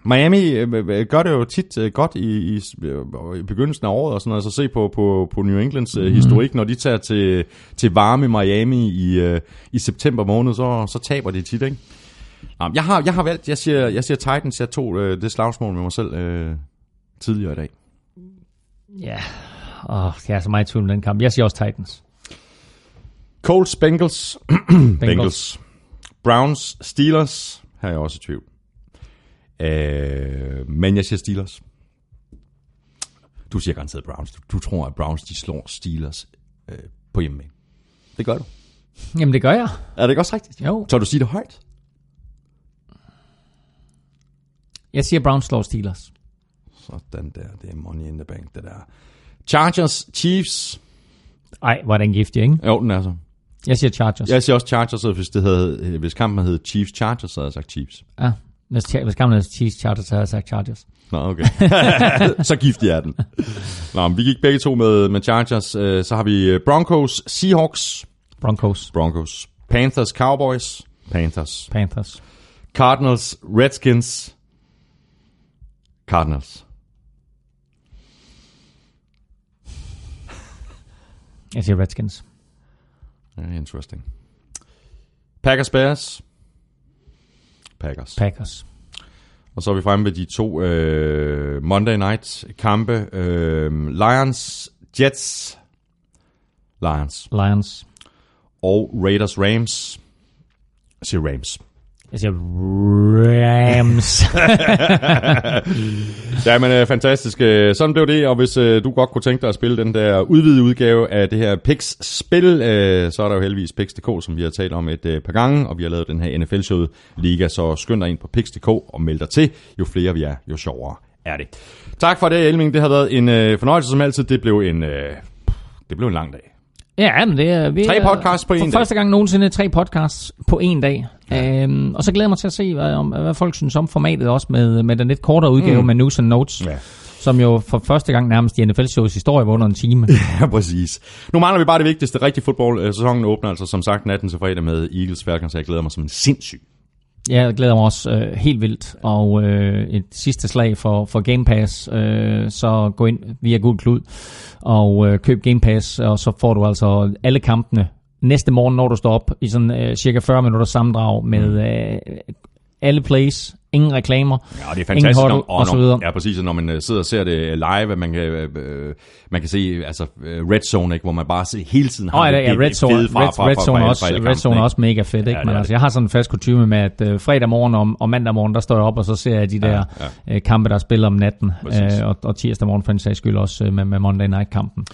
Miami øh, øh, gør det jo tit øh, godt i, i, øh, i begyndelsen af året, og sådan noget, så se på, på, på New Englands Mhm. øh, historik, når de tager til, til varme Miami i, øh, i september måned, så, så taber de tit, ikke? Nå, Jeg har, jeg har valgt, jeg siger, jeg siger Titans, jeg tog øh, det slagsmål med mig selv øh, tidligere i dag. ja, Åh, jeg er så meget i tvivl om den kamp. Jeg siger også Titans. Colts, Bengals, Bengals. Bengals. Browns, Steelers, her er jeg også i tvivl. Øh, men jeg siger Steelers. Du siger garanteret Browns. Du, du tror, at Browns de slår Steelers øh, på hjemmebane. Det gør du. Jamen, det gør jeg. Er det ikke også rigtigt? Jo. Så du sige det højt? Jeg siger Browns slår Steelers. Sådan der, det er money in the bank, det der. Chargers, Chiefs. Ej, er den giftig, ikke? Jo, den er så. Jeg siger Chargers. Jeg siger også Chargers, og hvis, det havde, hvis kampen hed Chiefs Chargers, så havde jeg sagt Chiefs. Ja, hvis, hvis kampen er Chiefs Chargers, så havde jeg sagt Chargers. Nå, okay. så giftig er den. Nå, men vi gik begge to med, med Chargers. Øh, Så har vi øh, Broncos, Seahawks, Broncos, Broncos. Panthers, Cowboys, Panthers. Panthers. Cardinals, Redskins, Cardinals. Jeg siger Redskins. Yeah, interesting. Packers, Bears, Packers. Packers. Og så er vi fremme ved de to øh, Monday Night kampe. Øh, Lions, Jets, Lions. Lions. Og Raiders, Rams. Jeg siger Rams. Jeg siger Rams. Ja, men øh, fantastisk. Øh, sådan blev det, og hvis øh, du godt kunne tænke dig at spille den der udvidede udgave af det her Pix-spil, øh, så er der jo heldigvis Pix.dk, som vi har talt om et øh, par gange, og vi har lavet den her NFL-showet Liga, så skynd dig ind på Pix.dk og meld dig til. Jo flere vi er, jo sjovere er det. Tak for det, Elming. Det har været en øh, fornøjelse som altid. Det blev en, øh, det blev en lang dag ja, men det er... Vi Tre podcasts på en for dag. første gang nogensinde tre podcasts på en dag. Ja. Øhm, og så glæder jeg mig til at se, hvad, om, hvad folk synes om formatet også med, med den lidt kortere udgave mm. med News and Notes. Ja. Som jo for første gang nærmest i NFL-shows historie var under en time. Ja, præcis. Nu mangler vi bare det vigtigste. Rigtig fodbold. Øh, Sæsonen åbner altså som sagt natten til fredag med Eagles Falcons, jeg glæder mig som en sindssyg. Jeg glæder mig også øh, helt vildt. Og øh, et sidste slag for, for Game Pass. Øh, så gå ind via Gul Klud og øh, køb Game Pass, og så får du altså alle kampene næste morgen, når du står op i sådan øh, cirka 40 minutter sammendrag med øh, alle plays, ingen reklamer, Ja, og det er ingen fantastisk, huddle, når, og så videre. ja, præcis, og når man øh, sidder og ser det live, at man kan, øh, øh, man kan se altså, øh, Red Zone, ikke, hvor man bare se, hele tiden har oh, ja, det, ja, Red Zone, fede fra, Red, fra, Red fra, Zone, fra, er fra også, alle Red Zone er ikke? også mega fedt, ikke? Ja, Men altså, jeg har sådan en fast kutume med, at øh, fredag morgen og, og mandag morgen, der står jeg op, og så ser jeg de der ja. Øh, kampe, der spiller om natten. Øh, og, og tirsdag morgen for en sags skyld også øh, med, med Monday Night-kampen.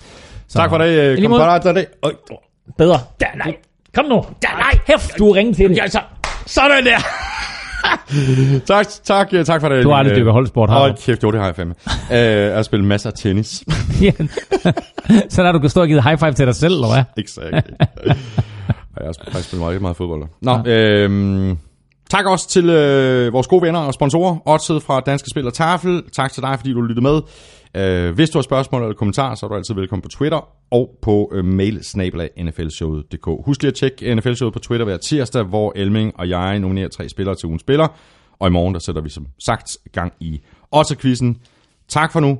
Så, Tak for det. I Øh, lige kom måde. bare til det. Øj, Bedre. Ja, nej. Kom nu. Ja, nej. Hæft, du ringe til det. Ja, så, sådan der. tak, tak, tak for det. Du har aldrig dyrket holdsport, har Hold du? kæft, jo, det har jeg fandme. Øh, jeg har spillet masser af tennis. Så der du kan stå og give high five til dig selv, eller hvad? Exakt. jeg har faktisk spillet meget, meget fodbold. Nå, ja. øhm, tak også til øh, vores gode venner og sponsorer, Odset fra Danske Spil og Tafel. Tak til dig, fordi du lyttede med. Øh, hvis du har spørgsmål eller kommentarer, så er du altid velkommen på Twitter og på øh, mail nflshowet.dk. Husk lige at tjekke NFL-showet på Twitter hver tirsdag, hvor Elming og jeg nominerer tre spillere til ugen spiller. Og i morgen, der sætter vi som sagt gang i Odset-quizzen. Tak for nu.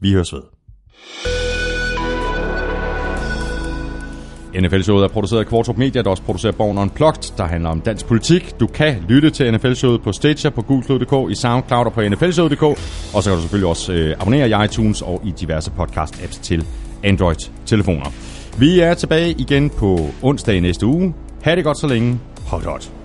Vi høres ved. NFL-showet er produceret af Kvartrup Media, der også producerer Born Unplugged, der handler om dansk politik. Du kan lytte til NFL-showet på Stitcher, på Google.dk, i SoundCloud og på NFL-showet.dk. Og så kan du selvfølgelig også øh, abonnere i iTunes og i diverse podcast-apps til Android-telefoner. Vi er tilbage igen på onsdag i næste uge. Ha' det godt så længe. Hold godt.